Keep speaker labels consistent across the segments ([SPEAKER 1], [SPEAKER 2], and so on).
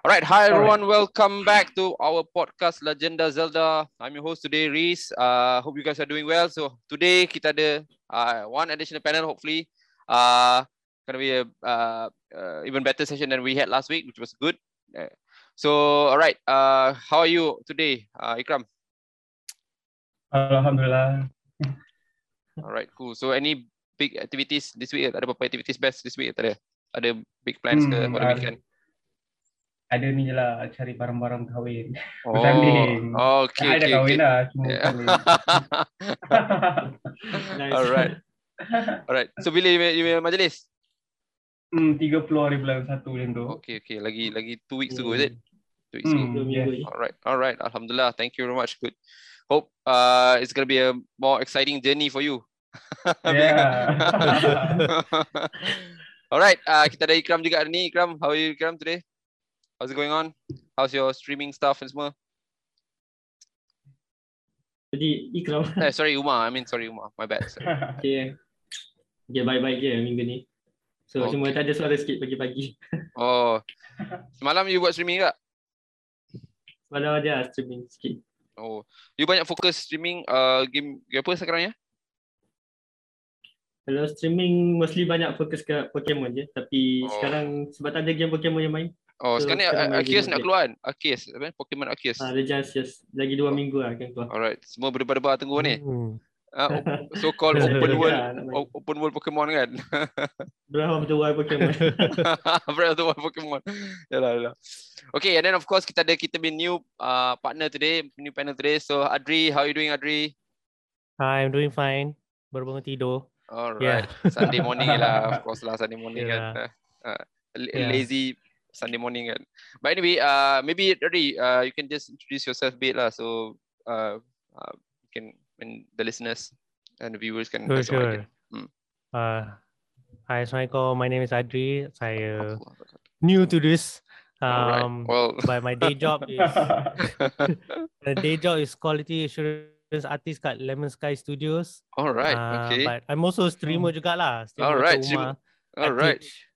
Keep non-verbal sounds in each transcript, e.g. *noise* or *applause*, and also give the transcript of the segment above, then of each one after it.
[SPEAKER 1] Alright, hi everyone. Welcome back to our podcast Legenda Zelda. I'm your host today, Reese. Uh, hope you guys are doing well. So today kita ada uh, one additional panel. Hopefully, uh, gonna be a uh, uh, even better session than we had last week, which was good. Uh, so, alright. Uh, how are you today, uh, Ikram?
[SPEAKER 2] Alhamdulillah.
[SPEAKER 1] Alright, cool. So, any big activities this week? Ada apa activities best this week? Tak ada? Ada big plans ke
[SPEAKER 2] Hmm,
[SPEAKER 1] for the weekend?
[SPEAKER 2] Ada ni je lah cari barang-barang kahwin. *laughs*
[SPEAKER 1] Oh,
[SPEAKER 2] Bersanding.
[SPEAKER 1] okay,
[SPEAKER 2] I dah
[SPEAKER 1] okay,
[SPEAKER 2] kahwin
[SPEAKER 1] okay.
[SPEAKER 2] lah. Cuma
[SPEAKER 1] Yeah.
[SPEAKER 2] kahwin. *laughs*
[SPEAKER 3] Nice.
[SPEAKER 1] Alright. Alright. So bila you, you majlis?
[SPEAKER 2] hmm, 30 hari bulan satu macam tu.
[SPEAKER 1] Okay, okay. Lagi lagi two weeks to go, is it? Two weeks to go.
[SPEAKER 2] Hmm,
[SPEAKER 3] Dua
[SPEAKER 2] yes.
[SPEAKER 1] Alright, alright. Alhamdulillah. Thank you very much. Good. Hope uh it's gonna be a more exciting journey for you. *laughs*
[SPEAKER 2] Yeah.
[SPEAKER 1] alright. Uh, kita ada Ikram juga hari ni. Ikram, how are you Ikram today? How's it going on? How's your streaming stuff and semua?
[SPEAKER 3] Jadi Ikram
[SPEAKER 1] Eh, sorry Umar. I mean sorry Umar. My bad. Sorry. *laughs*
[SPEAKER 3] okay. okay, baik-baik je minggu ni. So
[SPEAKER 1] Okay.
[SPEAKER 3] cuma tak ada suara sikit pagi-pagi. *laughs*
[SPEAKER 1] Oh. Semalam you buat streaming tak?
[SPEAKER 3] Semalam ada streaming sikit.
[SPEAKER 1] Oh. You banyak fokus streaming uh, game, game apa sekarang ya?
[SPEAKER 3] Kalau streaming mostly banyak fokus ke Pokemon je. Tapi
[SPEAKER 1] Oh.
[SPEAKER 3] sekarang sebab tak ada game Pokemon yang main.
[SPEAKER 1] Oh,
[SPEAKER 3] So,
[SPEAKER 1] sekarang ni Arceus nak keluar kan? Arceus, apa? Pokemon Arceus.
[SPEAKER 3] Ha, ada just, just lagi dua minggu lah akan keluar.
[SPEAKER 1] Alright, semua berdebar-debar tunggu ni.
[SPEAKER 4] Hmm.
[SPEAKER 1] Uh, *laughs* so called open world open world Pokemon kan.
[SPEAKER 3] Berapa betul wild Pokemon.
[SPEAKER 1] Breath of the Wild Pokemon. Yalah, yalah. Okay, and then of course kita ada kita punya new uh, partner today, new panel today. So Adri, how you doing Adri?
[SPEAKER 4] Hi, I'm doing fine. Baru bangun tidur.
[SPEAKER 1] Alright, Sunday morning lah, of course lah Sunday morning *laughs* kan.
[SPEAKER 4] Yeah.
[SPEAKER 1] Uh, la-
[SPEAKER 4] Yeah.
[SPEAKER 1] lazy Sunday morning kan. But anyway, uh, maybe Adri, uh, you can just introduce yourself a bit lah, so uh, uh, you can when the listeners and the viewers can
[SPEAKER 4] Sure, sure.
[SPEAKER 1] Hmm.
[SPEAKER 4] Uh, hi, Assalamualaikum. My name is Adri. Saya new to this. Um,
[SPEAKER 1] well, *laughs*
[SPEAKER 4] but my day job is *laughs* the day job is quality assurance artist kat Lemon Sky Studios.
[SPEAKER 1] alright,
[SPEAKER 4] Uh,
[SPEAKER 1] okay,
[SPEAKER 4] But I'm also streamer juga lah. Streamer
[SPEAKER 1] Alright,
[SPEAKER 4] rumah at
[SPEAKER 1] alright,
[SPEAKER 4] Twitch.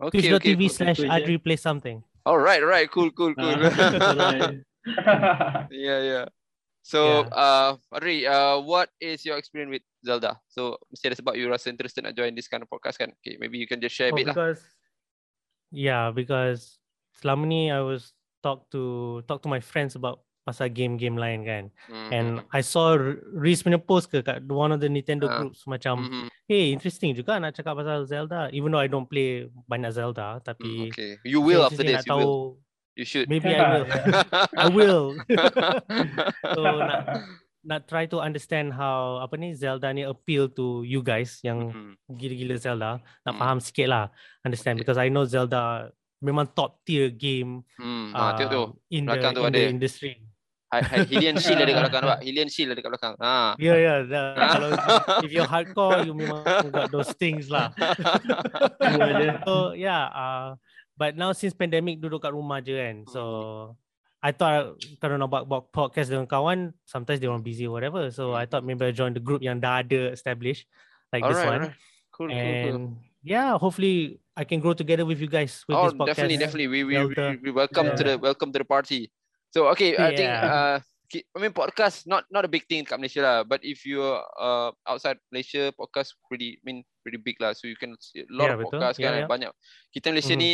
[SPEAKER 1] Okay, okay,
[SPEAKER 4] Twitch.tv
[SPEAKER 1] cool.
[SPEAKER 4] slash
[SPEAKER 3] Betul je.
[SPEAKER 4] Adri play something.
[SPEAKER 1] alright, right, cool, cool, cool.
[SPEAKER 3] Alright. *laughs*
[SPEAKER 1] yeah, yeah. So,
[SPEAKER 4] Yeah.
[SPEAKER 1] uh, Adri, uh, what is your experience with Zelda? So, mesti ada sebab you rasa interested nak join this kind of podcast kan? Okay, maybe you can just share a
[SPEAKER 4] Oh,
[SPEAKER 1] bit lah.
[SPEAKER 4] because yeah, because selama ni I was talk to talk to my friends about pasal game-game lain kan.
[SPEAKER 1] Mhm.
[SPEAKER 4] And I saw Reese punya post ke kat one of the Nintendo
[SPEAKER 1] Ah.
[SPEAKER 4] groups macam
[SPEAKER 1] Mhm.
[SPEAKER 4] hey interesting juga nak cakap pasal Zelda even though I don't play banyak Zelda
[SPEAKER 1] Mm,
[SPEAKER 4] tapi
[SPEAKER 1] okay, you will after this. You will.
[SPEAKER 4] tahu
[SPEAKER 1] You should.
[SPEAKER 4] maybe I will I will *laughs* so nak nak try to understand how apa ni Zelda ni appeal to you guys yang
[SPEAKER 1] Mhm.
[SPEAKER 4] gila-gila Zelda nak
[SPEAKER 1] Hmm.
[SPEAKER 4] faham sikit lah understand
[SPEAKER 1] Okay.
[SPEAKER 4] because I know Zelda memang top tier game
[SPEAKER 1] Hmm, ah, tengok tu.
[SPEAKER 4] in the,
[SPEAKER 1] belakang tu
[SPEAKER 4] in the
[SPEAKER 1] ada.
[SPEAKER 4] industry
[SPEAKER 1] Hylian Shield ada kat belakang nampak. Hylian Shield ada kat belakang. Ha.
[SPEAKER 4] Ya ya dah. *laughs* kalau if you're hardcore you memang got those things lah. *laughs* So yeah, uh, but now since pandemic duduk kat rumah je kan. So I thought kalau nak buat, buat podcast dengan kawan, sometimes they want busy or whatever. So I thought maybe I join the group yang dah ada established like this
[SPEAKER 1] Alright,
[SPEAKER 4] one.
[SPEAKER 1] alright. Cool, cool, cool.
[SPEAKER 4] And yeah, hopefully I can grow together with you guys with
[SPEAKER 1] Oh,
[SPEAKER 4] this podcast.
[SPEAKER 1] definitely, definitely. We we, we, we welcome to the welcome to the party. So okay, I think
[SPEAKER 4] Yeah.
[SPEAKER 1] uh, I mean podcast not not a big thing kat Malaysia lah. But if you're uh outside Malaysia, podcast pretty I mean pretty big lah. So you can see a lot
[SPEAKER 4] Yeah,
[SPEAKER 1] of
[SPEAKER 4] betul.
[SPEAKER 1] podcast
[SPEAKER 4] Yeah,
[SPEAKER 1] kan
[SPEAKER 4] yeah.
[SPEAKER 1] banyak. Kita Malaysia
[SPEAKER 4] Mhm.
[SPEAKER 1] ni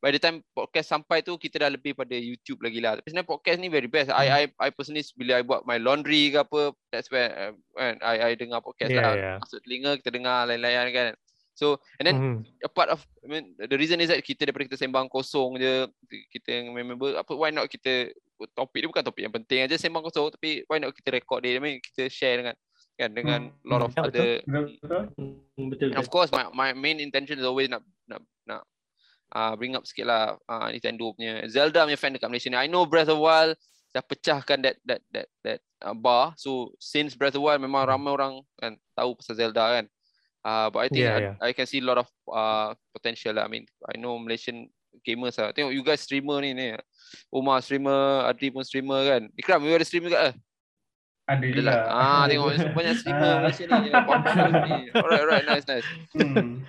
[SPEAKER 1] by the time podcast sampai tu kita dah lebih pada YouTube lagi lah. Tapi sebenarnya podcast ni very best. I
[SPEAKER 4] Mhm.
[SPEAKER 1] I I personally bila I buat my laundry ke apa, that's where uh, when I I dengar podcast lah.
[SPEAKER 4] Yeah, yeah.
[SPEAKER 1] Masuk telinga kita dengar lain-lain kan. So and then
[SPEAKER 4] Mhm.
[SPEAKER 1] a part of I mean the reason is that kita daripada kita sembang kosong je kita yang member apa why not kita topik dia bukan topik yang penting aja sembang kosong tapi why not kita record dia I mean kita share dengan kan dengan
[SPEAKER 2] Hmm,
[SPEAKER 1] lot of
[SPEAKER 4] betul.
[SPEAKER 1] other
[SPEAKER 2] Betul?
[SPEAKER 3] Betul.
[SPEAKER 1] and of course my my main intention is always nak nak nak uh, bring up sikit lah uh, Nintendo punya Zelda punya fan dekat Malaysia ni I know Breath of the Wild dah pecahkan that that that that uh, bar so since Breath of the Wild memang ramai orang kan tahu pasal Zelda kan Uh, but I think
[SPEAKER 4] Yeah,
[SPEAKER 1] I, I can see a lot of uh, potential lah. I mean, I know Malaysian gamers lah. Tengok you guys streamer ni ni. Umar streamer, Adri pun streamer kan. Ikram, you ada stream juga ke?
[SPEAKER 2] Ada juga.
[SPEAKER 1] lah. Ah, tengok *laughs* banyak streamer
[SPEAKER 2] Ah.
[SPEAKER 1] Malaysia ni. Alright, alright, nice, nice.
[SPEAKER 2] Hmm.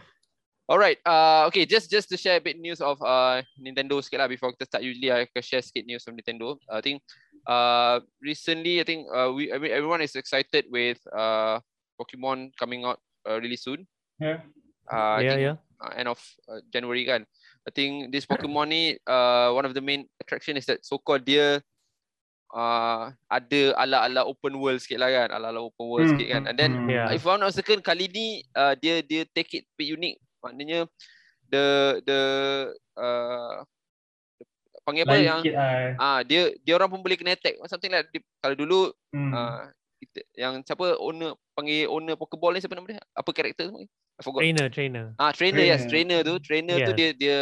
[SPEAKER 1] Alright, uh, okay, just just to share a bit news of uh, Nintendo sikit lah before kita start. Usually I akan share sikit news from Nintendo. I think uh, recently I think uh, we I mean, everyone is excited with uh, Pokemon coming out uh, really soon.
[SPEAKER 2] Yeah.
[SPEAKER 1] Uh,
[SPEAKER 4] yeah,
[SPEAKER 1] think,
[SPEAKER 4] yeah.
[SPEAKER 1] uh, end of uh, January kan. I think this Pokemon ni uh, one of the main attraction is that so called dia uh, ada ala-ala open world sikit lah kan, ala-ala open world
[SPEAKER 2] Hmm,
[SPEAKER 1] sikit kan. And then
[SPEAKER 2] hmm.
[SPEAKER 4] Yeah.
[SPEAKER 1] if I'm not mistaken kali ni uh, dia dia take it a bit unique. Maknanya the the uh, panggil apa
[SPEAKER 2] Lain
[SPEAKER 1] yang
[SPEAKER 2] lah.
[SPEAKER 1] ah dia dia orang pun boleh kena attack something like dia, kalau dulu
[SPEAKER 2] Hmm.
[SPEAKER 1] uh, kita, yang siapa owner panggil owner Pokeball ni siapa nama dia? Apa karakter tu? I forgot.
[SPEAKER 4] Trainer, trainer.
[SPEAKER 1] Ah trainer, yes,
[SPEAKER 2] Trainer.
[SPEAKER 1] trainer tu, trainer tu
[SPEAKER 4] Yes.
[SPEAKER 1] dia dia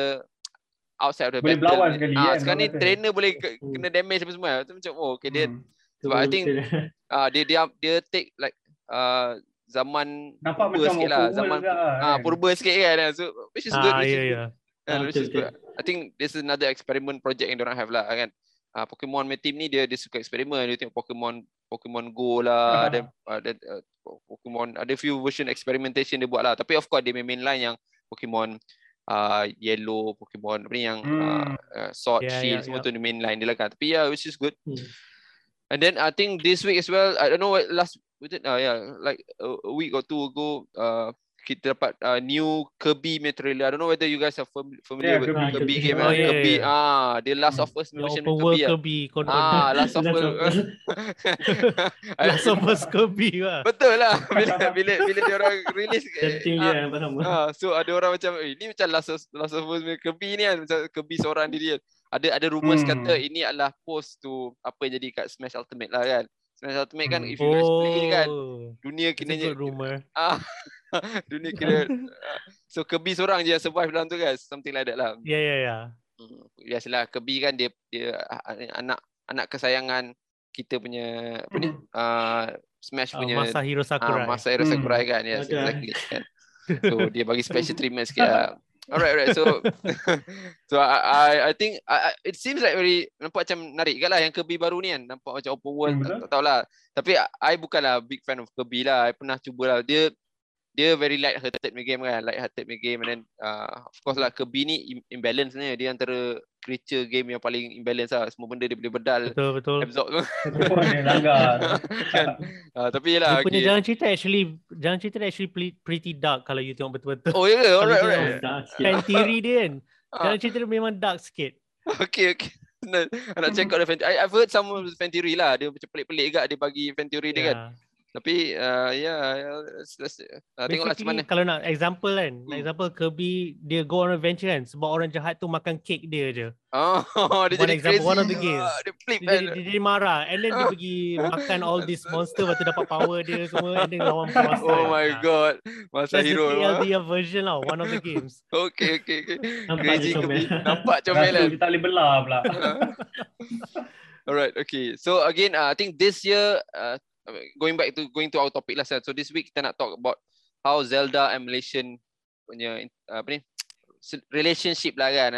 [SPEAKER 1] outside of the
[SPEAKER 2] Boleh
[SPEAKER 1] battle.
[SPEAKER 2] berlawan sekali,
[SPEAKER 1] Ah
[SPEAKER 2] kan,
[SPEAKER 1] sekarang ni
[SPEAKER 2] kata.
[SPEAKER 1] trainer boleh ke- kena damage apa semua. Tu macam oh okay dia
[SPEAKER 2] Hmm.
[SPEAKER 1] sebab I think- *laughs* ah dia dia dia take like uh, zaman
[SPEAKER 2] Nampak
[SPEAKER 1] purba
[SPEAKER 2] macam
[SPEAKER 1] sikit lah, zaman
[SPEAKER 2] juga
[SPEAKER 1] ah
[SPEAKER 2] kan.
[SPEAKER 1] purba sikit kan. So which is good.
[SPEAKER 4] Ah,
[SPEAKER 1] Which is
[SPEAKER 4] yeah,
[SPEAKER 1] good.
[SPEAKER 4] yeah.
[SPEAKER 1] Kan,
[SPEAKER 3] Ah,
[SPEAKER 1] which
[SPEAKER 3] betul,
[SPEAKER 1] is good. I think this is another experiment project yang orang have lah kan. Uh, Pokemon main team ni dia dia suka eksperimen dia tengok Pokemon Pokemon Go lah dan uh, dan uh, Pokemon ada few version experimentation dia buat lah tapi of course dia main main line yang Pokemon uh, Yellow Pokemon apa ni yang
[SPEAKER 2] Hmm.
[SPEAKER 1] uh, Sword
[SPEAKER 4] Yeah,
[SPEAKER 1] Shield
[SPEAKER 4] yeah,
[SPEAKER 1] semua
[SPEAKER 4] yeah.
[SPEAKER 1] tu dia main line dia lah kan tapi yeah which is good
[SPEAKER 3] Hmm.
[SPEAKER 1] and then I think this week as well I don't know what last was it uh, yeah like a week or two ago uh, kita dapat uh, new Kirby trailer. I don't know whether you guys are fam- familiar
[SPEAKER 2] Yeah,
[SPEAKER 1] with
[SPEAKER 3] Kirby.
[SPEAKER 1] Kirby,
[SPEAKER 3] Kirby.
[SPEAKER 1] game.
[SPEAKER 4] Oh,
[SPEAKER 1] eh?
[SPEAKER 4] yeah,
[SPEAKER 1] Kirby,
[SPEAKER 4] yeah.
[SPEAKER 1] ah, the Last
[SPEAKER 2] Hmm.
[SPEAKER 1] of Us version
[SPEAKER 4] open world
[SPEAKER 1] Kirby. ah.
[SPEAKER 4] Kirby.
[SPEAKER 1] Ah, Last of Us. *laughs*
[SPEAKER 4] Last of Us Kirby lah.
[SPEAKER 1] Betul lah. *laughs* Bila bila bila dia orang release
[SPEAKER 3] dia yang apa sama.
[SPEAKER 1] Ah, so ada orang macam eh, ni macam Last of, Last of Us Kirby ni kan macam Kirby seorang diri kan. Ada ada rumors
[SPEAKER 2] Hmm.
[SPEAKER 1] kata ini adalah post to apa yang jadi kat Smash Ultimate lah kan. Smash Ultimate kan
[SPEAKER 2] Hmm.
[SPEAKER 1] if you guys play kan
[SPEAKER 4] Oh,
[SPEAKER 1] dunia kena
[SPEAKER 4] rumor.
[SPEAKER 1] ah *laughs* dunia kena ah, so Kirby seorang je yang survive dalam tu guys something like that lah.
[SPEAKER 4] Yeah, yeah, yeah.
[SPEAKER 1] Hmm, biasalah Kirby kan dia dia anak anak kesayangan kita punya apa ni uh, Smash
[SPEAKER 4] Uh,
[SPEAKER 1] punya
[SPEAKER 4] Masahiro
[SPEAKER 1] ah
[SPEAKER 4] Sakurai.
[SPEAKER 1] Masahiro
[SPEAKER 2] Hmm.
[SPEAKER 1] Sakurai kan yes
[SPEAKER 3] Okay.
[SPEAKER 1] exactly kan. So dia bagi special treatment sikit lah. *laughs* Alright, alright. So, *laughs* so I, I, I think I, I- it seems like very nampak macam menarik kan lah yang Kirby baru ni kan. Nampak macam open world.
[SPEAKER 2] Hmm,
[SPEAKER 1] tak, tak tahulah. Tapi I bukanlah big fan of Kirby lah. I pernah cuba lah. Dia dia very light hearted punya game kan. Light hearted punya game and then uh, of course lah Kirby ni im- imbalance ni. Dia antara creature game yang paling imbalance lah. Semua benda dia boleh bedal.
[SPEAKER 4] Betul, betul.
[SPEAKER 1] Absorb tu.
[SPEAKER 2] Dia langgar.
[SPEAKER 1] kan. Uh, tapi
[SPEAKER 4] Dia
[SPEAKER 1] yelah.
[SPEAKER 4] punya
[SPEAKER 1] Okay.
[SPEAKER 4] jalan cerita actually jalan cerita actually pretty dark kalau you tengok betul-betul.
[SPEAKER 1] Oh ya ke? Alright, alright.
[SPEAKER 4] Fan theory dia kan.
[SPEAKER 1] Ah.
[SPEAKER 4] Jalan cerita dia memang dark sikit.
[SPEAKER 1] Okay, okay. Nak, nak check out the fan I, I've heard some of the fan theory lah. Dia macam pelik-pelik juga dia bagi fan theory dia kan. Tapi uh, ya, yeah, let's, let's, uh, tengoklah macam mana.
[SPEAKER 4] Kalau nak example kan, nak
[SPEAKER 1] Hmm.
[SPEAKER 4] example Kirby dia go on adventure kan sebab orang jahat tu makan cake dia je.
[SPEAKER 1] Oh, *laughs* dia
[SPEAKER 4] One
[SPEAKER 1] jadi
[SPEAKER 4] example,
[SPEAKER 1] crazy.
[SPEAKER 4] one of the games.
[SPEAKER 1] Ah, dia flip
[SPEAKER 4] Dia,
[SPEAKER 1] kan.
[SPEAKER 4] jadi, dia jadi marah and then dia *laughs* pergi makan all this monster lepas tu dapat power dia semua and then lawan *laughs* boss.
[SPEAKER 1] Oh my god.
[SPEAKER 4] That's
[SPEAKER 1] Masa
[SPEAKER 4] the
[SPEAKER 1] hero.
[SPEAKER 4] TLDR version lah, one of the games.
[SPEAKER 1] Okay, okay, okay.
[SPEAKER 3] Nampak
[SPEAKER 1] Crazy
[SPEAKER 3] comel.
[SPEAKER 1] Nampak comel kan.
[SPEAKER 2] dia tak boleh belah pula.
[SPEAKER 1] Alright, okay. So again, uh, I think this year, uh, going back to going to our topic lah. So this week kita nak talk about how Zelda and Malaysian punya apa ni relationship lah kan.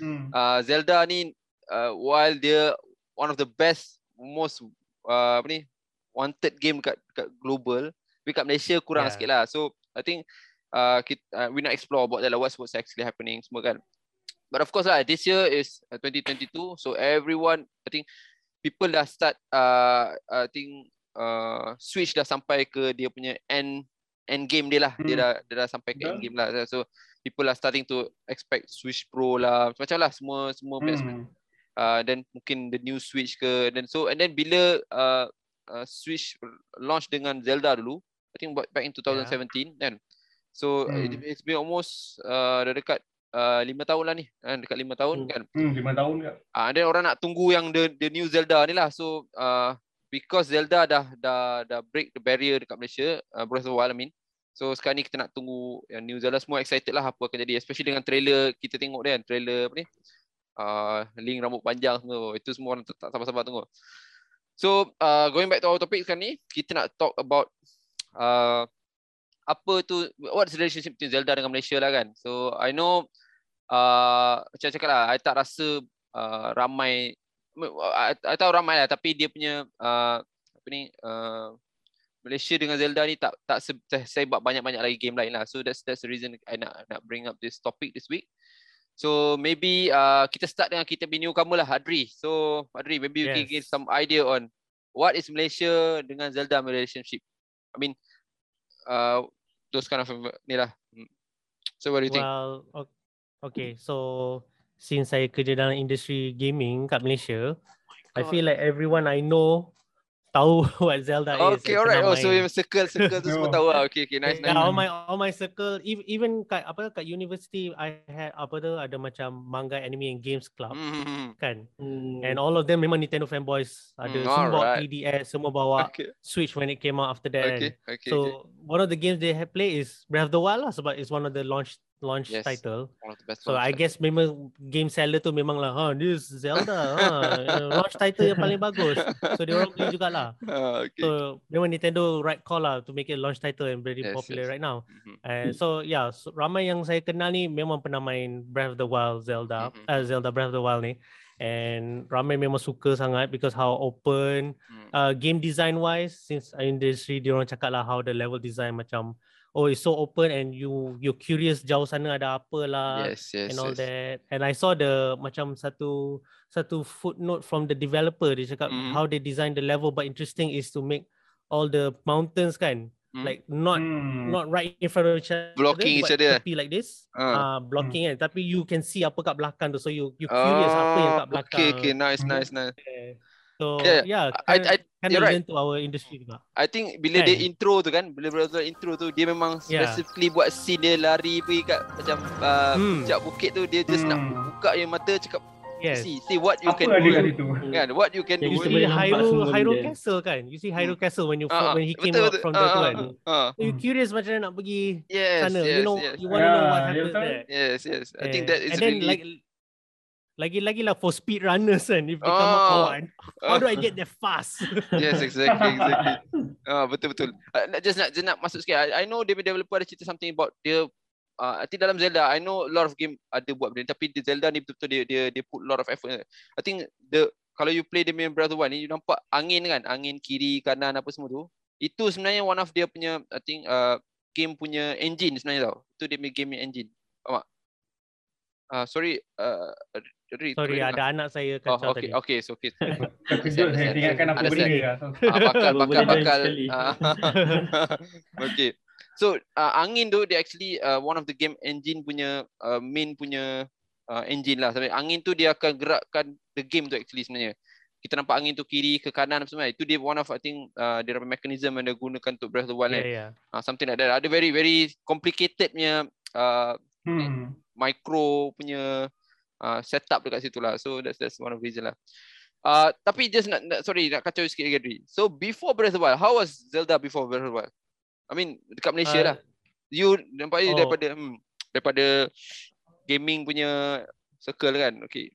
[SPEAKER 2] Hmm.
[SPEAKER 1] Uh, Zelda ni uh, while dia one of the best, most uh, apa ni wanted game kat, kat global, tapi kat Malaysia kurang
[SPEAKER 4] Yeah.
[SPEAKER 1] sikit lah. So I think uh, kita, uh, we nak explore about that lah, what's what's actually happening semua kan. But of course lah, this year is uh, 2022, so everyone, I think people dah start, uh, I think uh, Switch dah sampai ke dia punya end end game dia lah. Dia
[SPEAKER 2] Hmm.
[SPEAKER 1] dah dia dah sampai ke end
[SPEAKER 2] Betul.
[SPEAKER 1] game lah. So people are starting to expect Switch Pro lah, macam-macam lah semua semua
[SPEAKER 2] Hmm.
[SPEAKER 1] uh, then mungkin the new Switch ke dan so and then bila uh, uh, Switch launch dengan Zelda dulu I think back in 2017 kan so
[SPEAKER 2] Hmm.
[SPEAKER 1] it, it's been almost uh, dah dekat uh, lima tahun lah ni kan dekat lima tahun
[SPEAKER 3] Hmm.
[SPEAKER 1] kan
[SPEAKER 2] Hmm, lima tahun ke?
[SPEAKER 1] ah uh, then orang nak tunggu yang the the new Zelda ni lah so uh, because Zelda dah dah dah break the barrier dekat Malaysia uh, Breath of the Wild I mean. So sekarang ni kita nak tunggu yang New Zelda semua excited lah apa akan jadi. Especially dengan trailer kita tengok dia kan. Trailer apa ni? Uh, Link rambut panjang semua. Itu semua orang tak sabar-sabar tengok. So uh, going back to our topic sekarang ni kita nak talk about uh, apa tu what's the relationship between Zelda dengan Malaysia lah kan. So I know uh, macam cakap lah I tak rasa uh, ramai I tahu ramai lah tapi dia punya uh, apa ni uh, Malaysia dengan Zelda ni tak tak se- sebab banyak-banyak lagi game lain lah. So that's that's the reason I nak nak bring up this topic this week. So maybe uh, kita start dengan kita punya newcomer lah Adri. So Adri maybe you can give some idea on what is Malaysia dengan Zelda relationship. I mean uh, those kind of ni lah. Hmm. So what do you think?
[SPEAKER 4] Well, okay. So since saya kerja dalam industri gaming kat Malaysia, I feel like everyone I know tahu *laughs* what Zelda is.
[SPEAKER 1] Okay, alright. Oh, so
[SPEAKER 4] main.
[SPEAKER 1] circle circle tu semua tahu lah. Okay, okay, nice,
[SPEAKER 4] Yeah,
[SPEAKER 1] nice.
[SPEAKER 4] all my all my circle ev- even kat apa kat university I had apa tu ada macam manga anime and games club
[SPEAKER 1] Hmm.
[SPEAKER 4] kan.
[SPEAKER 3] Hmm.
[SPEAKER 4] And all of them memang Nintendo fanboys.
[SPEAKER 1] Mm,
[SPEAKER 4] Ada semua bawa
[SPEAKER 1] alright.
[SPEAKER 4] 3DS, semua bawa
[SPEAKER 1] Okay,
[SPEAKER 4] Switch when it came out after that.
[SPEAKER 1] okay, okay.
[SPEAKER 4] So one of the games they have played is Breath of the Wild lah sebab it's one of the launch launch
[SPEAKER 1] Yes.
[SPEAKER 4] title. So
[SPEAKER 1] launch
[SPEAKER 4] I
[SPEAKER 1] title.
[SPEAKER 4] guess memang game seller tu memang lah, ha, this Zelda, ha, launch title yang paling bagus. So dia orang beli jugalah. *laughs*
[SPEAKER 1] Ah, okay.
[SPEAKER 4] So memang Nintendo right call lah to make it launch title and very
[SPEAKER 1] Yes,
[SPEAKER 4] popular
[SPEAKER 1] yes.
[SPEAKER 4] right now.
[SPEAKER 1] Mhm.
[SPEAKER 4] And so yeah, so ramai yang saya kenal ni memang pernah main Breath of the Wild Zelda,
[SPEAKER 1] Mhm.
[SPEAKER 4] uh, Zelda Breath of the Wild ni. And ramai memang suka sangat because how open
[SPEAKER 1] Hmm.
[SPEAKER 4] uh, game design wise since industry dia orang cakap lah how the level design macam oh it's so open and you you curious jauh sana ada apa lah
[SPEAKER 1] Yes, yes,
[SPEAKER 4] and all
[SPEAKER 1] yes.
[SPEAKER 4] that. And I saw the macam satu satu footnote from the developer dia cakap
[SPEAKER 1] Mhm.
[SPEAKER 4] how they design the level but interesting is to make all the mountains kan
[SPEAKER 1] Hmm.
[SPEAKER 4] like not
[SPEAKER 2] Hmm.
[SPEAKER 4] not right in front of each other
[SPEAKER 1] Blocking each
[SPEAKER 4] but
[SPEAKER 1] other.
[SPEAKER 4] tepi like this
[SPEAKER 1] Ah.
[SPEAKER 4] uh, blocking kan tapi you can see apa kat belakang tu so you you curious apa yang kat
[SPEAKER 1] Ah,
[SPEAKER 4] belakang
[SPEAKER 1] Okay, okay, nice,
[SPEAKER 2] Mhm.
[SPEAKER 1] nice, nice.
[SPEAKER 4] so
[SPEAKER 1] Yeah,
[SPEAKER 4] yeah,
[SPEAKER 1] I,
[SPEAKER 4] yeah
[SPEAKER 1] I,
[SPEAKER 4] kind
[SPEAKER 1] you're
[SPEAKER 4] of
[SPEAKER 1] right.
[SPEAKER 4] to our industry juga
[SPEAKER 1] I think bila dia
[SPEAKER 4] Kan?
[SPEAKER 1] intro tu kan, bila brother intro tu dia memang
[SPEAKER 4] Yeah.
[SPEAKER 1] specifically buat scene dia lari pergi kat macam uh,
[SPEAKER 4] Hmm.
[SPEAKER 1] puncak bukit tu dia just nak
[SPEAKER 2] Hmm.
[SPEAKER 1] buka yang mata cakap
[SPEAKER 4] yes
[SPEAKER 1] see see what you
[SPEAKER 2] Apa
[SPEAKER 1] can do
[SPEAKER 2] kat
[SPEAKER 1] kan. kan what you can
[SPEAKER 3] Yang
[SPEAKER 1] do
[SPEAKER 4] you see Hyrule Hyrule. Castle kan you see Hyrule Castle when you fought when he came
[SPEAKER 1] betul,
[SPEAKER 4] out
[SPEAKER 1] betul.
[SPEAKER 4] from the
[SPEAKER 1] Ah,
[SPEAKER 4] tu
[SPEAKER 1] ah,
[SPEAKER 4] kan
[SPEAKER 1] ah.
[SPEAKER 4] you curious macam mana nak pergi
[SPEAKER 1] yes
[SPEAKER 4] sana
[SPEAKER 1] yes
[SPEAKER 4] you know
[SPEAKER 1] yes
[SPEAKER 4] you want to know what
[SPEAKER 2] Yeah, betul.
[SPEAKER 4] there
[SPEAKER 1] yes yes I think
[SPEAKER 4] Yeah.
[SPEAKER 1] that is
[SPEAKER 4] and then
[SPEAKER 1] really
[SPEAKER 4] like lagi-lagi lah for speed runners kan if they come up
[SPEAKER 1] Oh.
[SPEAKER 4] oh, and how do I get there fast? *laughs*
[SPEAKER 1] Yes exactly *laughs* exactly. Ah betul betul uh, just nak just nak masuk sikit. I, I know dia punya developer ada cerita something about dia uh, I think dalam Zelda I know a lot of game ada buat benda tapi di Zelda ni betul-betul dia dia dia put a lot of effort. I think the kalau you play the main Breath of the Wild ni you nampak angin kan? Angin kiri kanan apa semua tu. Itu sebenarnya one of dia punya I think uh, game punya engine sebenarnya tau. Itu dia punya game punya engine. Faham tak uh, sorry uh, Ri,
[SPEAKER 4] sorry
[SPEAKER 1] boleh dengar?
[SPEAKER 4] ada anak saya
[SPEAKER 1] Oh,
[SPEAKER 4] kacau
[SPEAKER 1] okay,
[SPEAKER 4] tadi
[SPEAKER 1] okay, so okay.
[SPEAKER 2] Terkejut *laughs* saya ingatkan apa benda lah.
[SPEAKER 1] Ah, bakal, bakal, bakal. Ah, *laughs* okay. So, uh, angin tu dia actually uh, one of the game engine punya uh, main punya uh, engine lah. Sampai angin tu dia akan gerakkan the game tu actually sebenarnya. Kita nampak angin tu kiri ke kanan apa semua. Itu dia one of I think uh, dia punya mechanism yang dia gunakan untuk Breath of the Wild
[SPEAKER 4] yeah,
[SPEAKER 1] yeah,
[SPEAKER 4] yeah.
[SPEAKER 1] uh, something like that. Ada very very complicated punya uh,
[SPEAKER 2] hmm.
[SPEAKER 1] micro punya uh, setup dekat situ lah. So that's that's one of the reason lah. Uh, tapi just nak, nak sorry nak kacau sikit lagi. So before Breath of the Wild, how was Zelda before Breath of the Wild? I mean dekat Malaysia
[SPEAKER 4] Uh,
[SPEAKER 1] lah. You nampak
[SPEAKER 4] oh.
[SPEAKER 1] daripada hmm, daripada gaming punya circle kan. Okay.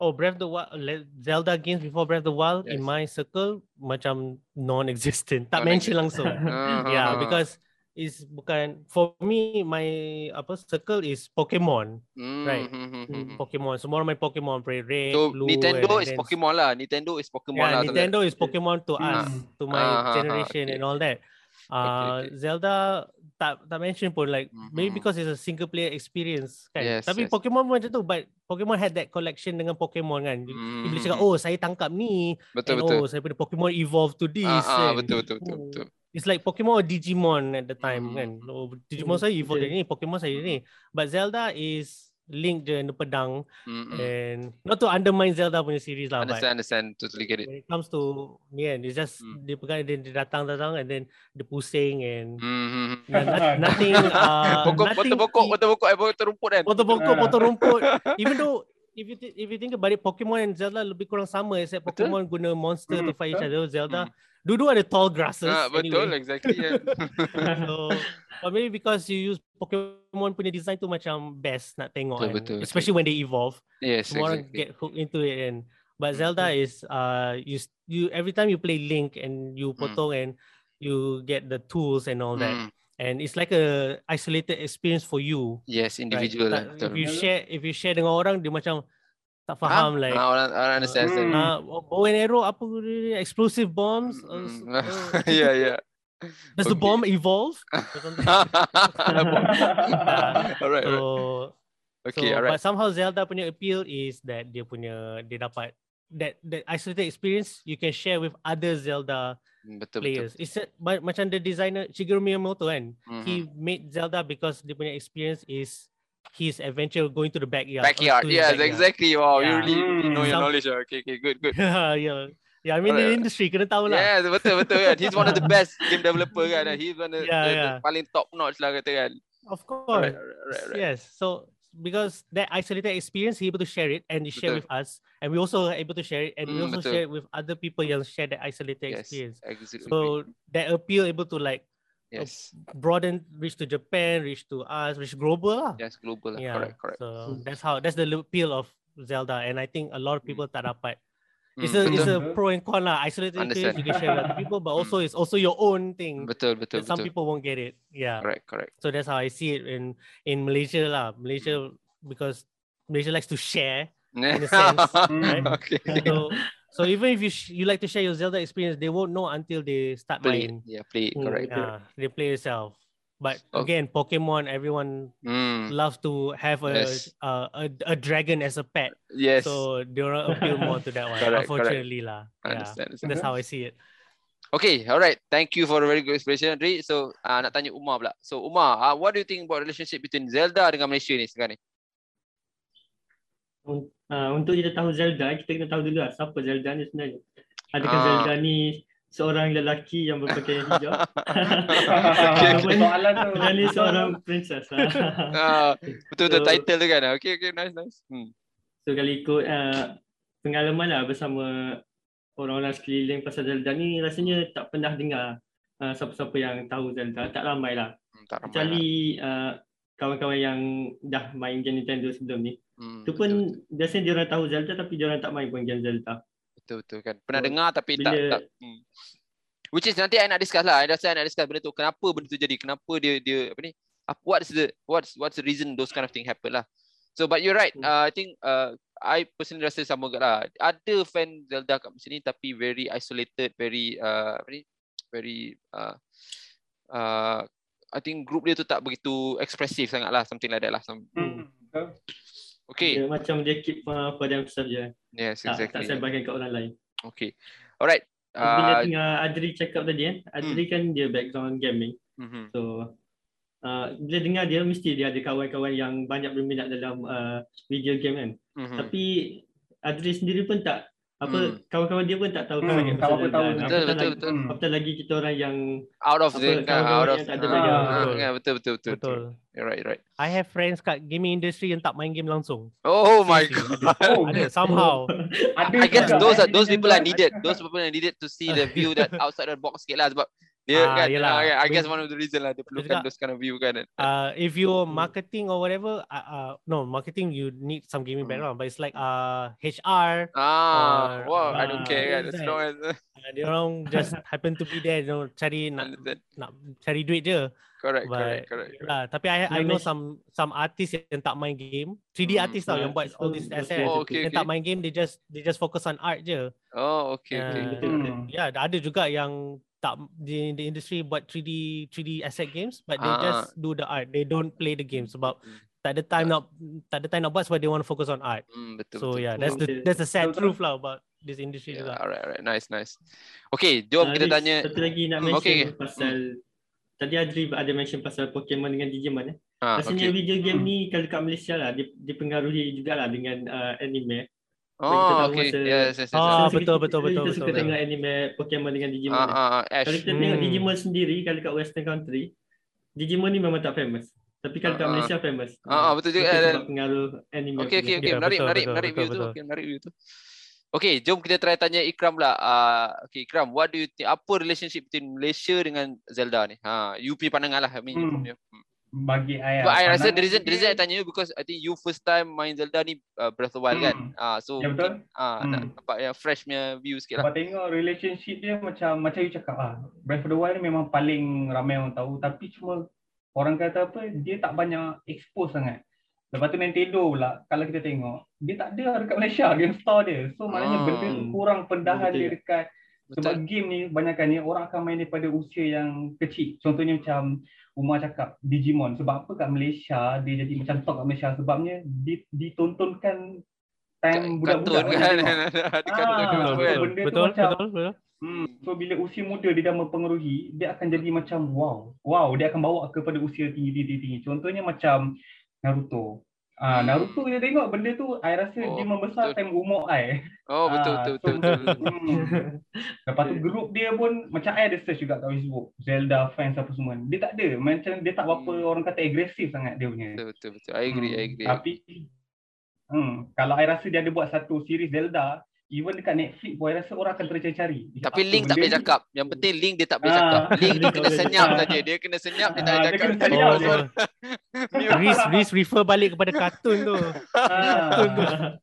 [SPEAKER 4] Oh, Breath of the Wild, Zelda games before Breath of the Wild
[SPEAKER 1] Yes.
[SPEAKER 4] in my circle macam non-existent. Tak mention langsung.
[SPEAKER 1] Uh, *laughs*
[SPEAKER 4] yeah, because it's bukan for me my apa circle is Pokemon.
[SPEAKER 1] hmm,
[SPEAKER 4] right.
[SPEAKER 1] hmm.
[SPEAKER 4] Pokemon. Semua orang main Pokemon, play Red,
[SPEAKER 1] So
[SPEAKER 4] Blue.
[SPEAKER 1] Nintendo
[SPEAKER 4] and
[SPEAKER 1] is
[SPEAKER 4] then-
[SPEAKER 1] Pokemon lah. Nintendo is Pokemon
[SPEAKER 4] Yeah,
[SPEAKER 1] lah.
[SPEAKER 4] Nintendo is Pokemon to us,
[SPEAKER 2] Hmm.
[SPEAKER 4] to my
[SPEAKER 1] Ah, ah,
[SPEAKER 4] generation
[SPEAKER 1] okay.
[SPEAKER 4] and all that. Uh,
[SPEAKER 1] okay.
[SPEAKER 4] Zelda tak tak mention pun like maybe
[SPEAKER 1] Mhm.
[SPEAKER 4] because it's a single player experience kan.
[SPEAKER 1] Yes, yes.
[SPEAKER 4] Tapi Pokemon pun macam tu but Pokemon had that collection dengan Pokemon kan. Dia, dia boleh cakap oh saya tangkap ni
[SPEAKER 1] betul
[SPEAKER 4] and
[SPEAKER 1] betul.
[SPEAKER 4] oh saya punya Pokemon evolve to this.
[SPEAKER 1] Ah, ah,
[SPEAKER 4] kan.
[SPEAKER 1] betul betul betul betul.
[SPEAKER 4] It's like Pokemon or Digimon at the time
[SPEAKER 1] Hmm.
[SPEAKER 4] kan. Oh, Digimon
[SPEAKER 3] Hmm,
[SPEAKER 4] saya evolve
[SPEAKER 3] betul.
[SPEAKER 4] dari ni, Pokemon saya ni. But Zelda is Link je the pedang
[SPEAKER 1] hmm.
[SPEAKER 4] and not to undermine Zelda punya series lah but
[SPEAKER 1] Understand understand totally get it.
[SPEAKER 4] when it comes to ni kan, it's just
[SPEAKER 1] Hmm.
[SPEAKER 4] dia pegang dia, dia datang datang and then dia pusing and
[SPEAKER 1] Hmm, hmm, hmm.
[SPEAKER 4] no- not- *laughs* nothing uh,
[SPEAKER 1] Pokok, potong
[SPEAKER 4] nothing
[SPEAKER 1] pokok, potong pokok, eh, potong rumput kan.
[SPEAKER 4] potong pokok
[SPEAKER 2] Ah.
[SPEAKER 4] potong rumput *laughs* even though if you thi- if you think about it Pokemon and Zelda lebih kurang sama except
[SPEAKER 1] Betul.
[SPEAKER 4] Pokemon guna monster to
[SPEAKER 2] Hmm,
[SPEAKER 4] fight each
[SPEAKER 2] betul.
[SPEAKER 4] other Zelda
[SPEAKER 1] Hmm.
[SPEAKER 4] Dua-dua ada tall grasses
[SPEAKER 1] Ah, betul,
[SPEAKER 4] anyway.
[SPEAKER 1] exactly. Yeah. *laughs*
[SPEAKER 4] so but maybe because you use Pokemon punya design tu macam best nak tengok
[SPEAKER 1] Betul,
[SPEAKER 4] kan.
[SPEAKER 1] betul, betul.
[SPEAKER 4] especially when they evolve
[SPEAKER 1] yes,
[SPEAKER 4] semua orang
[SPEAKER 1] exactly.
[SPEAKER 4] get hooked into it and but
[SPEAKER 1] Mm.
[SPEAKER 4] Zelda is uh you you every time you play Link and you
[SPEAKER 1] Mm.
[SPEAKER 4] potong and you get the tools and all that
[SPEAKER 1] Hmm,
[SPEAKER 4] and it's like a isolated experience for you
[SPEAKER 1] Yes,
[SPEAKER 4] right?
[SPEAKER 1] individual lah.
[SPEAKER 4] Tak-
[SPEAKER 1] Betul.
[SPEAKER 4] if you share if you share dengan orang dia macam tak faham like
[SPEAKER 1] Ah, orang, orang understand.
[SPEAKER 2] Hmm.
[SPEAKER 1] understand.
[SPEAKER 4] uh, bow and arrow apa explosive bombs uh,
[SPEAKER 1] Mm.
[SPEAKER 4] uh,
[SPEAKER 1] yeah, *laughs* yeah.
[SPEAKER 4] does the bomb evolve *laughs*
[SPEAKER 1] alright,
[SPEAKER 4] so.
[SPEAKER 1] Okay,
[SPEAKER 4] so,
[SPEAKER 1] alright.
[SPEAKER 4] But somehow Zelda punya appeal is that dia punya dia dapat that that isolated experience you can share with other Zelda
[SPEAKER 1] Mm, Betul, betul.
[SPEAKER 4] players. It's a, ma- macam the designer Shigeru Miyamoto kan.
[SPEAKER 1] Mhm.
[SPEAKER 4] He made Zelda because dia punya experience is his adventure going to the backyard.
[SPEAKER 1] Backyard. Yes,
[SPEAKER 4] backyard.
[SPEAKER 1] exactly. Wow, you really, really know your
[SPEAKER 4] Some-
[SPEAKER 1] knowledge. Okay, okay, good, good. *laughs*
[SPEAKER 4] yeah. Yeah, I mean in the
[SPEAKER 1] Alright.
[SPEAKER 4] industry kena tahu lah.
[SPEAKER 1] Yes, betul, betul kan. He's one of the *laughs* best game developer kan. He's one of the,
[SPEAKER 4] Yeah,
[SPEAKER 1] the, the
[SPEAKER 4] yeah.
[SPEAKER 1] paling top notch lah kata kan.
[SPEAKER 4] Of course.
[SPEAKER 1] Alright, alright, alright.
[SPEAKER 4] Yes. So because that isolated experience, he able to share it and he share with us, and we also able to share it, and we
[SPEAKER 1] Mm,
[SPEAKER 4] also
[SPEAKER 1] betul.
[SPEAKER 4] share it with other people yang share that isolated
[SPEAKER 1] Yes,
[SPEAKER 4] experience.
[SPEAKER 1] absolutely.
[SPEAKER 4] So that appeal able to like
[SPEAKER 1] yes,
[SPEAKER 4] broaden, reach to Japan, reach to us, reach global lah.
[SPEAKER 1] yes, global lah.
[SPEAKER 4] Yeah.
[SPEAKER 1] Correct, correct.
[SPEAKER 4] So that's how that's the appeal of Zelda, and I think a lot of people tak dapat. It's
[SPEAKER 1] Mm,
[SPEAKER 4] a it's a pro and con lah. Isolated experience
[SPEAKER 1] Understand.
[SPEAKER 4] you can share with other people, but also it's also your own thing.
[SPEAKER 1] Betul, betul,
[SPEAKER 4] that some people won't get it. Yeah.
[SPEAKER 1] Correct, correct.
[SPEAKER 4] So that's how I see it in in Malaysia lah. Malaysia
[SPEAKER 1] Mm.
[SPEAKER 4] because Malaysia likes to share. In a *laughs* sense, right?
[SPEAKER 1] okay.
[SPEAKER 4] So so even if you sh- you like to share your Zelda experience, they won't know until they start
[SPEAKER 1] Play it.
[SPEAKER 4] playing.
[SPEAKER 1] Yeah, play it.
[SPEAKER 2] Mm,
[SPEAKER 1] Correct.
[SPEAKER 4] Yeah, they play itself. But
[SPEAKER 1] Oh.
[SPEAKER 4] again, Pokemon, everyone
[SPEAKER 1] Mm.
[SPEAKER 4] loves to have a,
[SPEAKER 1] Yes.
[SPEAKER 4] a, a a dragon as a pet.
[SPEAKER 1] Yes.
[SPEAKER 4] So they will appeal more to that one. *laughs*
[SPEAKER 1] Correct, correct.
[SPEAKER 4] unfortunately lah.
[SPEAKER 1] I
[SPEAKER 4] Yeah.
[SPEAKER 1] understand. understand.
[SPEAKER 4] That's how I see it.
[SPEAKER 1] Okay, alright. Thank you for a very good explanation, Dri. So, uh, nak tanya Umar pula. So, Umar, uh, what do you think about relationship between Zelda dengan Malaysia ni sekarang ni?
[SPEAKER 3] Uh, untuk kita tahu Zelda, kita kena tahu dulu lah siapa Zelda ni sebenarnya. Adakah
[SPEAKER 1] Ah.
[SPEAKER 3] Zelda ni seorang lelaki yang berpakaian hijau? *laughs*
[SPEAKER 1] Okay,
[SPEAKER 3] okay.
[SPEAKER 2] Soalan tu.
[SPEAKER 3] Zelda ni seorang *laughs* princess lah.
[SPEAKER 1] Uh, betul-betul
[SPEAKER 3] So-
[SPEAKER 1] title tu kan? Okay, okay, nice, nice. Hmm.
[SPEAKER 3] So kalau ikut uh, pengalaman lah bersama orang-orang sekeliling pasal Zelda ni rasanya tak pernah dengar uh, siapa-siapa yang tahu Zelda. Tak ramai lah.
[SPEAKER 1] Hmm, tak ramai lah.
[SPEAKER 3] Kecuali uh, kawan-kawan yang dah main game Nintendo sebelum ni.
[SPEAKER 1] Hmm,
[SPEAKER 3] Tu pun biasanya dia orang tahu Zelda tapi dia orang tak main pun game Zelda.
[SPEAKER 1] betul, betul kan. Pernah
[SPEAKER 3] So,
[SPEAKER 1] dengar tapi tak,
[SPEAKER 3] bila-
[SPEAKER 1] tak. Hmm. Which is nanti I nak discuss lah. I rasa I nak discuss benda tu. Kenapa benda tu jadi? Kenapa dia dia apa ni? Apa what's the what's what's the reason those kind of thing happen lah. So but you're right.
[SPEAKER 3] Hmm.
[SPEAKER 1] Uh, I think uh, I personally rasa sama juga lah. Ada fan Zelda kat sini tapi very isolated, very uh, apa ni? Very uh, uh, I think group dia tu tak begitu ekspresif sangat lah. Something like that lah. Some,
[SPEAKER 2] Hmm, betul.
[SPEAKER 1] Okay.
[SPEAKER 3] Dia macam dia keep uh, for themselves je.
[SPEAKER 1] Yes,
[SPEAKER 3] Tak, tak
[SPEAKER 1] exactly.
[SPEAKER 3] sebarkan kat orang lain.
[SPEAKER 1] Okay. Alright.
[SPEAKER 3] Bila
[SPEAKER 1] Uh,
[SPEAKER 3] tengah Adri cakap tadi kan, Adri kan dia background gaming.
[SPEAKER 1] mhm.
[SPEAKER 3] So uh, bila dengar dia mesti dia ada kawan-kawan yang banyak berminat dalam uh, video game kan.
[SPEAKER 1] Mhm.
[SPEAKER 3] Tapi Adri sendiri pun tak apa
[SPEAKER 1] Hmm.
[SPEAKER 3] kawan-kawan dia pun tak tahu
[SPEAKER 2] Hmm,
[SPEAKER 3] sangat pasal
[SPEAKER 2] apa tahu.
[SPEAKER 1] Betul,
[SPEAKER 3] Apatah
[SPEAKER 1] betul,
[SPEAKER 3] lagi-
[SPEAKER 1] betul.
[SPEAKER 3] Apatah lagi kita orang yang
[SPEAKER 1] out of
[SPEAKER 3] Apa,
[SPEAKER 1] the kan, out of
[SPEAKER 3] yang tak ada
[SPEAKER 1] Ah,
[SPEAKER 2] background.
[SPEAKER 1] ah,
[SPEAKER 4] Betul.
[SPEAKER 1] betul betul betul betul.
[SPEAKER 4] Betul.
[SPEAKER 1] You're right, you're right.
[SPEAKER 4] I have friends kat gaming industry yang tak main game langsung.
[SPEAKER 1] Oh my god. *laughs*
[SPEAKER 2] Oh,
[SPEAKER 4] Ada somehow.
[SPEAKER 2] ada
[SPEAKER 1] I guess those are those people are needed. Those people are needed to see the view that outside the box sikit lah sebab dia
[SPEAKER 4] Ah,
[SPEAKER 1] kan
[SPEAKER 4] yelah.
[SPEAKER 1] ah, yeah, I guess one of the reason lah dia perlukan
[SPEAKER 4] juga.
[SPEAKER 1] those kind of view kan.
[SPEAKER 4] Uh, if you
[SPEAKER 3] Hmm.
[SPEAKER 4] marketing or whatever, uh, uh, no marketing you need some gaming
[SPEAKER 1] Hmm.
[SPEAKER 4] background, but it's like uh HR.
[SPEAKER 1] Ah,
[SPEAKER 4] Or,
[SPEAKER 1] wow, I don't
[SPEAKER 3] ah,
[SPEAKER 1] care kan.
[SPEAKER 4] what is
[SPEAKER 1] As
[SPEAKER 4] that?
[SPEAKER 1] long as
[SPEAKER 4] Uh, dia orang just *laughs* happen to be there, you know, cari nak nak cari duit je.
[SPEAKER 1] Correct,
[SPEAKER 4] But
[SPEAKER 1] correct, correct. correct.
[SPEAKER 4] lah, tapi I I know some some artists yang tak main game, 3D
[SPEAKER 1] Hmm.
[SPEAKER 4] artist tau yang buat all these assets.
[SPEAKER 1] Oh, okay,
[SPEAKER 4] yang
[SPEAKER 1] okay.
[SPEAKER 4] tak main game, they just they just focus on art je.
[SPEAKER 1] Oh, okay, okay.
[SPEAKER 4] Uh.
[SPEAKER 2] Hmm.
[SPEAKER 4] Ya, yeah, ada juga yang tak di the industry buat 3D 3D asset games but they
[SPEAKER 1] Ah.
[SPEAKER 4] just do the art. They don't play the game sebab
[SPEAKER 1] Hmm.
[SPEAKER 4] tak ada time nak tak ada time nak buat sebab they want to focus on art.
[SPEAKER 1] Hmm, betul,
[SPEAKER 4] So
[SPEAKER 1] betul.
[SPEAKER 4] yeah, that's the that's the sad
[SPEAKER 2] Betul,
[SPEAKER 4] truth lah about this industry
[SPEAKER 1] Yeah,
[SPEAKER 4] juga.
[SPEAKER 1] alright, alright. Nice, nice. Okay, jom
[SPEAKER 3] Ah,
[SPEAKER 1] kita
[SPEAKER 3] Riz,
[SPEAKER 1] tanya.
[SPEAKER 3] Satu lagi nak
[SPEAKER 1] Hmm,
[SPEAKER 3] mention
[SPEAKER 1] okay, okay.
[SPEAKER 3] pasal Tadi Adri ada mention pasal Pokemon dengan Digimon eh.
[SPEAKER 1] Ah,
[SPEAKER 3] Rasanya
[SPEAKER 1] okay.
[SPEAKER 3] video game
[SPEAKER 2] Hmm.
[SPEAKER 3] ni kalau kat Malaysia lah dip- dipengaruhi jugalah dengan uh, anime. Kita
[SPEAKER 1] Oh, okay.
[SPEAKER 3] masa-
[SPEAKER 1] Yes, yes, yes.
[SPEAKER 4] Ah,
[SPEAKER 1] yes.
[SPEAKER 3] Masa
[SPEAKER 4] betul,
[SPEAKER 3] kita-
[SPEAKER 4] betul, betul,
[SPEAKER 3] Kita suka
[SPEAKER 4] betul.
[SPEAKER 3] tengok anime Pokemon dengan Digimon.
[SPEAKER 1] Ah, ah, ah, Ash.
[SPEAKER 3] Kalau kita tengok
[SPEAKER 4] Hmm.
[SPEAKER 3] Digimon sendiri kalau kat western country, Digimon ni memang tak famous. Tapi kalau kat
[SPEAKER 1] Ah, ah.
[SPEAKER 3] Malaysia famous.
[SPEAKER 1] Ah, ah, betul juga.
[SPEAKER 3] Mungkin
[SPEAKER 1] Dan-
[SPEAKER 3] sebab pengaruh anime.
[SPEAKER 1] Okay, okay, okay.
[SPEAKER 4] Ya,
[SPEAKER 1] Menarik,
[SPEAKER 4] betul,
[SPEAKER 1] menarik,
[SPEAKER 4] betul,
[SPEAKER 1] menarik
[SPEAKER 4] betul,
[SPEAKER 1] view tu.
[SPEAKER 4] betul.
[SPEAKER 1] Okay, menarik view tu. Okay, jom kita try tanya Ikram lah. Uh, okay, Ikram, what do you think? Apa relationship between Malaysia dengan Zelda ni? Ha, you punya pandangan lah. I mean,
[SPEAKER 2] Hmm.
[SPEAKER 1] you.
[SPEAKER 2] Bagi I,
[SPEAKER 1] But I rasa the reason, the reason I tanya you because I think you first time main Zelda ni uh, Breath of the Wild kan?
[SPEAKER 2] Hmm.
[SPEAKER 1] Ah, so
[SPEAKER 2] Ya, betul.
[SPEAKER 1] mungkin, ah, nak
[SPEAKER 2] Hmm.
[SPEAKER 1] nampak yang fresh punya view sikit lah.
[SPEAKER 2] Sebab tengok relationship dia macam macam you cakap ah. Breath of the Wild ni memang paling ramai orang tahu tapi cuma orang kata apa dia tak banyak expose sangat. Lepas tu Nintendo pula kalau kita tengok dia tak ada dekat Malaysia game store dia. So maknanya
[SPEAKER 1] Ah.
[SPEAKER 2] benda kurang pendahan
[SPEAKER 3] Betul.
[SPEAKER 2] dia dekat sebab
[SPEAKER 1] Betul.
[SPEAKER 2] game ni banyakkan ni orang akan main daripada usia yang kecil. Contohnya macam Umar cakap Digimon. Sebab apa kat Malaysia dia jadi macam top kat Malaysia sebabnya di, ditontonkan time budak-budak.
[SPEAKER 1] Kan. *laughs*
[SPEAKER 2] Ah,
[SPEAKER 1] kan.
[SPEAKER 2] betul.
[SPEAKER 1] kan.
[SPEAKER 2] tu
[SPEAKER 4] betul,
[SPEAKER 2] macam-
[SPEAKER 4] betul, betul.
[SPEAKER 2] Hmm. So bila usia muda dia dah mempengaruhi, dia akan jadi macam wow. Wow, dia akan bawa kepada usia tinggi-tinggi. Contohnya macam Naruto. Ah,
[SPEAKER 1] Hmm.
[SPEAKER 2] Naruto dia tengok benda tu, I rasa
[SPEAKER 1] Oh,
[SPEAKER 2] dia membesar
[SPEAKER 1] betul.
[SPEAKER 2] time umur I.
[SPEAKER 1] Oh betul
[SPEAKER 2] Ah,
[SPEAKER 1] betul
[SPEAKER 2] so-
[SPEAKER 1] betul. betul.
[SPEAKER 2] Hmm. Lepas tu grup dia pun macam I ada search juga kat Facebook. Zelda fans apa semua. Dia tak ada. Macam dia tak berapa
[SPEAKER 1] Hmm.
[SPEAKER 2] orang kata agresif sangat dia punya.
[SPEAKER 1] Betul betul betul. I agree, I
[SPEAKER 2] Hmm,
[SPEAKER 1] agree.
[SPEAKER 2] Tapi hmm, kalau I rasa dia ada buat satu series Zelda, even dekat Netflix pun rasa orang akan tercari-cari.
[SPEAKER 1] Tapi Link tak boleh cakap. Yang penting Link dia tak boleh
[SPEAKER 2] Ah.
[SPEAKER 1] cakap. *laughs* Link tu
[SPEAKER 3] tak
[SPEAKER 1] kena senyap saja. Dia kena senyap dia tak
[SPEAKER 2] Ah,
[SPEAKER 1] boleh
[SPEAKER 2] dia
[SPEAKER 1] cakap.
[SPEAKER 2] kena senyap
[SPEAKER 4] Oh, *laughs* Riz, Riz refer balik kepada kartun tu.
[SPEAKER 2] Ah.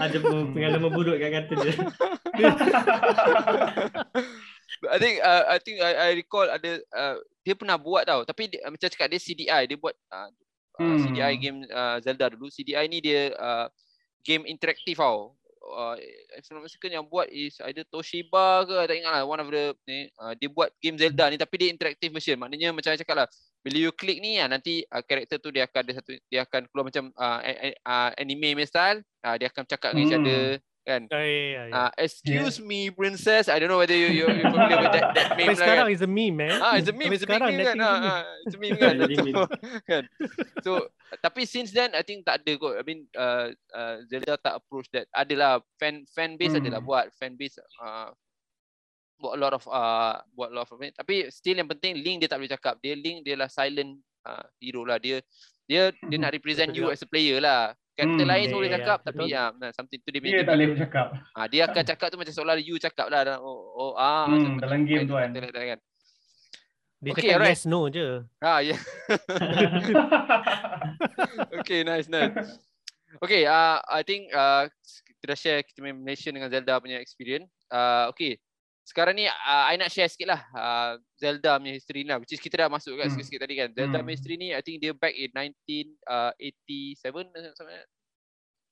[SPEAKER 3] Ada pengalaman buruk kat kata dia.
[SPEAKER 1] I think uh, I think I, I recall ada uh, dia pernah buat tau tapi dia, macam cakap dia CDI dia buat uh, uh,
[SPEAKER 2] Hmm.
[SPEAKER 1] CDI game uh, Zelda dulu CDI ni dia uh, game interaktif tau uh, if I'm not mistaken yang buat is either Toshiba ke tak ingat lah one of the ni uh, dia buat game Zelda ni tapi dia interactive version maknanya macam I cakap lah bila you klik ni uh, nanti uh, karakter tu dia akan ada satu dia akan keluar macam uh, uh, anime punya style uh, dia akan cakap dengan each
[SPEAKER 2] Hmm.
[SPEAKER 1] other kan
[SPEAKER 4] Oh, ya, ya, ya.
[SPEAKER 1] uh, excuse me princess I don't know whether you you you familiar with that that *laughs* meme lah kan.
[SPEAKER 4] sekarang is a meme, man.
[SPEAKER 1] Ah, it's a meme,
[SPEAKER 4] Sampai
[SPEAKER 1] it's a big
[SPEAKER 4] sekarang,
[SPEAKER 1] meme kan.
[SPEAKER 4] is a
[SPEAKER 1] Ah,
[SPEAKER 4] meme.
[SPEAKER 1] ah, it's a meme kan. *laughs* *laughs* So, kan. So, tapi since then I think tak ada kot. I mean uh, uh, Zelda tak approach that. Adalah fan fan base
[SPEAKER 2] Hmm.
[SPEAKER 1] adalah buat fan base uh, buat a lot of uh, buat a lot of it. Tapi still yang penting Link dia tak boleh cakap. Dia Link dia lah silent uh, hero lah. Dia dia dia nak represent you as a player lah. Karakter
[SPEAKER 2] Hmm,
[SPEAKER 1] lain
[SPEAKER 4] ya,
[SPEAKER 1] semua boleh
[SPEAKER 4] ya,
[SPEAKER 1] cakap
[SPEAKER 4] ya.
[SPEAKER 1] tapi ya nah, something tu dia
[SPEAKER 2] Dia
[SPEAKER 1] punya
[SPEAKER 2] tak boleh bercakap.
[SPEAKER 1] Ah, dia akan *laughs* cakap tu macam seolah you cakap lah. dalam- Oh, oh ah,
[SPEAKER 2] Hmm,
[SPEAKER 1] macam-
[SPEAKER 2] dalam
[SPEAKER 1] macam
[SPEAKER 2] game
[SPEAKER 1] main
[SPEAKER 2] tu kan.
[SPEAKER 1] lain kan.
[SPEAKER 4] Dia
[SPEAKER 1] Okay,
[SPEAKER 4] cakap
[SPEAKER 1] alright.
[SPEAKER 4] yes, no je.
[SPEAKER 1] Ah, ya. *laughs* okay, nice, nice. Okay, uh, I think uh, kita dah share kita main Malaysia dengan Zelda punya experience. Uh, okay, sekarang ni uh, I nak share sikit lah uh, Zelda punya history lah. Which is kita dah masuk kat
[SPEAKER 2] Hmm.
[SPEAKER 1] sikit-sikit tadi kan. Zelda
[SPEAKER 2] Hmm.
[SPEAKER 1] punya history ni, I think dia back in 1987. Uh, something like that.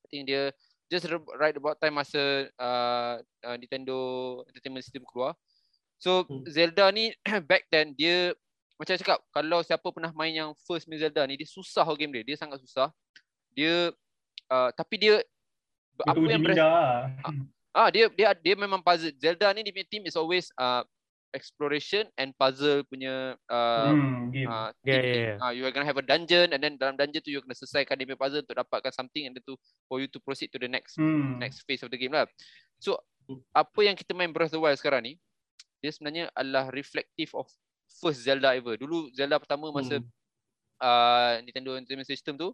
[SPEAKER 1] I think dia just right about time masa uh, uh, Nintendo Entertainment System keluar. So
[SPEAKER 3] Hmm.
[SPEAKER 1] Zelda ni *clears throat* back then dia macam cakap kalau siapa pernah main yang first main Zelda ni dia susah game dia. Dia sangat susah. Dia uh, tapi dia apa yang beres-
[SPEAKER 2] lah.
[SPEAKER 1] ah dia dia dia memang puzzle. Zelda ni dia punya team is always uh, exploration and puzzle punya uh,
[SPEAKER 2] Hmm, game.
[SPEAKER 1] uh,
[SPEAKER 4] Yeah,
[SPEAKER 1] team
[SPEAKER 4] yeah,
[SPEAKER 1] ni.
[SPEAKER 4] yeah.
[SPEAKER 1] Ah, you are gonna have a dungeon and then dalam dungeon tu you kena selesaikan dia punya puzzle untuk dapatkan something and then tu for you to proceed to the next
[SPEAKER 2] Hmm.
[SPEAKER 1] next phase of the game lah. So apa yang kita main Breath of the Wild sekarang ni dia sebenarnya adalah reflective of first Zelda ever. Dulu Zelda pertama masa
[SPEAKER 3] Hmm.
[SPEAKER 1] uh, Nintendo Entertainment System tu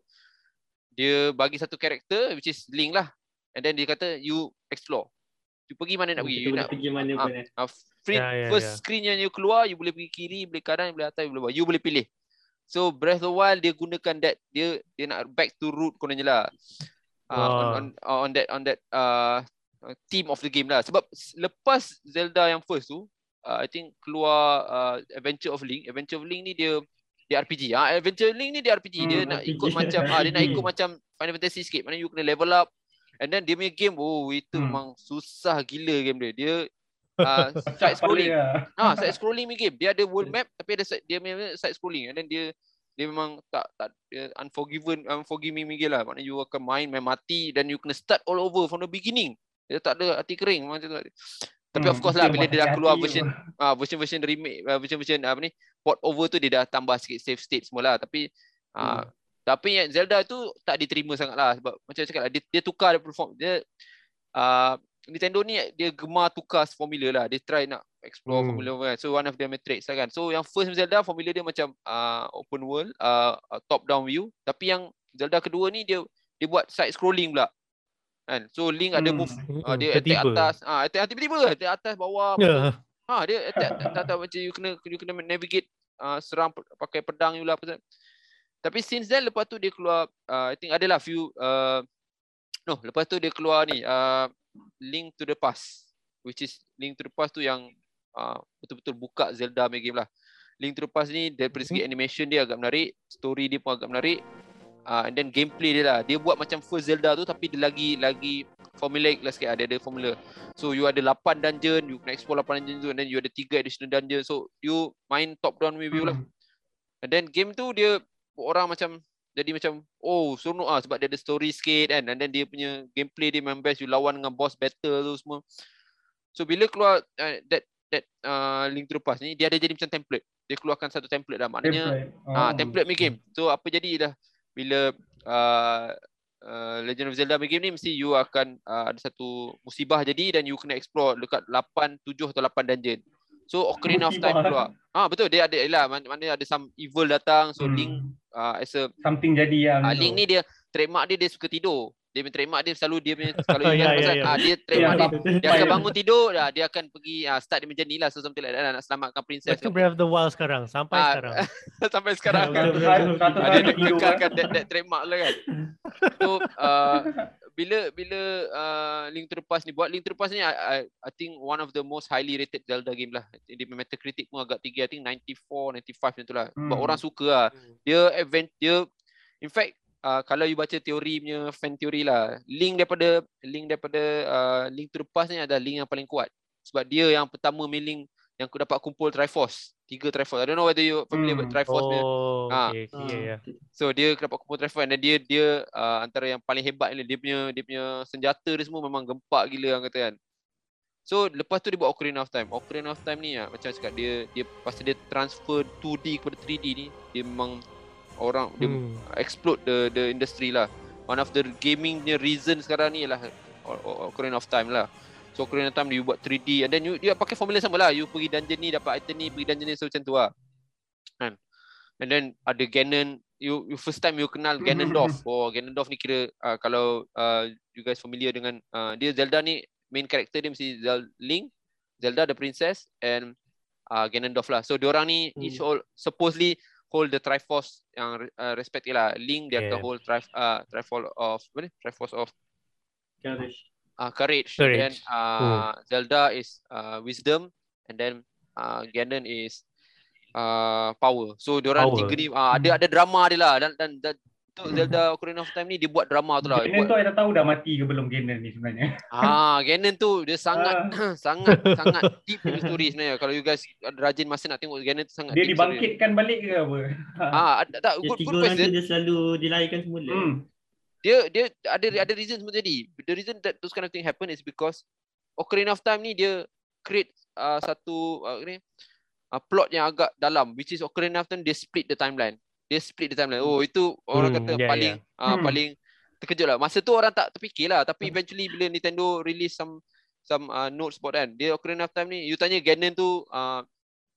[SPEAKER 1] dia bagi satu karakter which is Link lah. And then dia kata you explore. You pergi mana nak pergi.
[SPEAKER 3] Kita
[SPEAKER 1] You
[SPEAKER 3] boleh
[SPEAKER 1] nak
[SPEAKER 3] pergi mana
[SPEAKER 1] ah,
[SPEAKER 3] pun
[SPEAKER 1] uh, free,
[SPEAKER 4] Ya, ya,
[SPEAKER 1] first
[SPEAKER 4] ya.
[SPEAKER 1] screen yang you keluar you boleh pergi kiri, boleh kanan, boleh atas, boleh bawah. You boleh pilih. So Breath of the Wild dia gunakan that dia dia nak back to root kononnya lah. Uh, on,
[SPEAKER 4] Wah.
[SPEAKER 1] on on that on that uh, theme of the game lah. Sebab lepas Zelda yang first tu, uh, I think keluar uh, Adventure of Link. Adventure of Link ni dia dia RPG. Ah, Adventure of Link ni dia RPG. dia
[SPEAKER 2] Hmm,
[SPEAKER 1] nak
[SPEAKER 3] RPG.
[SPEAKER 1] ikut macam ah dia nak *laughs* ikut macam Final Fantasy sikit. Mana you kena level up. And then dia punya game, oh itu
[SPEAKER 2] Hmm.
[SPEAKER 1] memang susah gila game dia. Dia uh, *laughs* side scrolling.
[SPEAKER 2] Lah.
[SPEAKER 1] Ah, side scrolling punya game. Dia ada world map tapi ada side, dia punya side scrolling and then dia dia memang tak tak dia unforgiven unforgiving punya game lah. Maknanya you akan main main mati dan you kena start all over from the beginning. Dia tak ada hati kering macam tu. Tapi of
[SPEAKER 2] Hmm,
[SPEAKER 1] course lah bila dia dah keluar version ah version-version remake uh, version-version apa ni port over tu dia dah tambah sikit save state semua lah tapi ah
[SPEAKER 3] Hmm.
[SPEAKER 1] Tapi yang Zelda tu tak diterima sangat lah sebab macam cakap lah dia, dia tukar dia perform dia uh, Nintendo ni dia gemar tukar formula lah dia try nak explore
[SPEAKER 4] Hmm.
[SPEAKER 1] formula kan so one of their metrics lah kan so yang first Zelda formula dia macam uh, open world uh, uh, top down view tapi yang Zelda kedua ni dia dia buat side scrolling pula kan so Link ada
[SPEAKER 2] Hmm.
[SPEAKER 1] move uh, dia attack
[SPEAKER 4] Tertiba.
[SPEAKER 1] atas ah attack tiba-tiba attack atas bawah
[SPEAKER 4] Ya.
[SPEAKER 1] Ha dia attack tak tak macam you kena you kena navigate uh, serang pe- pakai pedang you lah apa tu. Tapi since then lepas tu dia keluar uh, I think adalah few uh, no lepas tu dia keluar ni uh, Link to the Past which is Link to the Past tu yang uh, betul-betul buka Zelda punya game lah. Link to the Past ni daripada segi animation dia agak menarik, story dia pun agak menarik. uh, and then gameplay dia lah. Dia buat macam first Zelda tu tapi dia lagi lagi formulaic lah sikit. Ada ada formula. So you ada 8 dungeon, you kena explore 8 dungeon tu and then you ada 3 additional dungeon. So you main top down review lah.
[SPEAKER 2] Hmm.
[SPEAKER 1] And then game tu dia orang macam jadi macam oh seronok ah sebab dia ada story sikit kan and then dia punya gameplay dia memang best you lawan dengan boss battle tu semua. So bila keluar uh, that that uh, link to past ni dia ada jadi macam template. Dia keluarkan satu template dah maknanya
[SPEAKER 2] Template.
[SPEAKER 1] ah
[SPEAKER 2] Oh.
[SPEAKER 1] template main game. So apa jadi dah bila uh, uh, Legend of Zelda main game ni mesti you akan uh, ada satu musibah jadi dan you kena explore dekat 8 7 atau 8 dungeon. So Ocarina of Time
[SPEAKER 2] Musibah.
[SPEAKER 1] keluar. Ah betul dia ada lah mana, mana ada some evil datang so
[SPEAKER 2] Hmm.
[SPEAKER 1] Link uh, as a
[SPEAKER 2] something jadi
[SPEAKER 1] uh,
[SPEAKER 2] lah. macam
[SPEAKER 1] Link ni dia trademark dia dia suka tidur. Dia punya trademark dia selalu dia punya *laughs* kalau you
[SPEAKER 4] Ya, ya,
[SPEAKER 1] pasal
[SPEAKER 4] ya.
[SPEAKER 1] ah dia trademark dia
[SPEAKER 2] sebab-
[SPEAKER 1] dia akan *laughs* bangun tidur dah dia akan pergi uh, start dia macam ni lah so something like that lah, nak selamatkan princess.
[SPEAKER 4] Tu Breath of the Wild sekarang. Sampai
[SPEAKER 1] Ah,
[SPEAKER 4] sekarang. *laughs*
[SPEAKER 1] sampai sekarang.
[SPEAKER 2] Hari
[SPEAKER 1] dia
[SPEAKER 2] tidur.
[SPEAKER 1] kekalkan that, that trademark lah kan. So uh, bila bila uh, Link to the Past ni buat Link to the Past ni I, I, I think one of the most highly rated Zelda game lah. Dia punya Metacritic pun agak tinggi. I think 94, 95 macam tu lah. Sebab
[SPEAKER 2] Hmm.
[SPEAKER 1] orang suka lah. Dia advent dia in fact uh, kalau you baca teori punya fan teori lah, Link daripada Link daripada uh, Link to the Past ni adalah Link yang paling kuat. Sebab dia yang pertama main Link yang aku dapat kumpul Triforce. Tiga Triforce. I don't know whether you familiar with
[SPEAKER 2] Hmm.
[SPEAKER 1] Triforce punya
[SPEAKER 4] Oh,
[SPEAKER 1] Ah.
[SPEAKER 4] okay, okay, yeah, yeah.
[SPEAKER 1] So dia dapat kumpul Triforce dan dia dia uh, antara yang paling hebat ni dia punya dia punya senjata dia semua memang gempak gila orang kata kan. So lepas tu dia buat Ocarina of Time. Ocarina of Time ni ah, macam cakap dia dia pasal dia transfer 2D kepada 3D ni dia memang orang dia
[SPEAKER 4] Hmm.
[SPEAKER 1] explode the the industry lah. One of the gaming punya reason sekarang ni ialah Ocarina of Time lah. So Ocarina of Time you buat 3D and then you dia pakai formula sama lah. You pergi dungeon ni dapat item ni, pergi dungeon ni so macam tu lah. Kan? And then ada Ganon you, you first time you kenal Ganondorf. *laughs* Oh Ganondorf ni kira uh, kalau uh, you guys familiar dengan uh, dia Zelda ni main character dia mesti Zel- Link, Zelda the princess and uh, Ganondorf lah. So diorang ni
[SPEAKER 4] Hmm.
[SPEAKER 1] each hold supposedly hold the Triforce yang uh, respect lah. Link dia akan
[SPEAKER 4] Yeah.
[SPEAKER 1] hold tri uh, Triforce of apa ni? Triforce of
[SPEAKER 3] Courage.
[SPEAKER 1] uh, courage.
[SPEAKER 4] Courage.
[SPEAKER 1] And then uh, Zelda is uh, wisdom and then uh, Ganon is uh, power. So diorang
[SPEAKER 4] Power.
[SPEAKER 1] tiga ni uh, ada ada drama dia lah dan dan, dan untuk Zelda Ocarina of Time ni dia buat drama tu lah. Dia
[SPEAKER 2] Ganon
[SPEAKER 1] buat,
[SPEAKER 2] tu I dah tahu dah mati ke belum Ganon ni sebenarnya.
[SPEAKER 1] ah Ganon tu dia sangat *clears throat* sangat sangat deep punya story sebenarnya. Kalau you guys rajin masa nak tengok Ganon tu sangat
[SPEAKER 2] Dia
[SPEAKER 1] deep story.
[SPEAKER 2] dibangkitkan balik ke apa?
[SPEAKER 1] Ah, tak
[SPEAKER 3] Dia
[SPEAKER 1] good, good question.
[SPEAKER 3] dia selalu dilahirkan semula.
[SPEAKER 2] Hmm.
[SPEAKER 1] Dia dia ada ada reason semua jadi. The reason that those kind of thing happen is because Ocarina of Time ni dia create uh, satu uh, ni uh, plot yang agak dalam which is Ocarina of Time dia split the timeline. Dia split the timeline. Oh itu orang
[SPEAKER 4] Hmm,
[SPEAKER 1] kata
[SPEAKER 4] yeah,
[SPEAKER 1] paling uh,
[SPEAKER 2] Hmm.
[SPEAKER 1] paling terkejut lah. Masa tu orang tak terfikir lah tapi eventually bila Nintendo release some some uh, notes about kan dia Ocarina of Time ni you tanya Ganon tu uh,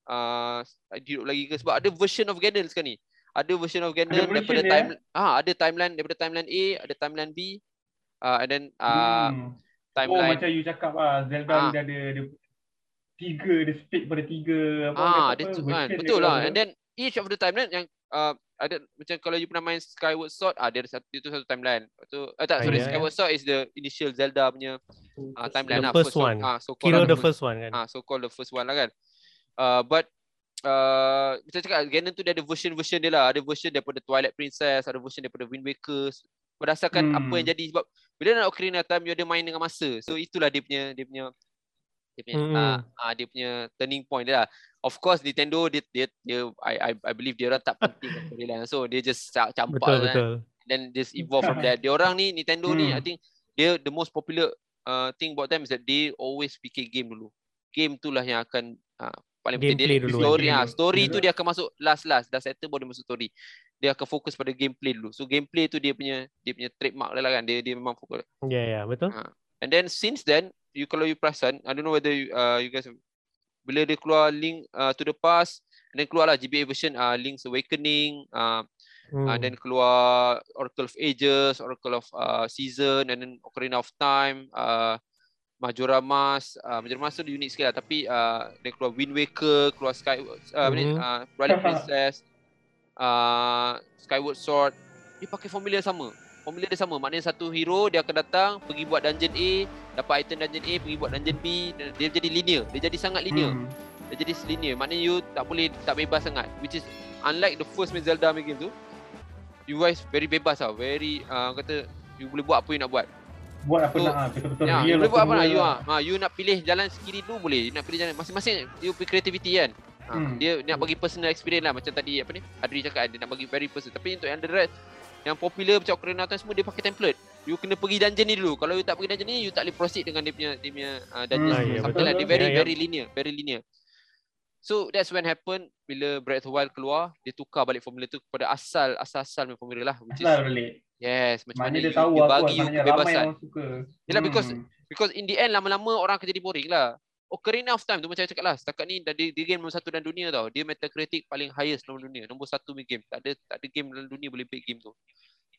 [SPEAKER 1] uh, hidup lagi ke sebab ada version of Ganon sekarang ni. Ada version of Ganon
[SPEAKER 2] version
[SPEAKER 1] daripada
[SPEAKER 2] dia,
[SPEAKER 1] time ah ada timeline daripada timeline A, ada timeline B, uh, and then uh,
[SPEAKER 2] Hmm. Oh
[SPEAKER 1] timeline
[SPEAKER 2] macam you cakap lah Zelda
[SPEAKER 1] Ah.
[SPEAKER 2] ni dia ada dia tiga dia split pada tiga apa
[SPEAKER 1] ah dia
[SPEAKER 2] apa,
[SPEAKER 1] kan
[SPEAKER 2] version
[SPEAKER 1] betul lah and then each of the timeline yang uh, ada macam kalau you pernah main Skyward Sword ah dia ada satu itu satu timeline. Lepas tu eh, tak
[SPEAKER 4] Ah,
[SPEAKER 1] sorry
[SPEAKER 4] yeah.
[SPEAKER 1] Skyward Sword is the initial Zelda punya uh, timeline
[SPEAKER 4] The
[SPEAKER 1] lah
[SPEAKER 4] first
[SPEAKER 1] so,
[SPEAKER 4] one.
[SPEAKER 1] ah so called
[SPEAKER 4] Kira
[SPEAKER 1] lah
[SPEAKER 4] the first one kan.
[SPEAKER 1] ah so called the first one lah kan. Uh, but uh, macam cakap Ganon tu dia ada version-version dia lah. Ada version daripada Twilight Princess, ada version daripada Wind Waker. Berdasarkan
[SPEAKER 2] Hmm.
[SPEAKER 1] apa yang jadi sebab bila nak Ocarina of Time you ada main dengan masa. So itulah dia punya dia punya dia punya
[SPEAKER 4] Hmm.
[SPEAKER 1] ah ah, dia punya turning point dia lah. Of course Nintendo dia dia, dia I, I I believe dia orang tak penting storyline. So dia just ca- campak
[SPEAKER 4] Betul
[SPEAKER 1] kan.
[SPEAKER 4] betul.
[SPEAKER 1] then just evolve from there. Dia orang ni Nintendo ni
[SPEAKER 2] Hmm.
[SPEAKER 1] I think dia the most popular uh, thing about them is that they always fikir game dulu. Game tu lah yang akan uh, paling penting dia
[SPEAKER 4] dulu.
[SPEAKER 1] story
[SPEAKER 2] Gameplay
[SPEAKER 1] ah
[SPEAKER 2] dulu.
[SPEAKER 1] story tu dia akan masuk last last dah settle baru dia masuk story. Dia akan fokus pada gameplay dulu. So gameplay tu dia punya dia punya trademark lah kan. Dia dia memang fokus.
[SPEAKER 4] Ya yeah, ya yeah, betul.
[SPEAKER 1] And then since then you kalau you perasan I don't know whether you, uh, you guys have- bila dia keluar Link uh, to the Past then keluarlah GBA version uh, Link's Awakening uh,
[SPEAKER 4] Hmm.
[SPEAKER 1] Uh, then keluar Oracle of Ages, Oracle of uh, Season, and then Ocarina of Time, uh, Majora Mask. Uh, Majora Mask tu unik sikit lah. Tapi uh, dia keluar Wind Waker, keluar Sky, uh,
[SPEAKER 4] Mhm.
[SPEAKER 1] uh, Twilight Princess, uh, Skyward Sword. Dia pakai formula yang sama. Formula dia sama. Maknanya satu hero dia akan datang, pergi buat dungeon A, dapat item dungeon A, pergi buat dungeon B. Dia jadi linear. Dia jadi sangat linear.
[SPEAKER 2] Hmm.
[SPEAKER 1] Dia jadi linear. Maknanya you tak boleh tak bebas sangat. Which is unlike the first main Zelda main game tu. you guys very bebas tau. Very uh, kata you boleh buat apa you nak buat.
[SPEAKER 2] Buat apa
[SPEAKER 1] So,
[SPEAKER 2] nak ah, betul-betul
[SPEAKER 1] Ya,
[SPEAKER 2] real
[SPEAKER 1] you boleh buat apa
[SPEAKER 2] semua
[SPEAKER 1] nak you
[SPEAKER 2] lah.
[SPEAKER 1] ah. Ha, you nak pilih jalan sekiri dulu boleh. You nak pilih jalan masing-masing you pilih creativity kan. Ha,
[SPEAKER 2] Hmm.
[SPEAKER 1] dia dia nak bagi personal experience lah macam tadi apa ni Adri cakap kan, dia nak bagi very personal. Tapi untuk yang the rest yang popular macam Ocarina of Time semua dia pakai template. You kena pergi dungeon ni dulu. Kalau you tak pergi dungeon ni you tak boleh proceed dengan dia punya dia punya uh, dungeon.
[SPEAKER 2] Hmm, betul,
[SPEAKER 1] like dia very
[SPEAKER 4] Ya, ya.
[SPEAKER 1] very linear, very linear. So that's when happen bila Breath of the Wild keluar, dia tukar balik formula tu kepada asal asal-asal punya formula lah which is yes macam
[SPEAKER 2] Maknanya
[SPEAKER 1] mana
[SPEAKER 2] dia
[SPEAKER 1] you,
[SPEAKER 2] tahu
[SPEAKER 1] dia bagi you
[SPEAKER 2] maknanya ramai
[SPEAKER 1] kebebasan.
[SPEAKER 2] orang suka.
[SPEAKER 1] Because-
[SPEAKER 2] Hmm.
[SPEAKER 1] Because in the end lama-lama orang akan jadi boring lah. Ocarina of Time tu macam saya cakap lah. Setakat ni dah dia, dia game nombor satu dalam dunia tau. Dia Metacritic paling highest dalam dunia. Nombor satu punya game. Tak ada tak ada game dalam dunia boleh beat game tu.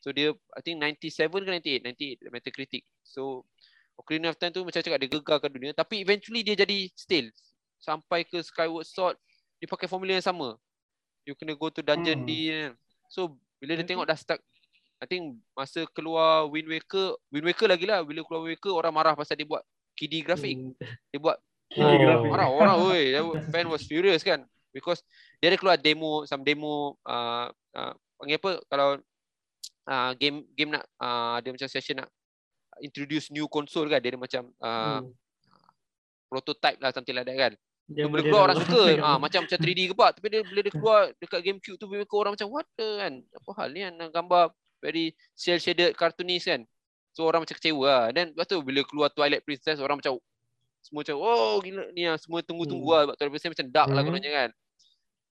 [SPEAKER 1] So dia I think 97 ke 98? 98 Metacritic. So Ocarina of Time tu macam cakap dia gegarkan dunia. Tapi eventually dia jadi stale. Sampai ke Skyward Sword dia pakai formula yang sama. You kena go to dungeon
[SPEAKER 2] Hmm.
[SPEAKER 1] di kan. So bila dia tengok dah start I think masa keluar Wind Waker, Wind Waker lagi lah. Bila keluar Wind Waker orang marah pasal dia buat kiddie grafik.
[SPEAKER 3] Hmm.
[SPEAKER 1] Dia buat
[SPEAKER 4] Oh.
[SPEAKER 1] marah orang oi. Fan *laughs* was furious kan. Because dia ada keluar demo, some demo uh, uh, panggil apa kalau uh, game game nak uh, ada macam session nak introduce new console kan. Dia ada macam uh,
[SPEAKER 3] Hmm.
[SPEAKER 1] prototype lah something like that kan.
[SPEAKER 3] Dia
[SPEAKER 1] bila
[SPEAKER 3] boleh
[SPEAKER 1] keluar orang suka *laughs* ah macam macam 3D ke apa tapi dia bila dia keluar dekat GameCube tu bila orang macam what the kan apa hal ni kan gambar very cel shaded cartoonist kan so orang macam kecewa lah dan lepas tu bila keluar Twilight Princess orang macam semua macam oh gila ni lah semua tunggu-tunggu
[SPEAKER 3] Hmm.
[SPEAKER 1] lah sebab Twilight Princess macam dark lah
[SPEAKER 4] Hmm.
[SPEAKER 1] kononnya kan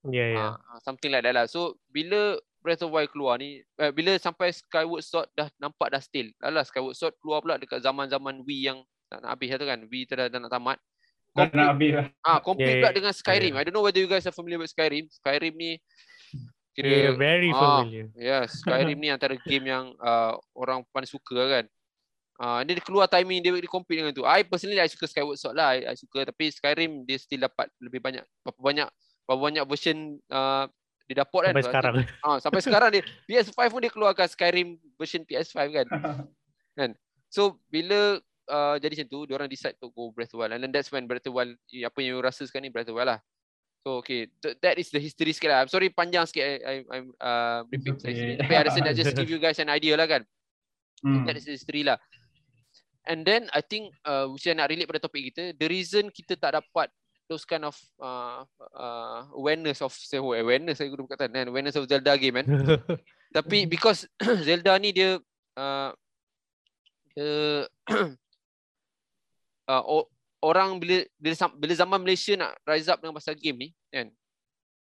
[SPEAKER 4] Ya, ya.
[SPEAKER 1] Ah, ah, something like that lah so bila Breath of Wild keluar ni eh, bila sampai Skyward Sword dah nampak dah still dah lah Skyward Sword keluar pula dekat zaman-zaman Wii yang nak, nak habis lah tu kan Wii tu dah, dah nak tamat
[SPEAKER 2] Dah nak habis lah.
[SPEAKER 1] Ah, compete
[SPEAKER 4] Yeah,
[SPEAKER 1] pula
[SPEAKER 4] yeah.
[SPEAKER 1] dengan Skyrim. I don't know whether you guys are familiar with Skyrim. Skyrim ni kira
[SPEAKER 4] Yeah, very
[SPEAKER 1] ah,
[SPEAKER 4] familiar.
[SPEAKER 1] yeah, Skyrim ni antara game yang uh, orang paling suka lah kan. Ah, uh, dia keluar timing dia, dia compete dengan tu. I personally I suka Skyward Sword lah. I, I suka tapi Skyrim dia still dapat lebih banyak berapa banyak berapa banyak version uh, dia dapat kan.
[SPEAKER 4] Sampai sekarang. *laughs*
[SPEAKER 1] Ah, sampai sekarang dia PS5 pun dia keluarkan Skyrim version PS5 *laughs* kan. So bila uh, jadi macam tu, diorang decide to go Breath of the Wild. And then that's when Breath of the Wild, apa yang you rasa sekarang ni Breath of the Wild lah. So okay, th- that is the history sikit lah. I'm sorry panjang sikit I, I, I'm uh, repeat saya
[SPEAKER 2] okay.
[SPEAKER 1] sini. Tapi I rasa nak just give you guys an idea lah kan.
[SPEAKER 2] Hmm.
[SPEAKER 1] That is the history lah. And then I think uh, which I nak relate pada topik kita, the reason kita tak dapat those kind of uh, uh, awareness of say, oh, awareness saya guna perkataan kan? Awareness of Zelda game kan? *laughs* Tapi because *clears throat* Zelda ni dia uh, dia *clears throat* uh, orang bila bila, bila zaman Malaysia nak rise up dengan pasal game ni kan?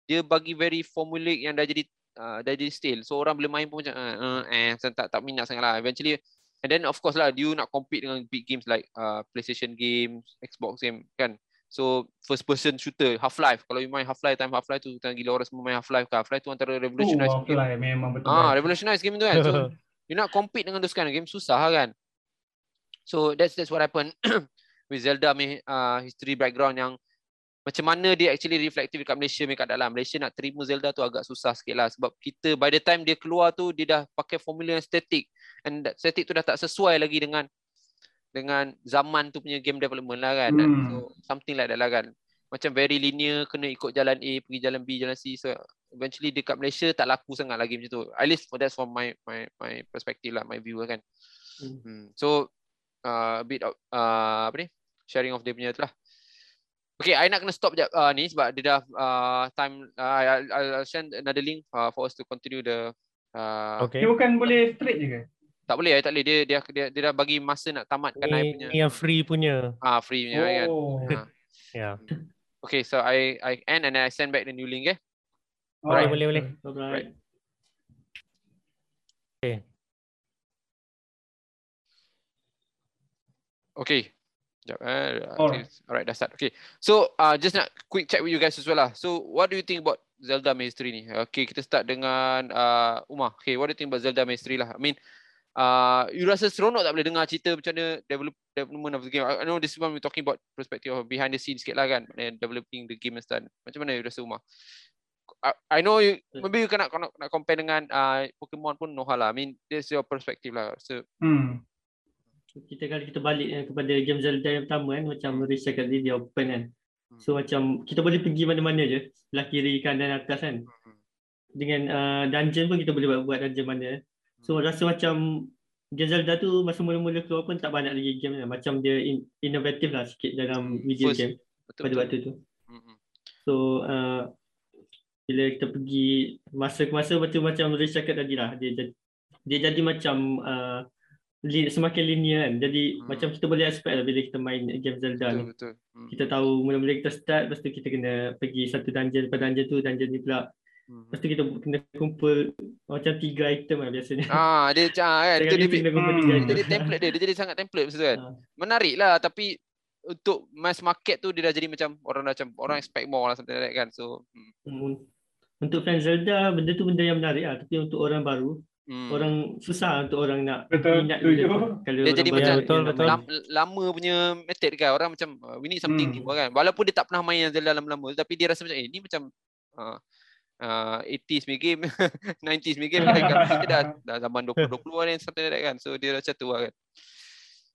[SPEAKER 1] Dia bagi very formulaic yang dah jadi uh, dah jadi stale. So orang bila main pun macam uh, uh, eh macam tak tak minat sangat lah. Eventually and then of course lah you nak compete dengan big games like uh, PlayStation games Xbox game kan? So first person shooter Half-Life. Kalau you main Half-Life time Half-Life tu tengah gila orang semua main Half-Life kan Half-Life tu antara
[SPEAKER 2] Oh,
[SPEAKER 1] revolutionize
[SPEAKER 2] apa
[SPEAKER 1] game.
[SPEAKER 2] lah memang betul.
[SPEAKER 1] ah revolutionize game tu kan? So *laughs* you nak compete dengan those kind of game susah lah kan? So that's that's what happened *coughs* with Zelda ni uh, history background yang macam mana dia actually reflective dekat Malaysia punya keadaan Malaysia nak terima Zelda tu agak susah sikit lah sebab kita by the time dia keluar tu dia dah pakai formula yang static and that static tu dah tak sesuai lagi dengan dengan zaman tu punya game development lah kan
[SPEAKER 2] Hmm.
[SPEAKER 1] so something like that lah kan macam very linear kena ikut jalan A pergi jalan B jalan C so eventually dekat Malaysia tak laku sangat lagi macam tu at least for that's from my my my perspective lah my view lah kan
[SPEAKER 3] Hmm.
[SPEAKER 1] hmm. so uh, a bit of uh, apa ni sharing of dia punya tu lah Okay, I nak kena stop jap uh, ni sebab dia dah uh, time uh, I'll, I'll send another link uh, for us to continue the uh,
[SPEAKER 4] Okay.
[SPEAKER 2] Dia bukan boleh straight je ke?
[SPEAKER 1] Tak boleh, I tak boleh. Dia dia dia, dia dah bagi masa nak tamatkan I
[SPEAKER 4] Ni,
[SPEAKER 1] punya
[SPEAKER 4] ni yang free punya.
[SPEAKER 1] ah free punya kan.
[SPEAKER 2] Oh.
[SPEAKER 1] Ah. *laughs*
[SPEAKER 4] Ya.
[SPEAKER 1] Okay, so I I end and then I send back the new link eh.
[SPEAKER 4] Alright, boleh, boleh.
[SPEAKER 3] Alright.
[SPEAKER 1] Okay. Sekejap eh.
[SPEAKER 2] Alright.
[SPEAKER 1] Alright, dah start. Okay. So, uh, just nak quick check with you guys as well lah. So, what do you think about Zelda Mastery ni? Okay, kita start dengan uh, Umar. Okay, what do you think about Zelda Mastery lah? I mean, uh, you rasa seronok tak boleh dengar cerita macam mana develop, development of the game? I know this one we're talking about perspective of behind the scenes sikit lah kan. And developing the game and stuff. Macam mana you rasa Umar? I, I know you, maybe you nak, nak, nak compare dengan uh, Pokemon pun no hal lah. I mean, that's your perspective lah. So,
[SPEAKER 2] Hmm.
[SPEAKER 3] kita kalau kita balik eh, kepada game Zelda yang pertama kan macam Riz cakap tadi dia open kan. So macam kita boleh pergi mana-mana je sebelah kiri kanan atas kan. dengan uh, dungeon pun kita boleh buat, buat dungeon mana. So rasa macam game Zelda tu masa mula-mula keluar pun tak banyak lagi game lah. Macam dia in, inovatif lah sikit dalam video
[SPEAKER 1] First,
[SPEAKER 3] game
[SPEAKER 1] Betul,
[SPEAKER 3] pada
[SPEAKER 1] betul.
[SPEAKER 3] waktu tu.
[SPEAKER 1] Mm-mm.
[SPEAKER 3] So uh, bila kita pergi masa ke masa macam macam Riz cakap tadi lah dia jadi, dia jadi macam uh, li, semakin linear kan. Jadi
[SPEAKER 1] Hmm.
[SPEAKER 3] macam kita boleh expect lah bila kita main game Zelda
[SPEAKER 1] Betul,
[SPEAKER 3] ni.
[SPEAKER 1] betul. Mm.
[SPEAKER 3] Kita tahu mula-mula kita start lepas tu kita kena pergi satu dungeon lepas dungeon tu dungeon ni pula. Lepas tu kita kena kumpul macam tiga item lah biasanya.
[SPEAKER 1] Ah, dia macam ah, kan. Itu dia,
[SPEAKER 3] kita kena kumpul
[SPEAKER 2] Hmm.
[SPEAKER 3] tiga
[SPEAKER 1] dia
[SPEAKER 3] item.
[SPEAKER 1] jadi template dia. Dia jadi sangat template masa tu kan.
[SPEAKER 3] Ah.
[SPEAKER 1] Menarik lah tapi untuk mass market tu dia dah jadi macam orang dah macam orang expect more lah something like that kan. So, mm.
[SPEAKER 3] Hmm. Untuk fan Zelda benda tu benda yang menarik lah tapi untuk orang baru
[SPEAKER 1] Mm.
[SPEAKER 3] orang susah untuk orang nak
[SPEAKER 2] Betul,
[SPEAKER 3] minat tu. Kalau
[SPEAKER 1] Dia jadi macam-
[SPEAKER 4] Betul, betul.
[SPEAKER 1] lama punya method kan orang macam uh, we need something
[SPEAKER 2] Hmm.
[SPEAKER 1] new kan walaupun dia tak pernah main yang Zelda lama-lama tapi dia rasa macam eh ni macam uh, uh, 80s punya game 90s punya game kan dia dah, dah zaman 2020 ni something like that kan so dia macam tu lah kan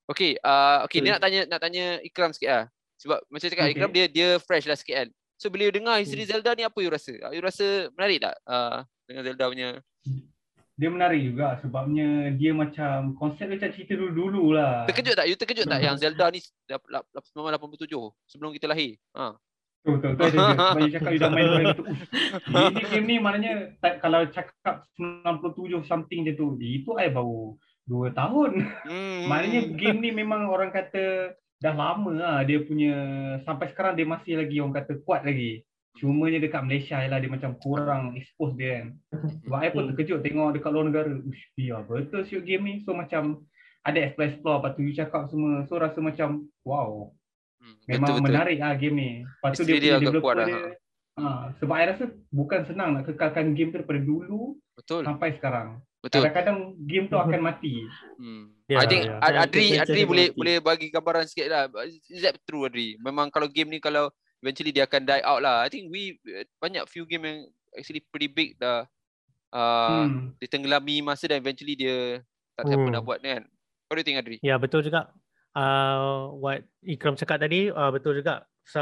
[SPEAKER 1] okay uh, okay ni
[SPEAKER 3] Betul.
[SPEAKER 1] nak tanya nak tanya Ikram sikit lah sebab macam cakap
[SPEAKER 2] Okay.
[SPEAKER 1] Ikram dia dia fresh lah sikit kan so bila you dengar history
[SPEAKER 3] Hmm.
[SPEAKER 1] Zelda ni apa you rasa you rasa menarik tak uh, dengan Zelda punya
[SPEAKER 2] Dia menarik juga sebabnya dia macam konsep dia macam cerita dulu-dulu lah.
[SPEAKER 1] terkejut tak you terkejut tak yang Zelda ni dah- dah- dah- 1987 sebelum kita lahir ha
[SPEAKER 2] Betul, betul, betul. betul. Sebab you cakap you dah main tu. Ini game ni maknanya tak, kalau cakap 97 something je tu, itu I baru 2 tahun.
[SPEAKER 1] hmm.
[SPEAKER 2] Maknanya game ni memang orang kata dah lama lah dia punya sampai sekarang dia masih lagi orang kata kuat lagi. Cumanya dekat Malaysia lah dia macam kurang expose dia kan. Sebab I pun terkejut tengok dekat luar negara. Ush, ya betul siut game ni. So macam ada explore-explore lepas tu you cakap semua. So rasa macam wow.
[SPEAKER 1] Hmm,
[SPEAKER 2] Memang
[SPEAKER 1] betul-betul.
[SPEAKER 2] menarik lah game ni. Lepas tu dia
[SPEAKER 1] dia
[SPEAKER 2] developer
[SPEAKER 1] kuat lah,
[SPEAKER 2] dia. Ha. sebab I rasa bukan senang nak kekalkan game tu daripada dulu
[SPEAKER 1] Betul.
[SPEAKER 2] sampai sekarang.
[SPEAKER 1] Betul.
[SPEAKER 2] Kadang-kadang game tu akan mati.
[SPEAKER 1] Hmm.
[SPEAKER 4] Ya,
[SPEAKER 1] I think
[SPEAKER 4] ya.
[SPEAKER 1] Ad- Adri
[SPEAKER 3] Betul,
[SPEAKER 1] Adri
[SPEAKER 3] betul,
[SPEAKER 1] boleh
[SPEAKER 3] betul.
[SPEAKER 1] boleh bagi gambaran sikit lah. Is that true Adri? Memang kalau game ni kalau eventually dia akan die out lah. I think we banyak few game yang actually pretty big dah uh,
[SPEAKER 2] Hmm.
[SPEAKER 1] ditenggelami masa dan eventually dia tak siapa
[SPEAKER 4] Hmm.
[SPEAKER 1] nak buat ni kan. What do you think Adri?
[SPEAKER 4] Ya betul juga. Uh, what Ikram cakap tadi uh, betul juga. So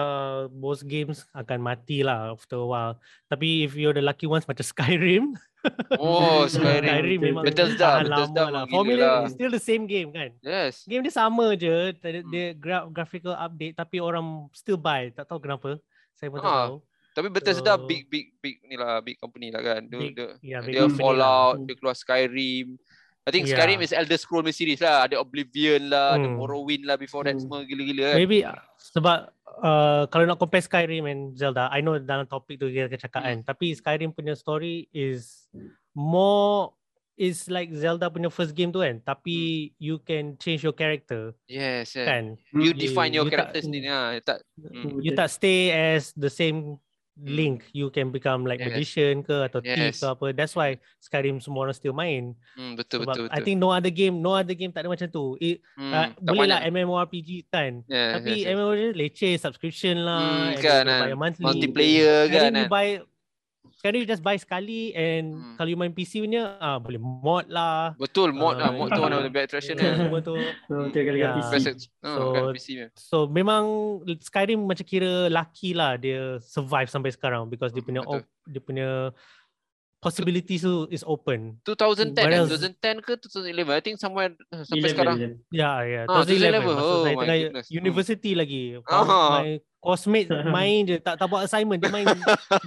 [SPEAKER 4] most games akan mati lah after a while. Tapi if you're the lucky ones macam Skyrim, *laughs*
[SPEAKER 1] Oh Skyrim.
[SPEAKER 4] Skyrim memang
[SPEAKER 1] Bethesda
[SPEAKER 4] lama lah. Formula
[SPEAKER 1] lah.
[SPEAKER 4] still the same game kan.
[SPEAKER 1] Yes.
[SPEAKER 4] Game dia sama je, dia,
[SPEAKER 1] Hmm.
[SPEAKER 4] dia gra- graphical update tapi orang still buy. Tak tahu kenapa. Saya pun tak
[SPEAKER 1] Ah,
[SPEAKER 4] tahu.
[SPEAKER 1] Tapi Bethesda
[SPEAKER 4] So-
[SPEAKER 1] big big big ni lah big company lah kan. Dia,
[SPEAKER 4] Big-
[SPEAKER 1] dia,
[SPEAKER 4] big
[SPEAKER 1] dia
[SPEAKER 4] company
[SPEAKER 1] Fallout,
[SPEAKER 3] lah.
[SPEAKER 1] dia keluar Skyrim. I think
[SPEAKER 4] Yeah.
[SPEAKER 1] Skyrim is Elder Scrolls punya series lah. Ada Oblivion lah, ada
[SPEAKER 4] Hmm.
[SPEAKER 1] Morrowind lah before that
[SPEAKER 3] Hmm.
[SPEAKER 1] semua gila-gila kan.
[SPEAKER 4] Maybe uh, sebab uh, kalau nak compare Skyrim and Zelda, I know dalam topik tu kita cakap kan. Tapi Skyrim punya story is more is like Zelda punya first game tu kan. Tapi you can change your character
[SPEAKER 1] Yes, yes.
[SPEAKER 4] kan.
[SPEAKER 1] You
[SPEAKER 2] Hmm.
[SPEAKER 1] define your
[SPEAKER 4] You tak-
[SPEAKER 1] character sendiri lah. Tak, Hmm.
[SPEAKER 4] You tak stay as the same link. You can become like
[SPEAKER 1] Yes.
[SPEAKER 4] magician ke atau thief
[SPEAKER 1] Yes.
[SPEAKER 4] ke apa. That's why Skyrim semua orang still main.
[SPEAKER 1] hmm, betul
[SPEAKER 4] Sebab
[SPEAKER 1] betul betul.
[SPEAKER 4] I think no other game, no other game tak ada macam tu. It,
[SPEAKER 1] hmm,
[SPEAKER 4] uh, boleh lah. MMORPG kan.
[SPEAKER 1] Yes,
[SPEAKER 4] Tapi
[SPEAKER 1] yes, yes.
[SPEAKER 4] MMORPG leceh subscription lah.
[SPEAKER 1] Hmm, kan,
[SPEAKER 4] then you
[SPEAKER 1] kan.
[SPEAKER 4] bayar monthly.
[SPEAKER 1] multiplayer kan.
[SPEAKER 4] Sekarang you
[SPEAKER 1] kan?
[SPEAKER 4] buy sekarang you just buy sekali and
[SPEAKER 1] Hmm.
[SPEAKER 4] kalau you main PC punya ah boleh mod lah.
[SPEAKER 1] Betul mod lah.
[SPEAKER 4] Ah,
[SPEAKER 1] Mod tu one of the best attraction
[SPEAKER 4] Yeah,
[SPEAKER 1] dia.
[SPEAKER 4] semua tu.
[SPEAKER 3] So, kali
[SPEAKER 4] Ya.
[SPEAKER 3] PC.
[SPEAKER 1] Oh,
[SPEAKER 4] So-
[SPEAKER 1] PC.
[SPEAKER 4] So memang Skyrim macam kira lucky lah dia survive sampai sekarang because dia
[SPEAKER 1] Hmm,
[SPEAKER 4] punya op, dia punya possibilities tu is open.
[SPEAKER 1] 2010
[SPEAKER 4] What
[SPEAKER 1] eh?
[SPEAKER 4] else?
[SPEAKER 1] 2010 ke 2011 I think somewhere uh, sampai
[SPEAKER 3] 11,
[SPEAKER 1] sekarang
[SPEAKER 3] 11.
[SPEAKER 4] Ya, ya.
[SPEAKER 1] Ah,
[SPEAKER 4] 2011
[SPEAKER 1] 2011.
[SPEAKER 4] masa
[SPEAKER 1] Oh
[SPEAKER 4] saya
[SPEAKER 1] my
[SPEAKER 4] tengah
[SPEAKER 1] goodness. Hmm.
[SPEAKER 4] university lagi.
[SPEAKER 1] Ah.
[SPEAKER 4] My coursemate *laughs* main je, tak tak buat assignment, dia main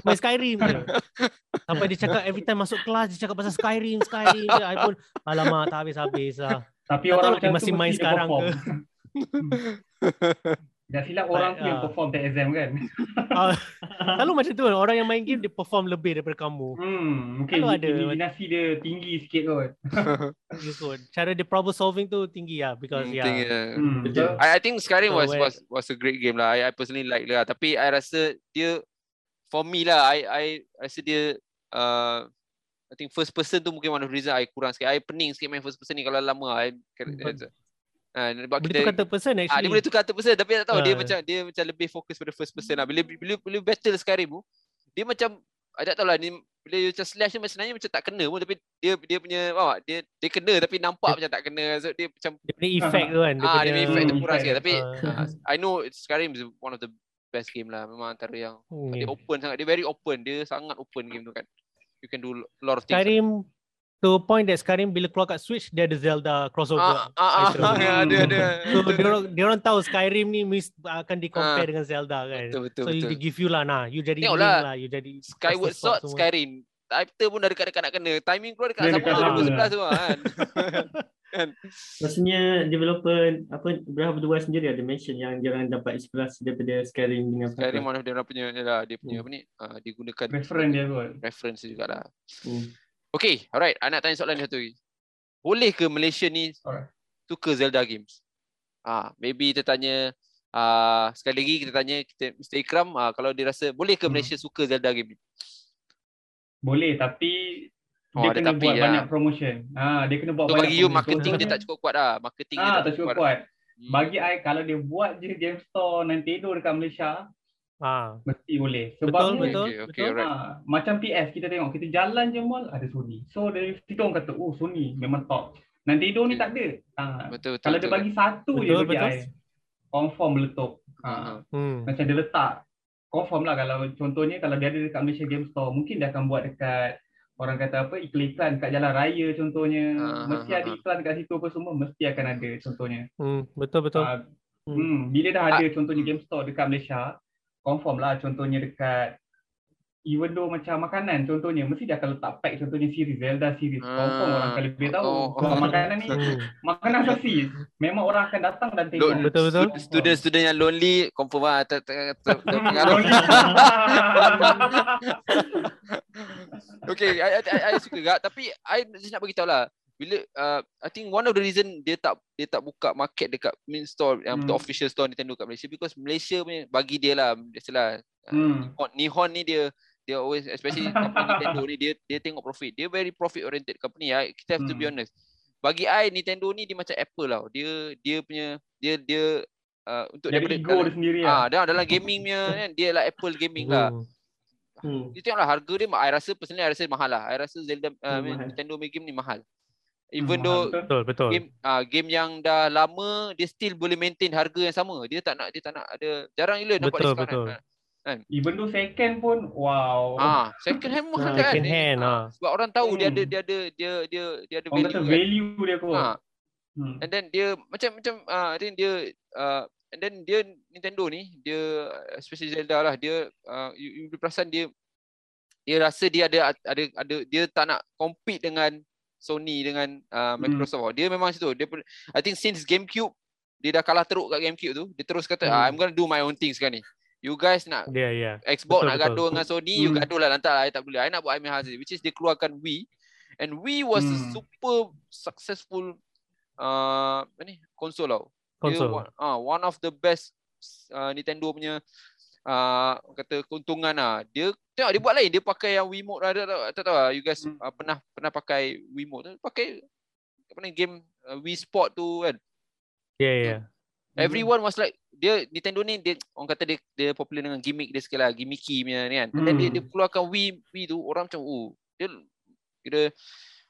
[SPEAKER 4] main Skyrim je. Sampai dia cakap every time masuk kelas dia cakap pasal Skyrim, Skyrim je. I pun alamak tak habis-habis lah.
[SPEAKER 2] Tapi
[SPEAKER 4] Tak
[SPEAKER 2] orang
[SPEAKER 4] tahu
[SPEAKER 2] macam
[SPEAKER 4] dia masih
[SPEAKER 2] tu
[SPEAKER 4] main sekarang
[SPEAKER 2] perform.
[SPEAKER 4] ke. *laughs*
[SPEAKER 2] Dah silap orang tu yang
[SPEAKER 4] ah.
[SPEAKER 2] perform tak exam kan. *laughs*
[SPEAKER 4] Ah, Selalu macam tu kan, orang yang main game dia perform lebih daripada kamu.
[SPEAKER 2] Hmm, mungkin
[SPEAKER 4] Kalau ada-
[SPEAKER 2] imaginasi dia tinggi sikit kot. *laughs*
[SPEAKER 4] Kot. Cara dia problem solving tu tinggi lah because
[SPEAKER 1] Hmm,
[SPEAKER 4] yeah.
[SPEAKER 1] think, uh,
[SPEAKER 2] Hmm,
[SPEAKER 3] Betul.
[SPEAKER 2] betul.
[SPEAKER 1] I, I think Skyrim
[SPEAKER 4] So
[SPEAKER 1] was was was a great game lah. I, I personally like lah. Tapi I rasa dia for me lah. I I rasa dia uh, I think first person tu mungkin one of the reason I kurang sikit. I pening sikit main first person ni kalau lama. I
[SPEAKER 4] But-
[SPEAKER 1] Ah, sebab
[SPEAKER 4] Boleh
[SPEAKER 1] kita
[SPEAKER 4] tukar third person
[SPEAKER 1] ah,
[SPEAKER 4] actually.
[SPEAKER 1] dia boleh tukar third person tapi tak tahu dia
[SPEAKER 4] Ah.
[SPEAKER 1] macam dia macam lebih fokus pada first person lah. Bila bila bila battle Skyrim tu dia macam I tak tahu lah ni bila you macam slash ni macam sebenarnya macam tak kena pun tapi dia dia punya faham tak? dia dia kena tapi nampak macam tak kena. So dia macam
[SPEAKER 4] Dia punya effect tu kan.
[SPEAKER 1] ah dia punya effect tu kurang sikit
[SPEAKER 2] dia.
[SPEAKER 1] tapi
[SPEAKER 4] Ah.
[SPEAKER 1] ah, I know Skyrim is one of the best game lah memang antara yang
[SPEAKER 4] Hmm,
[SPEAKER 1] dia open sangat dia very open dia sangat open game tu kan you can do a lot of things.
[SPEAKER 4] Skyrim to a point that Skyrim bila keluar kat Switch dia ada Zelda crossover.
[SPEAKER 1] Ah, ah,
[SPEAKER 4] item.
[SPEAKER 1] ah, *laughs* ya, ada ada.
[SPEAKER 4] So dia orang dia orang tahu Skyrim ni mis, akan di compare
[SPEAKER 1] Ah.
[SPEAKER 4] dengan Zelda kan.
[SPEAKER 1] Betul betul
[SPEAKER 4] so
[SPEAKER 1] betul.
[SPEAKER 4] you give you lah nah, you jadi
[SPEAKER 1] Tengok lah.
[SPEAKER 4] lah, you jadi
[SPEAKER 1] Skyward
[SPEAKER 4] Sword.
[SPEAKER 1] Skyrim. Title pun dah dekat-dekat nak kena. Timing keluar dekat
[SPEAKER 2] Dia
[SPEAKER 1] sama
[SPEAKER 2] sama.
[SPEAKER 1] 2011 tu kan.
[SPEAKER 3] Maksudnya developer apa Berapa Dua sendiri ada mention yang dia orang dapat inspirasi daripada Skyrim dengan
[SPEAKER 1] Skyrim of dia orang punya yalah, dia punya
[SPEAKER 3] Hmm.
[SPEAKER 1] apa ni? Uh, dia gunakan
[SPEAKER 2] Reference dia kot.
[SPEAKER 1] reference jugalah.
[SPEAKER 3] Hmm.
[SPEAKER 1] Okay, alright. I nak tanya soalan satu lagi. Boleh ke Malaysia ni
[SPEAKER 2] Alright.
[SPEAKER 1] suka Zelda games? Ah, maybe kita tanya ah sekali lagi kita tanya kita Mr Ikram ah kalau dia rasa boleh ke
[SPEAKER 2] Hmm.
[SPEAKER 1] Malaysia suka Zelda game ni?
[SPEAKER 2] Boleh tapi
[SPEAKER 1] Oh,
[SPEAKER 2] dia
[SPEAKER 1] ada
[SPEAKER 2] kena
[SPEAKER 1] tapi
[SPEAKER 2] buat
[SPEAKER 1] lah.
[SPEAKER 2] banyak promotion. Ha, dia kena buat
[SPEAKER 1] So
[SPEAKER 2] banyak
[SPEAKER 1] bagi you marketing dia
[SPEAKER 2] Contohnya-
[SPEAKER 1] tak cukup kuat lah. Marketing dia
[SPEAKER 2] Ah,
[SPEAKER 1] tak
[SPEAKER 2] tak cukup
[SPEAKER 1] kuat.
[SPEAKER 2] kuat.
[SPEAKER 1] Hmm.
[SPEAKER 2] Bagi I kalau dia buat je game store Nintendo dekat Malaysia,
[SPEAKER 4] Ah,
[SPEAKER 2] mesti boleh.
[SPEAKER 4] betul
[SPEAKER 2] Sebabnya
[SPEAKER 4] betul.
[SPEAKER 1] Okay, okay,
[SPEAKER 4] betul.
[SPEAKER 1] alright.
[SPEAKER 2] Ha, macam PS kita tengok kita jalan je mall ada Sony. So dari situ orang kata oh Sony memang top. Nintendo ni
[SPEAKER 1] Okay.
[SPEAKER 2] tak ada. Ha,
[SPEAKER 1] Betul betul.
[SPEAKER 2] kalau
[SPEAKER 1] betul.
[SPEAKER 2] dia bagi satu je
[SPEAKER 4] Betul,
[SPEAKER 2] bagi
[SPEAKER 4] betul.
[SPEAKER 2] I confirm meletup. Ha,
[SPEAKER 1] Hmm.
[SPEAKER 2] Macam dia letak confirm lah kalau contohnya kalau dia ada dekat Malaysia Game Store mungkin dia akan buat dekat orang kata apa iklan-iklan kat jalan raya contohnya
[SPEAKER 1] Ah,
[SPEAKER 2] mesti
[SPEAKER 1] ah,
[SPEAKER 2] ada
[SPEAKER 1] ah.
[SPEAKER 2] iklan kat situ apa semua mesti akan ada contohnya
[SPEAKER 4] Hmm, betul betul.
[SPEAKER 2] Ah,
[SPEAKER 4] Hmm.
[SPEAKER 2] hmm, bila dah ada contohnya
[SPEAKER 1] hmm.
[SPEAKER 2] game store dekat Malaysia confirm lah contohnya dekat even though macam makanan contohnya mesti dia akan letak pack contohnya series Zelda series confirm
[SPEAKER 1] Ah,
[SPEAKER 2] orang akan lebih tahu
[SPEAKER 1] oh, oh.
[SPEAKER 2] makanan ni
[SPEAKER 4] Hmm.
[SPEAKER 2] makanan asasi memang orang akan datang dan tengok
[SPEAKER 4] Betul, betul.
[SPEAKER 2] Confirm.
[SPEAKER 1] Student-student yang lonely confirm lah
[SPEAKER 2] Hmm, *laughs*
[SPEAKER 1] terpengaruh. *laughs* okay, I, I, I, I suka gak tapi I just nak bagi tahu lah bila uh, I think one of the reason dia tak dia tak buka market dekat main store yang
[SPEAKER 2] Hmm.
[SPEAKER 1] official store Nintendo kat Malaysia because Malaysia punya bagi dia lah biasalah
[SPEAKER 2] hmm.
[SPEAKER 1] Nihon, Nihon ni dia dia always especially company *laughs* Nintendo ni dia dia tengok profit. Dia very profit oriented company. I, kita have to be
[SPEAKER 2] Hmm.
[SPEAKER 1] honest. Bagi I Nintendo ni dia macam Apple tau. Dia dia punya dia dia uh, untuk daripada
[SPEAKER 2] ego
[SPEAKER 1] dalam,
[SPEAKER 2] dia sendiri
[SPEAKER 1] ah
[SPEAKER 2] lah.
[SPEAKER 1] dalam, dalam gaming punya *laughs* kan dia lah Apple gaming lah.
[SPEAKER 4] Hmm.
[SPEAKER 3] Hmm.
[SPEAKER 1] Dia tengoklah harga dia I rasa personally I rasa mahal lah. I rasa Zelda uh,
[SPEAKER 3] Hmm.
[SPEAKER 1] Nintendo punya game ni mahal. Even
[SPEAKER 2] Hmm,
[SPEAKER 1] though
[SPEAKER 2] betul.
[SPEAKER 4] Betul betul.
[SPEAKER 1] game ah game yang dah lama dia still boleh maintain harga yang sama. Dia tak nak dia tak nak ada jarang gila nampak
[SPEAKER 4] Betul,
[SPEAKER 1] diskaun
[SPEAKER 4] betul.
[SPEAKER 1] kan.
[SPEAKER 2] Even though second pun wow.
[SPEAKER 1] Ah, second hand mahal
[SPEAKER 4] Ah,
[SPEAKER 1] kan.
[SPEAKER 4] second hand,
[SPEAKER 1] Ah,
[SPEAKER 4] ah.
[SPEAKER 1] Sebab orang tahu dia ada
[SPEAKER 2] Hmm.
[SPEAKER 1] dia ada dia dia dia ada
[SPEAKER 2] Orang kata
[SPEAKER 1] value kan.
[SPEAKER 2] value dia kot.
[SPEAKER 1] Ha,
[SPEAKER 2] Hmm.
[SPEAKER 1] and then dia macam macam ah I think dia uh, and then dia Nintendo ni dia especially Zelda lah dia uh, you, you perasan dia dia rasa dia ada ada ada dia tak nak compete dengan Sony dengan uh, Microsoft. Dia memang situ. Dia I think since GameCube dia dah kalah teruk kat GameCube tu, dia terus kata ah,
[SPEAKER 3] Hmm.
[SPEAKER 1] I'm gonna do my own thing sekarang ni. You guys nak
[SPEAKER 4] Ya ya.
[SPEAKER 1] Xbox
[SPEAKER 4] Betul,
[SPEAKER 1] nak
[SPEAKER 4] betul.
[SPEAKER 1] gaduh dengan Sony, you
[SPEAKER 2] Hmm.
[SPEAKER 1] gaduh lah lantak lah. I tak boleh. I nak buat I punya hasil. Which is dia keluarkan Wii. And Wii was a
[SPEAKER 2] Hmm.
[SPEAKER 1] super successful uh, apa ni, konsol tau. Dia
[SPEAKER 4] Konsol.
[SPEAKER 1] one, ah, one of the best uh, Nintendo punya uh, kata keuntungan lah. Dia tengok dia buat lain. Dia pakai yang Wiimote lah. Tak tahu, lah. You guys
[SPEAKER 2] Hmm.
[SPEAKER 1] uh, pernah pernah pakai Wiimote tu. Pakai apa ni game uh, Wii Sport tu kan.
[SPEAKER 4] Ya ya.
[SPEAKER 1] Everyone was like dia Nintendo ni dia orang kata dia dia popular dengan gimmick dia sikit lah gimmicky punya ni kan. Hmm. Dan dia dia
[SPEAKER 2] Hmm.
[SPEAKER 1] keluarkan Wii Wii tu orang macam oh dia kira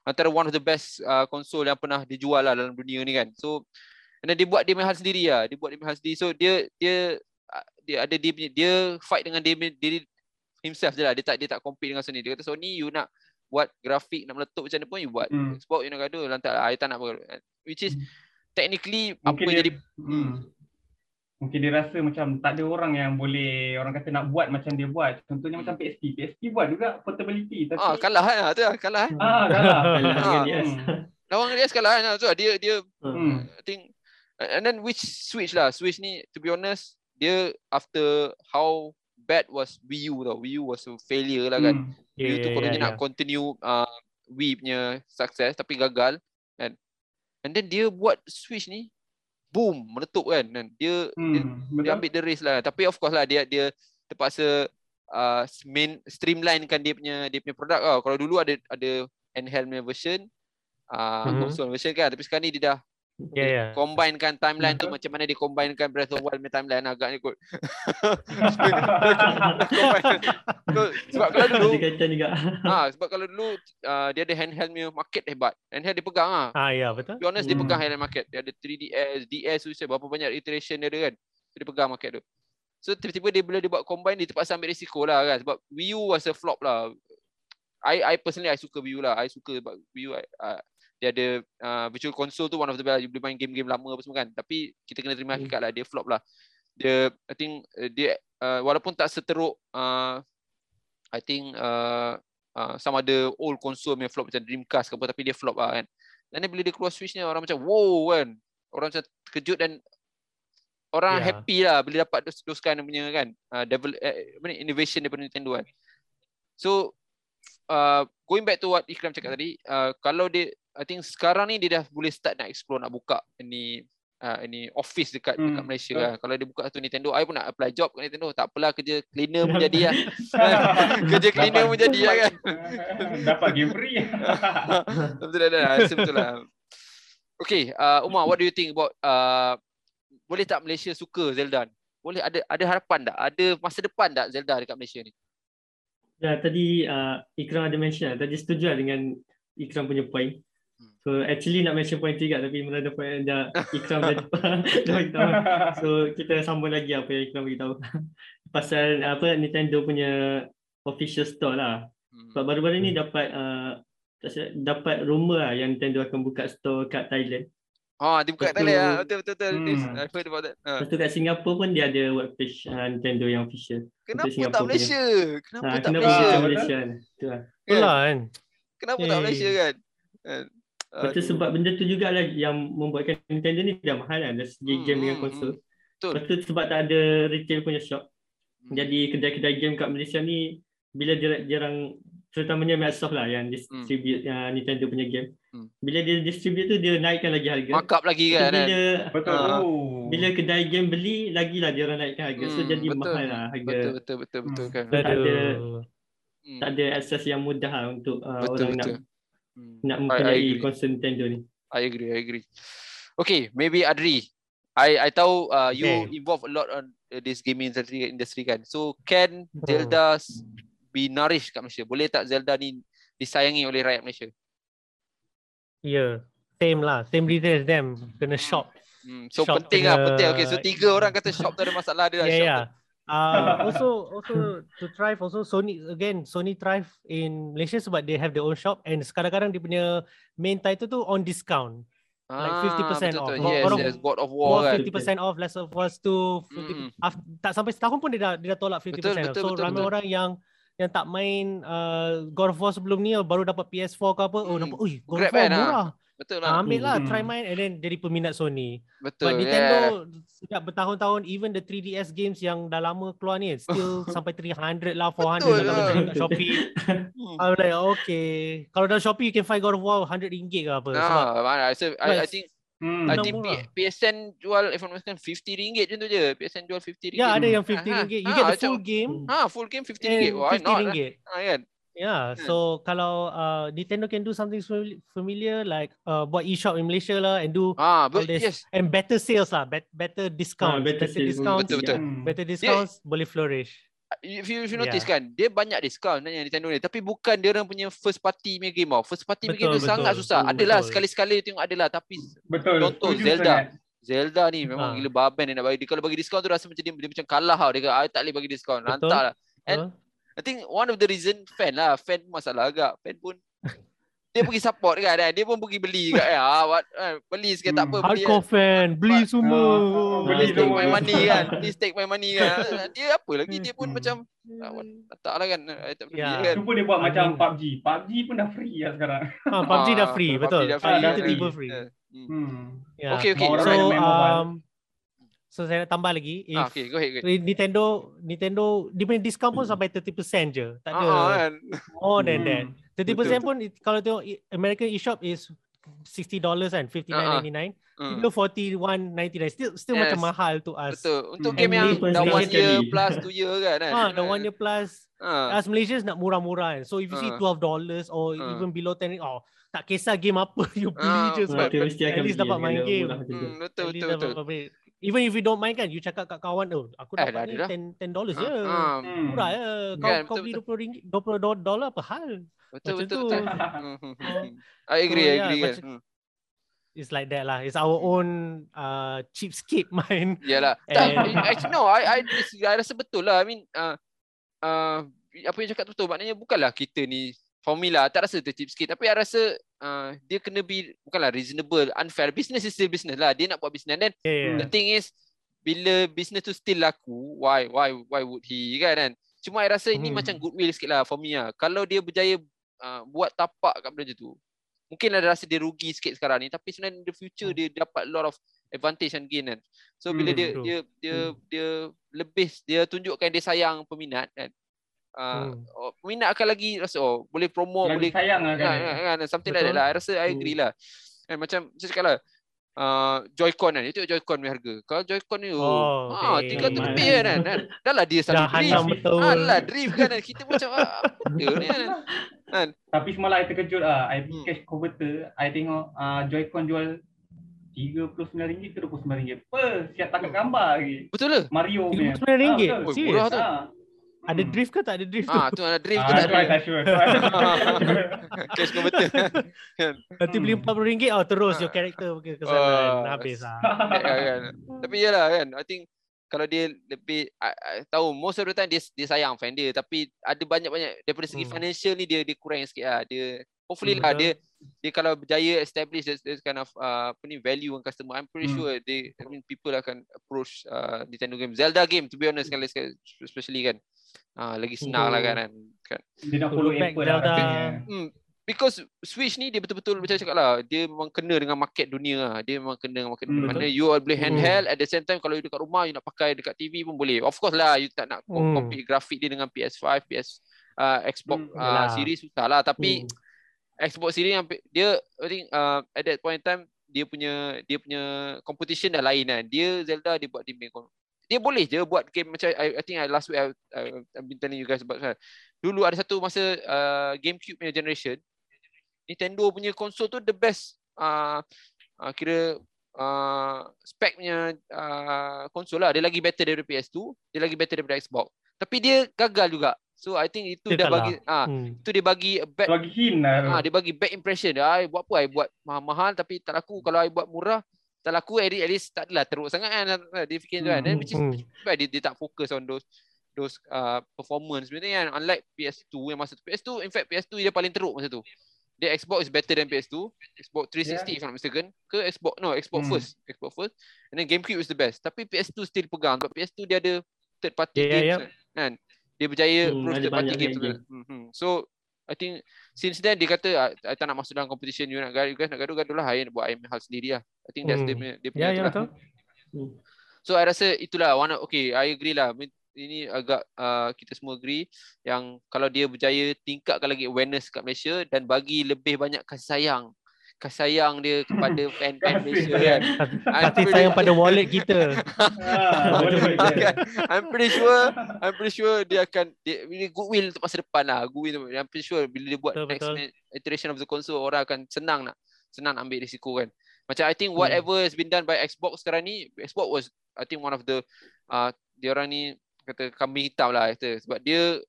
[SPEAKER 1] antara one of the best uh, konsol yang pernah dijual lah dalam dunia ni kan. So and then dia buat dia punya hal sendiri lah. Dia buat dia punya hal sendiri. So dia dia dia ada dia punya dia fight dengan dia diri himself je lah. Dia tak dia tak compete dengan Sony. Dia kata Sony you nak buat grafik nak meletup macam mana pun you buat.
[SPEAKER 2] Hmm.
[SPEAKER 1] Xbox you nak gaduh lantak lah. I tak nak buat. Which is
[SPEAKER 2] Hmm.
[SPEAKER 1] technically apa
[SPEAKER 2] Mungkin
[SPEAKER 1] yang
[SPEAKER 2] dia,
[SPEAKER 1] jadi
[SPEAKER 2] hmm. Mungkin dia rasa macam tak ada orang yang boleh orang kata nak buat macam dia buat. Contohnya
[SPEAKER 1] Hmm.
[SPEAKER 2] macam PSP. PSP buat juga portability tapi
[SPEAKER 1] Ah kalah kan tu lah, kalah. kan.
[SPEAKER 2] ah kalah. *laughs*
[SPEAKER 3] Kalah dengan
[SPEAKER 1] Ah.
[SPEAKER 2] Hmm.
[SPEAKER 1] Lawan dia kalah kan. So dia dia
[SPEAKER 2] Hmm.
[SPEAKER 1] I think and then which Switch lah. Switch ni to be honest dia after how bad was Wii U tau. Wii U was a failure lah kan.
[SPEAKER 2] Hmm.
[SPEAKER 4] Ya
[SPEAKER 1] Wii U tu
[SPEAKER 4] ya
[SPEAKER 1] kononnya
[SPEAKER 4] ya.
[SPEAKER 1] nak continue uh, Wii punya success tapi gagal kan. And then dia buat Switch ni boom meletup kan. Dan dia dia,
[SPEAKER 2] Hmm.
[SPEAKER 1] dia
[SPEAKER 2] Betul.
[SPEAKER 1] ambil the race lah. Tapi of course lah dia dia terpaksa uh, main streamlinekan dia punya dia punya produk tau. Kalau dulu ada ada handheld punya version uh,
[SPEAKER 4] Mhm.
[SPEAKER 1] console version kan. Tapi sekarang ni dia dah
[SPEAKER 4] Ya ya.
[SPEAKER 1] combinekan timeline tu
[SPEAKER 2] Betul.
[SPEAKER 1] macam mana dia combinekan Breath of Wild punya timeline agaknya kot. *laughs* Combine. so, sebab kalau dulu ha, *laughs* sebab kalau dulu uh, dia ada handheld punya market hebat. Handheld dia pegang ah.
[SPEAKER 4] Ah ya betul.
[SPEAKER 1] To be honest dia
[SPEAKER 2] Hmm.
[SPEAKER 1] pegang handheld market. Dia ada 3DS, DS tu saya berapa banyak iteration dia ada kan. So, dia pegang market tu. So tiba-tiba dia bila dia buat combine dia terpaksa ambil risiko lah kan sebab Wii U was a flop lah. I I personally I suka Wii U lah. I suka sebab Wii U uh, dia ada uh, virtual console tu one of the best. You boleh main game-game lama apa semua kan. Tapi kita kena terima hakikat lah. Dia flop lah. Dia I think uh, dia uh, walaupun tak seteruk uh, I think uh, uh, sama ada old console yang flop macam Dreamcast ke apa tapi dia flop lah kan. Dan bila dia keluar Switch ni orang macam wow kan. Orang macam terkejut dan orang
[SPEAKER 4] Yeah.
[SPEAKER 1] happy lah bila dapat dos doskan punya kan uh, develop eh, apa ni innovation daripada Nintendo kan. So uh, going back to what Ikram cakap tadi, uh, kalau dia I think sekarang ni dia dah boleh start nak explore nak buka ni uh, ni office dekat
[SPEAKER 2] Hmm,
[SPEAKER 1] dekat Malaysia lah. Kalau dia buka satu Nintendo, I pun nak apply job kat Nintendo. Tak apalah kerja cleaner pun jadi lah. *laughs* kerja cleaner pun jadi lah kan. *laughs*
[SPEAKER 2] Dapat game free. *laughs*
[SPEAKER 1] betul dah, dah, betul lah. Okay, uh, Umar, what do you think about uh, boleh tak Malaysia suka Zelda? ni? Boleh ada ada harapan tak? Ada masa depan tak Zelda dekat Malaysia ni?
[SPEAKER 3] Ya, tadi uh, Ikram ada mention lah. Tadi setuju lah dengan Ikram punya point.
[SPEAKER 1] Hmm.
[SPEAKER 3] So actually nak mention point tiga tapi mana ada point yang dah Ikram dah, *laughs* dah beritahu. So kita sambung lagi apa yang Ikram beritahu. *laughs* Pasal apa Nintendo punya official store lah.
[SPEAKER 1] Hmm.
[SPEAKER 3] Sebab baru-baru ni dapat uh, tak dapat rumor lah yang Nintendo akan buka store kat Thailand.
[SPEAKER 1] Ha, dia buka. Thailand lah. Betul betul betul.
[SPEAKER 2] Hmm.
[SPEAKER 1] This, I heard about that. Ha.
[SPEAKER 3] Lepas tu kat Singapura pun dia ada webpage uh, Nintendo yang official.
[SPEAKER 1] Kenapa tak
[SPEAKER 3] Singapura punya.
[SPEAKER 1] Malaysia? Kenapa
[SPEAKER 3] Ha,
[SPEAKER 1] tak
[SPEAKER 3] kenapa
[SPEAKER 1] Malaysia?
[SPEAKER 3] bukan
[SPEAKER 2] Betul.
[SPEAKER 3] Malaysia? Tu lah.
[SPEAKER 4] Betul lah kan.
[SPEAKER 1] Kenapa tak
[SPEAKER 4] Eh.
[SPEAKER 1] Malaysia kan?
[SPEAKER 3] Lepas tu
[SPEAKER 1] Aduh.
[SPEAKER 3] sebab benda tu jugalah yang membuatkan Nintendo ni dah mahal kan dari segi
[SPEAKER 1] Hmm,
[SPEAKER 3] game dengan
[SPEAKER 1] hmm,
[SPEAKER 3] konsol.
[SPEAKER 1] Betul.
[SPEAKER 3] Lepas tu sebab tak ada retail punya shop.
[SPEAKER 1] Hmm.
[SPEAKER 3] Jadi kedai-kedai game kat Malaysia ni bila dia jarang terutamanya Microsoft lah yang distribute uh, Nintendo punya game.
[SPEAKER 1] Hmm.
[SPEAKER 3] Bila dia distribute tu dia naikkan lagi harga.
[SPEAKER 1] markup lagi kan?
[SPEAKER 3] tu
[SPEAKER 1] kan?
[SPEAKER 3] bila
[SPEAKER 2] Betul. Oh.
[SPEAKER 3] bila kedai game beli lagilah dia orang naikkan harga. so
[SPEAKER 1] Hmm,
[SPEAKER 3] jadi
[SPEAKER 1] betul.
[SPEAKER 3] mahal lah harga.
[SPEAKER 1] Betul betul betul betul
[SPEAKER 2] Hmm.
[SPEAKER 1] kan.
[SPEAKER 3] Tak ada-.
[SPEAKER 1] Hmm.
[SPEAKER 3] Tak ada akses yang mudah lah untuk uh,
[SPEAKER 1] Betul,
[SPEAKER 3] orang
[SPEAKER 1] betul.
[SPEAKER 3] nak
[SPEAKER 1] Hmm.
[SPEAKER 3] nak mempunyai
[SPEAKER 1] agree.
[SPEAKER 3] konsol Nintendo ni.
[SPEAKER 1] I agree, I agree. Okay, maybe Adri. I I tahu uh, you
[SPEAKER 4] Okay.
[SPEAKER 1] involved a lot on uh, this gaming industry, industry kan. So can
[SPEAKER 4] Hmm.
[SPEAKER 1] Zelda be nourished kat Malaysia? Boleh tak Zelda ni disayangi oleh rakyat Malaysia?
[SPEAKER 4] Yeah. Same lah. Same reason as them. Kena shop.
[SPEAKER 1] Hmm, so
[SPEAKER 4] Shop
[SPEAKER 1] penting lah,
[SPEAKER 4] kena-
[SPEAKER 1] penting. Okay, so tiga orang kata shop tu ada masalah dia lah.
[SPEAKER 4] Yeah,
[SPEAKER 1] shop
[SPEAKER 4] yeah.
[SPEAKER 1] tu.
[SPEAKER 4] Uh, *laughs* also, also to thrive, also Sony again, Sony thrive in Malaysia sebab they have their own shop and kadang-kadang dia punya main title tu on discount. like 50%
[SPEAKER 1] betul,
[SPEAKER 4] off.
[SPEAKER 1] betul. Yes, yes, God of War
[SPEAKER 4] War
[SPEAKER 1] kan.
[SPEAKER 4] 50% off, Last of Us 2, 50,
[SPEAKER 1] Mm.
[SPEAKER 4] tak sampai setahun pun dia dah, dia dah tolak 50%
[SPEAKER 1] Betul,
[SPEAKER 4] off.
[SPEAKER 1] betul,
[SPEAKER 4] so
[SPEAKER 1] betul,
[SPEAKER 4] ramai
[SPEAKER 1] betul.
[SPEAKER 4] orang yang yang tak main uh, God of War sebelum ni baru dapat PS4 ke apa, oh
[SPEAKER 1] Mm.
[SPEAKER 4] nampak, ui God
[SPEAKER 1] Grab
[SPEAKER 4] of War
[SPEAKER 1] kan, ah. Betul
[SPEAKER 4] Ah,
[SPEAKER 1] lah.
[SPEAKER 4] ambil lah,
[SPEAKER 2] Hmm.
[SPEAKER 4] try main and then jadi peminat Sony.
[SPEAKER 1] Betul.
[SPEAKER 4] But
[SPEAKER 1] yeah.
[SPEAKER 4] Nintendo sejak bertahun-tahun even the 3DS games yang dah lama keluar ni still *laughs* sampai 300 lah 400
[SPEAKER 1] Betul
[SPEAKER 4] lah kalau
[SPEAKER 1] lah.
[SPEAKER 4] cari kat Shopee.
[SPEAKER 1] Hmm. *laughs*
[SPEAKER 4] I'm like okay. Kalau dalam Shopee you can find God of War 100 ringgit ke apa. Sebab
[SPEAKER 1] Nah, mana? I, I, I
[SPEAKER 4] But-
[SPEAKER 1] think
[SPEAKER 2] Hmm.
[SPEAKER 1] I think. P- PSN jual if I'm not mistaken 50 ringgit macam tu je. PSN jual 50 ringgit.
[SPEAKER 4] ya ada yang
[SPEAKER 1] Ah,
[SPEAKER 4] 50
[SPEAKER 1] ah,
[SPEAKER 4] ringgit. You
[SPEAKER 1] ah,
[SPEAKER 4] get the
[SPEAKER 1] macam-
[SPEAKER 4] full game
[SPEAKER 1] Ha, full game 50
[SPEAKER 4] and
[SPEAKER 1] ringgit. Why
[SPEAKER 4] 50
[SPEAKER 1] not?
[SPEAKER 4] ringgit.
[SPEAKER 1] Ha, kan?
[SPEAKER 4] Yeah,
[SPEAKER 1] Hmm.
[SPEAKER 4] so kalau uh, Nintendo can do something famili- familiar like uh, buat e-shop in Malaysia lah and do
[SPEAKER 1] Ah,
[SPEAKER 4] all
[SPEAKER 1] but
[SPEAKER 4] this
[SPEAKER 1] yes.
[SPEAKER 4] and better sales lah, bet, better discounts,
[SPEAKER 3] better
[SPEAKER 4] better,
[SPEAKER 3] sales.
[SPEAKER 4] discounts,
[SPEAKER 1] Betul, betul.
[SPEAKER 2] Hmm.
[SPEAKER 4] better discounts boleh flourish.
[SPEAKER 1] If you, if you
[SPEAKER 4] Yeah.
[SPEAKER 1] notice kan, dia banyak discount sebenarnya Nintendo ni. Tapi bukan dia orang punya first party punya game tau. First party punya game
[SPEAKER 4] Betul,
[SPEAKER 1] tu sangat
[SPEAKER 4] betul.
[SPEAKER 1] susah.
[SPEAKER 4] Betul,
[SPEAKER 1] Adalah
[SPEAKER 4] betul.
[SPEAKER 1] sekali-sekali tengok adalah. Tapi
[SPEAKER 2] Betul.
[SPEAKER 1] Contoh,
[SPEAKER 2] Setuju
[SPEAKER 1] Zelda.
[SPEAKER 2] sangat.
[SPEAKER 1] Zelda ni memang
[SPEAKER 4] Ha.
[SPEAKER 1] gila baben dia nak bagi. Dia kalau bagi diskaun tu rasa macam dia, dia macam kalah tau. Dia kata, I tak boleh bagi diskaun.
[SPEAKER 4] Betul.
[SPEAKER 1] Lantak lah. And
[SPEAKER 4] Betul?
[SPEAKER 1] I think one of the reason fan lah. Fan pun masalah agak. Fan pun dia pergi support kan. kan. Dia pun pergi beli kat ya. Ah, what, eh, beli sikit tak apa.
[SPEAKER 2] Hmm.
[SPEAKER 1] Beli,
[SPEAKER 4] Hardcore fan, beli
[SPEAKER 1] But-
[SPEAKER 4] semua.
[SPEAKER 2] Ah,
[SPEAKER 1] Please
[SPEAKER 2] beli
[SPEAKER 1] take my money kan. Please *laughs* take my money kan. Dia apa lagi? Dia pun
[SPEAKER 2] Hmm.
[SPEAKER 1] macam ah, what, tak lah kan. I tak beli kan.
[SPEAKER 2] Tu pun dia buat
[SPEAKER 4] I
[SPEAKER 2] macam PUBG. PUBG pun dah free lah sekarang.
[SPEAKER 4] Ha, PUBG dah
[SPEAKER 1] Ah,
[SPEAKER 4] free,
[SPEAKER 1] PUBG
[SPEAKER 4] betul.
[SPEAKER 1] dah
[SPEAKER 2] free,
[SPEAKER 4] Ah,
[SPEAKER 2] dah free.
[SPEAKER 4] free.
[SPEAKER 1] Eh, hmm.
[SPEAKER 2] Hmm.
[SPEAKER 4] Yeah.
[SPEAKER 1] Okay, okay.
[SPEAKER 4] So, um, so saya nak tambah lagi. If
[SPEAKER 1] Ah, okay, go ahead. Go ahead.
[SPEAKER 4] Nintendo, Nintendo, dia punya discount pun sampai 30% je. Tak ada
[SPEAKER 1] Ah, kan.
[SPEAKER 4] more than
[SPEAKER 2] Hmm.
[SPEAKER 4] that. 30% pun it- kalau tengok American eShop is $60 kan, 59.99.
[SPEAKER 1] Hmm.
[SPEAKER 4] Below 41.99. Still still
[SPEAKER 1] Yes.
[SPEAKER 4] macam mahal to us.
[SPEAKER 1] Betul. Untuk
[SPEAKER 2] Hmm.
[SPEAKER 1] game yang dah one year plus two year kan. kan?
[SPEAKER 4] Ha, the one year plus
[SPEAKER 1] Ah.
[SPEAKER 4] as Malaysians nak murah-murah kan. So if you see
[SPEAKER 1] Ah.
[SPEAKER 4] $12 or
[SPEAKER 1] Ah.
[SPEAKER 4] even below 10 oh tak kisah game apa *laughs* you beli
[SPEAKER 1] Ah,
[SPEAKER 4] je sebab
[SPEAKER 3] mesti
[SPEAKER 4] at
[SPEAKER 3] akan
[SPEAKER 4] least dapat main game.
[SPEAKER 1] Hmm, betul betul betul.
[SPEAKER 4] Even if you don't mind kan, you cakap kat kawan tu, aku
[SPEAKER 1] Eh,
[SPEAKER 4] dapat
[SPEAKER 1] ada
[SPEAKER 4] ni
[SPEAKER 1] dah.
[SPEAKER 4] 10 10 dollars je.
[SPEAKER 1] Ah,
[SPEAKER 2] Hmm.
[SPEAKER 4] Murah je. Kau
[SPEAKER 1] Kan,
[SPEAKER 4] kau
[SPEAKER 1] betul,
[SPEAKER 4] beli
[SPEAKER 1] betul.
[SPEAKER 4] 20 ringgit, 20 dolar apa hal?
[SPEAKER 1] Betul
[SPEAKER 4] Macam
[SPEAKER 1] betul
[SPEAKER 4] tu.
[SPEAKER 1] betul. *laughs* I agree,
[SPEAKER 4] So,
[SPEAKER 1] I
[SPEAKER 4] yeah,
[SPEAKER 1] agree kan.
[SPEAKER 4] macam-
[SPEAKER 1] Hmm.
[SPEAKER 4] It's like that lah. It's our own uh, cheapskate *laughs* mind.
[SPEAKER 1] Yalah. Tak,
[SPEAKER 4] And-
[SPEAKER 1] actually no, I I disagree. I rasa betul lah. I mean uh, uh, apa yang cakap tu betul. Maknanya bukanlah kita ni for me lah tak rasa tu cheap sikit tapi I rasa uh, dia kena be bukanlah reasonable unfair business is still business lah dia nak buat business then
[SPEAKER 4] Yeah,
[SPEAKER 1] the
[SPEAKER 4] yeah.
[SPEAKER 1] thing is bila business tu still laku why why why would he kan kan cuma I rasa ini
[SPEAKER 4] Hmm.
[SPEAKER 1] macam goodwill sikit lah for me lah kalau dia berjaya uh, buat tapak kat benda tu mungkin ada rasa dia rugi sikit sekarang ni tapi sebenarnya in the future
[SPEAKER 4] Hmm.
[SPEAKER 1] dia dapat lot of advantage and gain kan so bila
[SPEAKER 2] Hmm,
[SPEAKER 1] dia
[SPEAKER 4] true.
[SPEAKER 1] dia dia
[SPEAKER 3] Hmm.
[SPEAKER 1] dia lebih dia tunjukkan dia sayang peminat kan uh,
[SPEAKER 4] Hmm.
[SPEAKER 1] oh, peminat akan lagi rasa oh boleh promote boleh
[SPEAKER 2] Lagi sayang lah
[SPEAKER 1] kan,
[SPEAKER 2] kan.
[SPEAKER 1] kan, kan, something like that lah. I rasa I agree lah. Kan, macam saya cakap lah, uh, Joy-Con kan, dia tengok Joy-Con punya harga. Kalau Joy-Con ni, oh,
[SPEAKER 4] Oh,
[SPEAKER 1] ah,
[SPEAKER 4] okay.
[SPEAKER 1] tiga tu
[SPEAKER 3] Mahal.
[SPEAKER 1] lebih kan, kan. Dah lah dia
[SPEAKER 4] Dah
[SPEAKER 1] selalu drift.
[SPEAKER 4] betul.
[SPEAKER 1] Ah, lah drift kan. Kita macam, apa dia ni kan.
[SPEAKER 2] Tapi semalam I terkejut lah. I
[SPEAKER 1] Hmm.
[SPEAKER 2] cash converter, I tengok uh, Joy-Con jual RM39 ke RM29. Apa? Siap tangkap gambar lagi.
[SPEAKER 1] Betul ke?
[SPEAKER 2] Mario punya.
[SPEAKER 4] RM39?
[SPEAKER 2] Ah, betul.
[SPEAKER 4] Serious?
[SPEAKER 1] murah tu.
[SPEAKER 2] Ah.
[SPEAKER 4] Ada
[SPEAKER 2] Hmm.
[SPEAKER 4] drift ke tak ada drift tu?
[SPEAKER 1] Ah, tu ada drift
[SPEAKER 2] Ah,
[SPEAKER 1] ke tak
[SPEAKER 2] tu
[SPEAKER 1] ada.
[SPEAKER 2] tak sure.
[SPEAKER 1] Cash *laughs* converter.
[SPEAKER 4] Nanti beli
[SPEAKER 2] Hmm.
[SPEAKER 4] RM40 oh terus
[SPEAKER 1] Ah.
[SPEAKER 4] your character ke kesalahan
[SPEAKER 1] Oh,
[SPEAKER 4] habis lah.
[SPEAKER 1] kan, kan. Tapi yalah kan, I think kalau dia lebih I, I, tahu most of the time dia dia sayang fan dia tapi ada banyak-banyak daripada segi
[SPEAKER 4] Hmm.
[SPEAKER 1] financial ni dia dia kurang sikit lah. Dia hopefully
[SPEAKER 4] Hmm,
[SPEAKER 1] lah
[SPEAKER 4] betul.
[SPEAKER 1] dia dia kalau berjaya establish this, this kind of uh, apa ni value on customer I'm pretty
[SPEAKER 2] Hmm.
[SPEAKER 1] sure they I mean people akan approach uh, Nintendo game Zelda game to be honest kan especially kan uh, lagi senang lah kan, kan
[SPEAKER 2] Dia nak
[SPEAKER 4] To
[SPEAKER 2] follow Apple lah.
[SPEAKER 1] Hmm, because Switch ni dia betul-betul macam cakap lah, dia memang kena dengan market dunia lah. Dia memang kena dengan market
[SPEAKER 2] Hmm,
[SPEAKER 1] dunia.
[SPEAKER 2] betul.
[SPEAKER 1] Mana you all boleh
[SPEAKER 4] Hmm.
[SPEAKER 1] handheld at the same time kalau you dekat rumah you nak pakai dekat TV pun boleh. Of course lah you tak nak
[SPEAKER 4] Hmm.
[SPEAKER 1] compete grafik dia dengan PS5, PS uh, Xbox
[SPEAKER 2] Hmm,
[SPEAKER 1] uh, series susah lah tapi
[SPEAKER 4] Hmm.
[SPEAKER 1] Xbox series yang dia I think uh, at that point in time dia punya dia punya competition dah lain kan. Dia Zelda dia buat dia main dia boleh je buat game macam I, I think I last week I, I, I've been telling you guys about kan. Dulu ada satu masa uh, GameCube punya generation Nintendo punya konsol tu the best uh, uh, kira uh, spec punya uh, konsol lah. Dia lagi better daripada PS2, dia lagi better daripada Xbox. Tapi dia gagal juga. So I think itu
[SPEAKER 4] Dia
[SPEAKER 1] dah
[SPEAKER 4] kalah.
[SPEAKER 1] bagi ah
[SPEAKER 4] Hmm.
[SPEAKER 1] itu dia bagi bad
[SPEAKER 2] Bagi hint lah.
[SPEAKER 1] Ah, dia bagi bad impression. I buat apa? I buat mahal-mahal tapi tak laku. Kalau I buat murah, tak laku at least, at least tak adalah teruk sangat kan. Dia fikir tu kan. Then, which is, sebab dia, dia tak fokus on those those uh, performance sebenarnya kan. Unlike PS2 yang masa tu. PS2, in fact PS2 dia paling teruk masa tu. Dia Xbox is better than PS2. Xbox 360 if I'm not mistaken. Ke Xbox, no Xbox
[SPEAKER 2] Hmm.
[SPEAKER 1] first. Xbox first. And then GameCube is the best. Tapi PS2 still pegang. Sebab PS2 dia ada third party
[SPEAKER 4] Yeah,
[SPEAKER 1] games
[SPEAKER 4] yeah.
[SPEAKER 1] kan. Dia berjaya
[SPEAKER 3] Hmm, ada
[SPEAKER 1] third party games.
[SPEAKER 3] game.
[SPEAKER 1] Hmm, hmm. So I think since then dia kata I, I tak nak masuk dalam competition you nak gaduh, you guys nak gaduh-gaduh lah I buat I hal sendiri lah. I think that's
[SPEAKER 4] Hmm.
[SPEAKER 1] dia punya dia punya
[SPEAKER 4] Ya,
[SPEAKER 1] tu
[SPEAKER 4] ya
[SPEAKER 1] lah.
[SPEAKER 4] betul.
[SPEAKER 3] Hmm.
[SPEAKER 1] So I rasa itulah one of, okay I agree lah. Ini agak uh, kita semua agree yang kalau dia berjaya tingkatkan lagi awareness kat Malaysia dan bagi lebih banyak kasih sayang kasih sayang dia kepada *laughs* fan-fan Malaysia
[SPEAKER 2] sayang.
[SPEAKER 1] kan. I'm
[SPEAKER 4] Kasih
[SPEAKER 1] pretty-
[SPEAKER 4] sayang pada wallet kita. *laughs*
[SPEAKER 2] Ah.
[SPEAKER 1] Kan? I'm pretty sure I'm pretty sure dia akan dia really goodwill untuk masa depan lah goodwill I'm pretty sure bila dia buat
[SPEAKER 4] Betul,
[SPEAKER 1] next
[SPEAKER 4] betul.
[SPEAKER 1] iteration of the console orang akan senang nak senang nak ambil risiko kan macam I think
[SPEAKER 4] Hmm.
[SPEAKER 1] whatever has been done by Xbox sekarang ni Xbox was I think one of the uh, dia orang ni kata kambing hitam lah kata sebab dia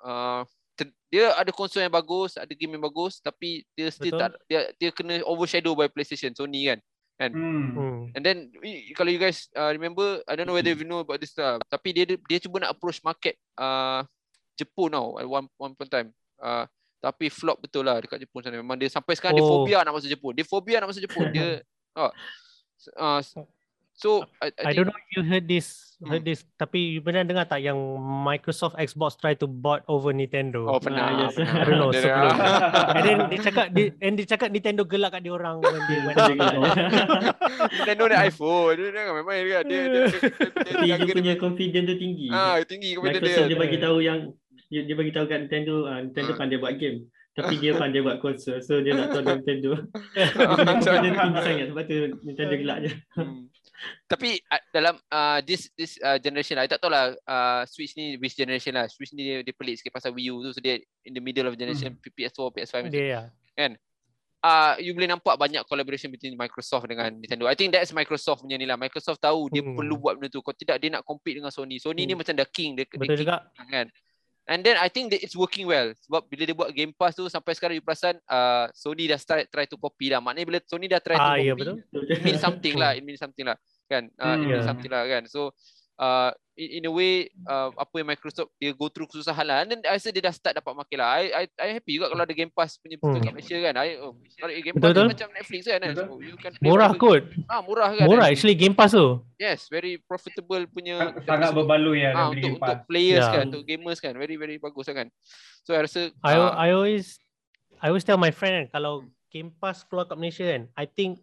[SPEAKER 1] uh, ter- dia ada konsol yang bagus ada game yang bagus tapi dia still
[SPEAKER 4] Betul.
[SPEAKER 1] tak dia dia kena overshadow by PlayStation Sony kan
[SPEAKER 2] Hmm.
[SPEAKER 4] Hmm.
[SPEAKER 1] And then kalau you guys uh, remember, I don't know whether you know about this lah. Tapi dia dia cuba nak approach market uh, Jepun tau at one one point time. Uh, tapi flop betul lah dekat Jepun sana. Memang dia sampai sekarang dia
[SPEAKER 4] Oh.
[SPEAKER 1] phobia nak masuk Jepun. Dia phobia nak masuk Jepun. dia *laughs* oh. Uh, so I, I,
[SPEAKER 4] I don't know if you heard this, heard this. Tapi you pernah dengar tak yang Microsoft Xbox try to bought over Nintendo?
[SPEAKER 1] Oh pernah.
[SPEAKER 3] Ah, yes.
[SPEAKER 1] pernah.
[SPEAKER 4] I don't know,
[SPEAKER 1] Dia-
[SPEAKER 4] sebelum. and then dia cakap, dia, and dia cakap Nintendo gelak kat dia orang when they *laughs*
[SPEAKER 3] Dia.
[SPEAKER 1] Nintendo ada iPhone. Dia, dia memang dia dia dia, dia, dia,
[SPEAKER 3] Tapi dia
[SPEAKER 1] jaga
[SPEAKER 3] punya confidence tu tinggi.
[SPEAKER 1] Ah, tinggi kepada
[SPEAKER 3] Microsoft
[SPEAKER 1] dia.
[SPEAKER 3] dia bagi tahu yang dia, dia bagi tahu kat Nintendo ah, Nintendo
[SPEAKER 1] Ah.
[SPEAKER 3] pandai buat game. Tapi dia pandai buat konsol. So dia nak tahu Nintendo.
[SPEAKER 1] Macam- *laughs*
[SPEAKER 3] Confidence tinggi sangat sebab tu Nintendo gelak je.
[SPEAKER 1] Hmm. Tapi uh, dalam uh, this this uh, generation lah, I tak tahu lah uh, Switch ni which generation lah. Switch ni dia, dia pelik sikit pasal Wii U tu. So dia in the middle of generation PS4, PS5. macam tu.
[SPEAKER 4] Dia ya.
[SPEAKER 1] Uh, you boleh nampak banyak collaboration between Microsoft dengan Nintendo. I think that's Microsoft punya ni lah. Microsoft tahu dia
[SPEAKER 4] Hmm.
[SPEAKER 1] perlu buat benda tu. Kalau tidak dia nak compete dengan Sony. Sony ni
[SPEAKER 3] Hmm.
[SPEAKER 1] macam the king.
[SPEAKER 4] Betul
[SPEAKER 1] king
[SPEAKER 4] juga.
[SPEAKER 1] kan. And then I think that it's working well. Sebab bila dia buat Game Pass tu sampai sekarang you perasan uh, Sony dah start try to copy lah. Maknanya bila Sony dah try to
[SPEAKER 4] Ah,
[SPEAKER 1] copy,
[SPEAKER 4] ya betul.
[SPEAKER 1] it means something lah. It means something lah. Kan? Uh, it
[SPEAKER 2] Hmm.
[SPEAKER 1] means
[SPEAKER 4] Yeah.
[SPEAKER 1] something lah kan. So uh, in, in a way uh, apa yang Microsoft dia go through kesusahan lah. And then I rasa dia dah start dapat makin lah. I, I, I happy juga kalau ada Game Pass punya betul
[SPEAKER 4] Hmm.
[SPEAKER 1] kat Malaysia kan. I, oh, kalau Game
[SPEAKER 4] Betul,
[SPEAKER 1] Pass
[SPEAKER 4] betul.
[SPEAKER 1] macam Netflix kan. kan?
[SPEAKER 2] Betul.
[SPEAKER 1] So, you can
[SPEAKER 4] Murah
[SPEAKER 1] whatever-
[SPEAKER 4] kot.
[SPEAKER 1] Ah, murah kan.
[SPEAKER 4] Murah
[SPEAKER 1] And-
[SPEAKER 4] actually Game Pass tu.
[SPEAKER 1] Yes, very profitable punya.
[SPEAKER 2] Sangat berbaloi ya
[SPEAKER 1] Ah,
[SPEAKER 2] ah, beli
[SPEAKER 1] untuk
[SPEAKER 2] Game
[SPEAKER 1] untuk players
[SPEAKER 4] Yeah.
[SPEAKER 1] kan, untuk gamers kan. Very very bagus lah kan. So I rasa
[SPEAKER 4] I
[SPEAKER 1] ah,
[SPEAKER 4] I always I always tell my friend kan kalau Game Pass keluar kat Malaysia kan, I think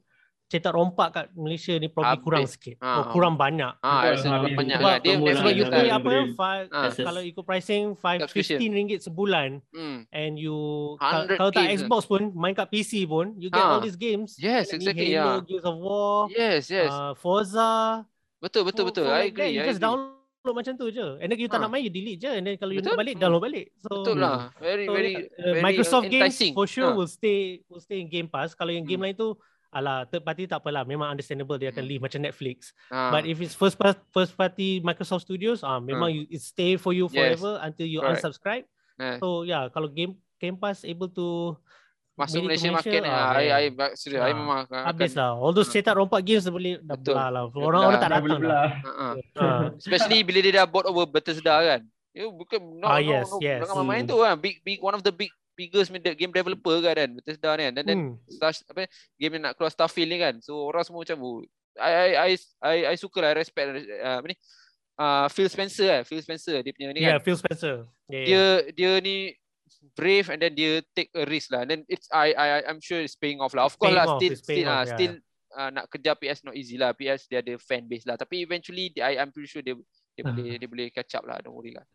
[SPEAKER 4] cetak rompak kat Malaysia ni probably
[SPEAKER 1] Habis.
[SPEAKER 4] kurang sikit.
[SPEAKER 1] Ah,
[SPEAKER 4] Oh, kurang banyak.
[SPEAKER 1] ah, I rasa
[SPEAKER 2] Betul,
[SPEAKER 1] lebih
[SPEAKER 2] habis.
[SPEAKER 1] banyak
[SPEAKER 3] Sebab.
[SPEAKER 1] Dia dia
[SPEAKER 4] Sebab you pay apa five.
[SPEAKER 3] Access.
[SPEAKER 4] kalau ikut pricing five
[SPEAKER 1] Subscription.
[SPEAKER 4] fifteen ringgit sebulan
[SPEAKER 1] hmm.
[SPEAKER 4] and you
[SPEAKER 1] 100
[SPEAKER 4] kalau tak
[SPEAKER 1] games.
[SPEAKER 4] Xbox pun main kat PC pun you get
[SPEAKER 1] Ah.
[SPEAKER 4] all these games.
[SPEAKER 1] Yes,
[SPEAKER 4] Ni
[SPEAKER 1] exactly.
[SPEAKER 4] Halo,
[SPEAKER 1] Yeah.
[SPEAKER 4] Gears of War,
[SPEAKER 1] Yes, yes.
[SPEAKER 4] uh, Forza.
[SPEAKER 1] betul betul betul.
[SPEAKER 4] for
[SPEAKER 1] I
[SPEAKER 4] like
[SPEAKER 1] agree.
[SPEAKER 4] You
[SPEAKER 1] I
[SPEAKER 4] just
[SPEAKER 1] agree.
[SPEAKER 4] download macam tu je. And then you tak nak main you delete je and then kalau you
[SPEAKER 1] Betul.
[SPEAKER 4] nak balik download balik. So
[SPEAKER 1] Betul lah. Very
[SPEAKER 4] So,
[SPEAKER 1] very,
[SPEAKER 4] uh,
[SPEAKER 1] very
[SPEAKER 4] Microsoft games
[SPEAKER 1] enticing.
[SPEAKER 4] for sure
[SPEAKER 1] Ah.
[SPEAKER 4] will stay will stay in Game Pass. Kalau yang game
[SPEAKER 1] Hmm.
[SPEAKER 4] lain tu Alah, third party tak apalah. Memang understandable dia akan
[SPEAKER 1] Hmm.
[SPEAKER 4] leave macam Netflix.
[SPEAKER 1] Ah.
[SPEAKER 4] But if it's first part, first party Microsoft Studios, ah memang you, it stay for you
[SPEAKER 1] Yes.
[SPEAKER 4] forever until you
[SPEAKER 1] Correct.
[SPEAKER 4] unsubscribe.
[SPEAKER 1] Eh.
[SPEAKER 4] So yeah, kalau game Game Pass able to
[SPEAKER 1] masuk
[SPEAKER 4] to
[SPEAKER 1] Malaysia market
[SPEAKER 4] Malaysia,
[SPEAKER 1] ah,
[SPEAKER 4] ah,
[SPEAKER 1] I, I,
[SPEAKER 4] man.
[SPEAKER 1] serius, I
[SPEAKER 4] Ah,
[SPEAKER 1] memang akan,
[SPEAKER 4] habis lah. All those
[SPEAKER 1] Ah.
[SPEAKER 4] cetak rompak games dah boleh dah
[SPEAKER 1] Betul.
[SPEAKER 4] belah lah.
[SPEAKER 1] Dah
[SPEAKER 4] Orang-orang
[SPEAKER 1] belah.
[SPEAKER 4] tak datang lah.
[SPEAKER 1] Ah, ah.
[SPEAKER 4] Ah.
[SPEAKER 1] Especially bila dia dah bought over Bethesda kan. You bukan no,
[SPEAKER 4] Ah,
[SPEAKER 1] no,
[SPEAKER 4] yes,
[SPEAKER 1] no,
[SPEAKER 4] yes.
[SPEAKER 1] Jangan main
[SPEAKER 3] Hmm.
[SPEAKER 1] tu kan. Big big one of the big biggest game developer kan kan Bethesda ni kan. Dan then
[SPEAKER 4] Hmm.
[SPEAKER 1] Star, apa game yang nak keluar Starfield ni kan. So orang semua macam oh, I I I I, I suka lah I respect uh, apa ni uh, Phil Spencer lah. Phil Spencer dia punya ni
[SPEAKER 4] Yeah,
[SPEAKER 1] kan.
[SPEAKER 4] Phil Spencer. Yeah,
[SPEAKER 1] Dia
[SPEAKER 4] yeah.
[SPEAKER 1] dia ni brave and then dia take a risk lah. And then it's I I I'm sure it's paying off lah. Of course lah
[SPEAKER 4] off,
[SPEAKER 1] still still ah
[SPEAKER 4] off, yeah.
[SPEAKER 1] still uh, nak kejar PS not easy lah. PS dia ada fan base lah. Tapi eventually I I'm pretty sure dia dia
[SPEAKER 4] Ah.
[SPEAKER 1] boleh dia boleh catch up lah. Don't worry lah.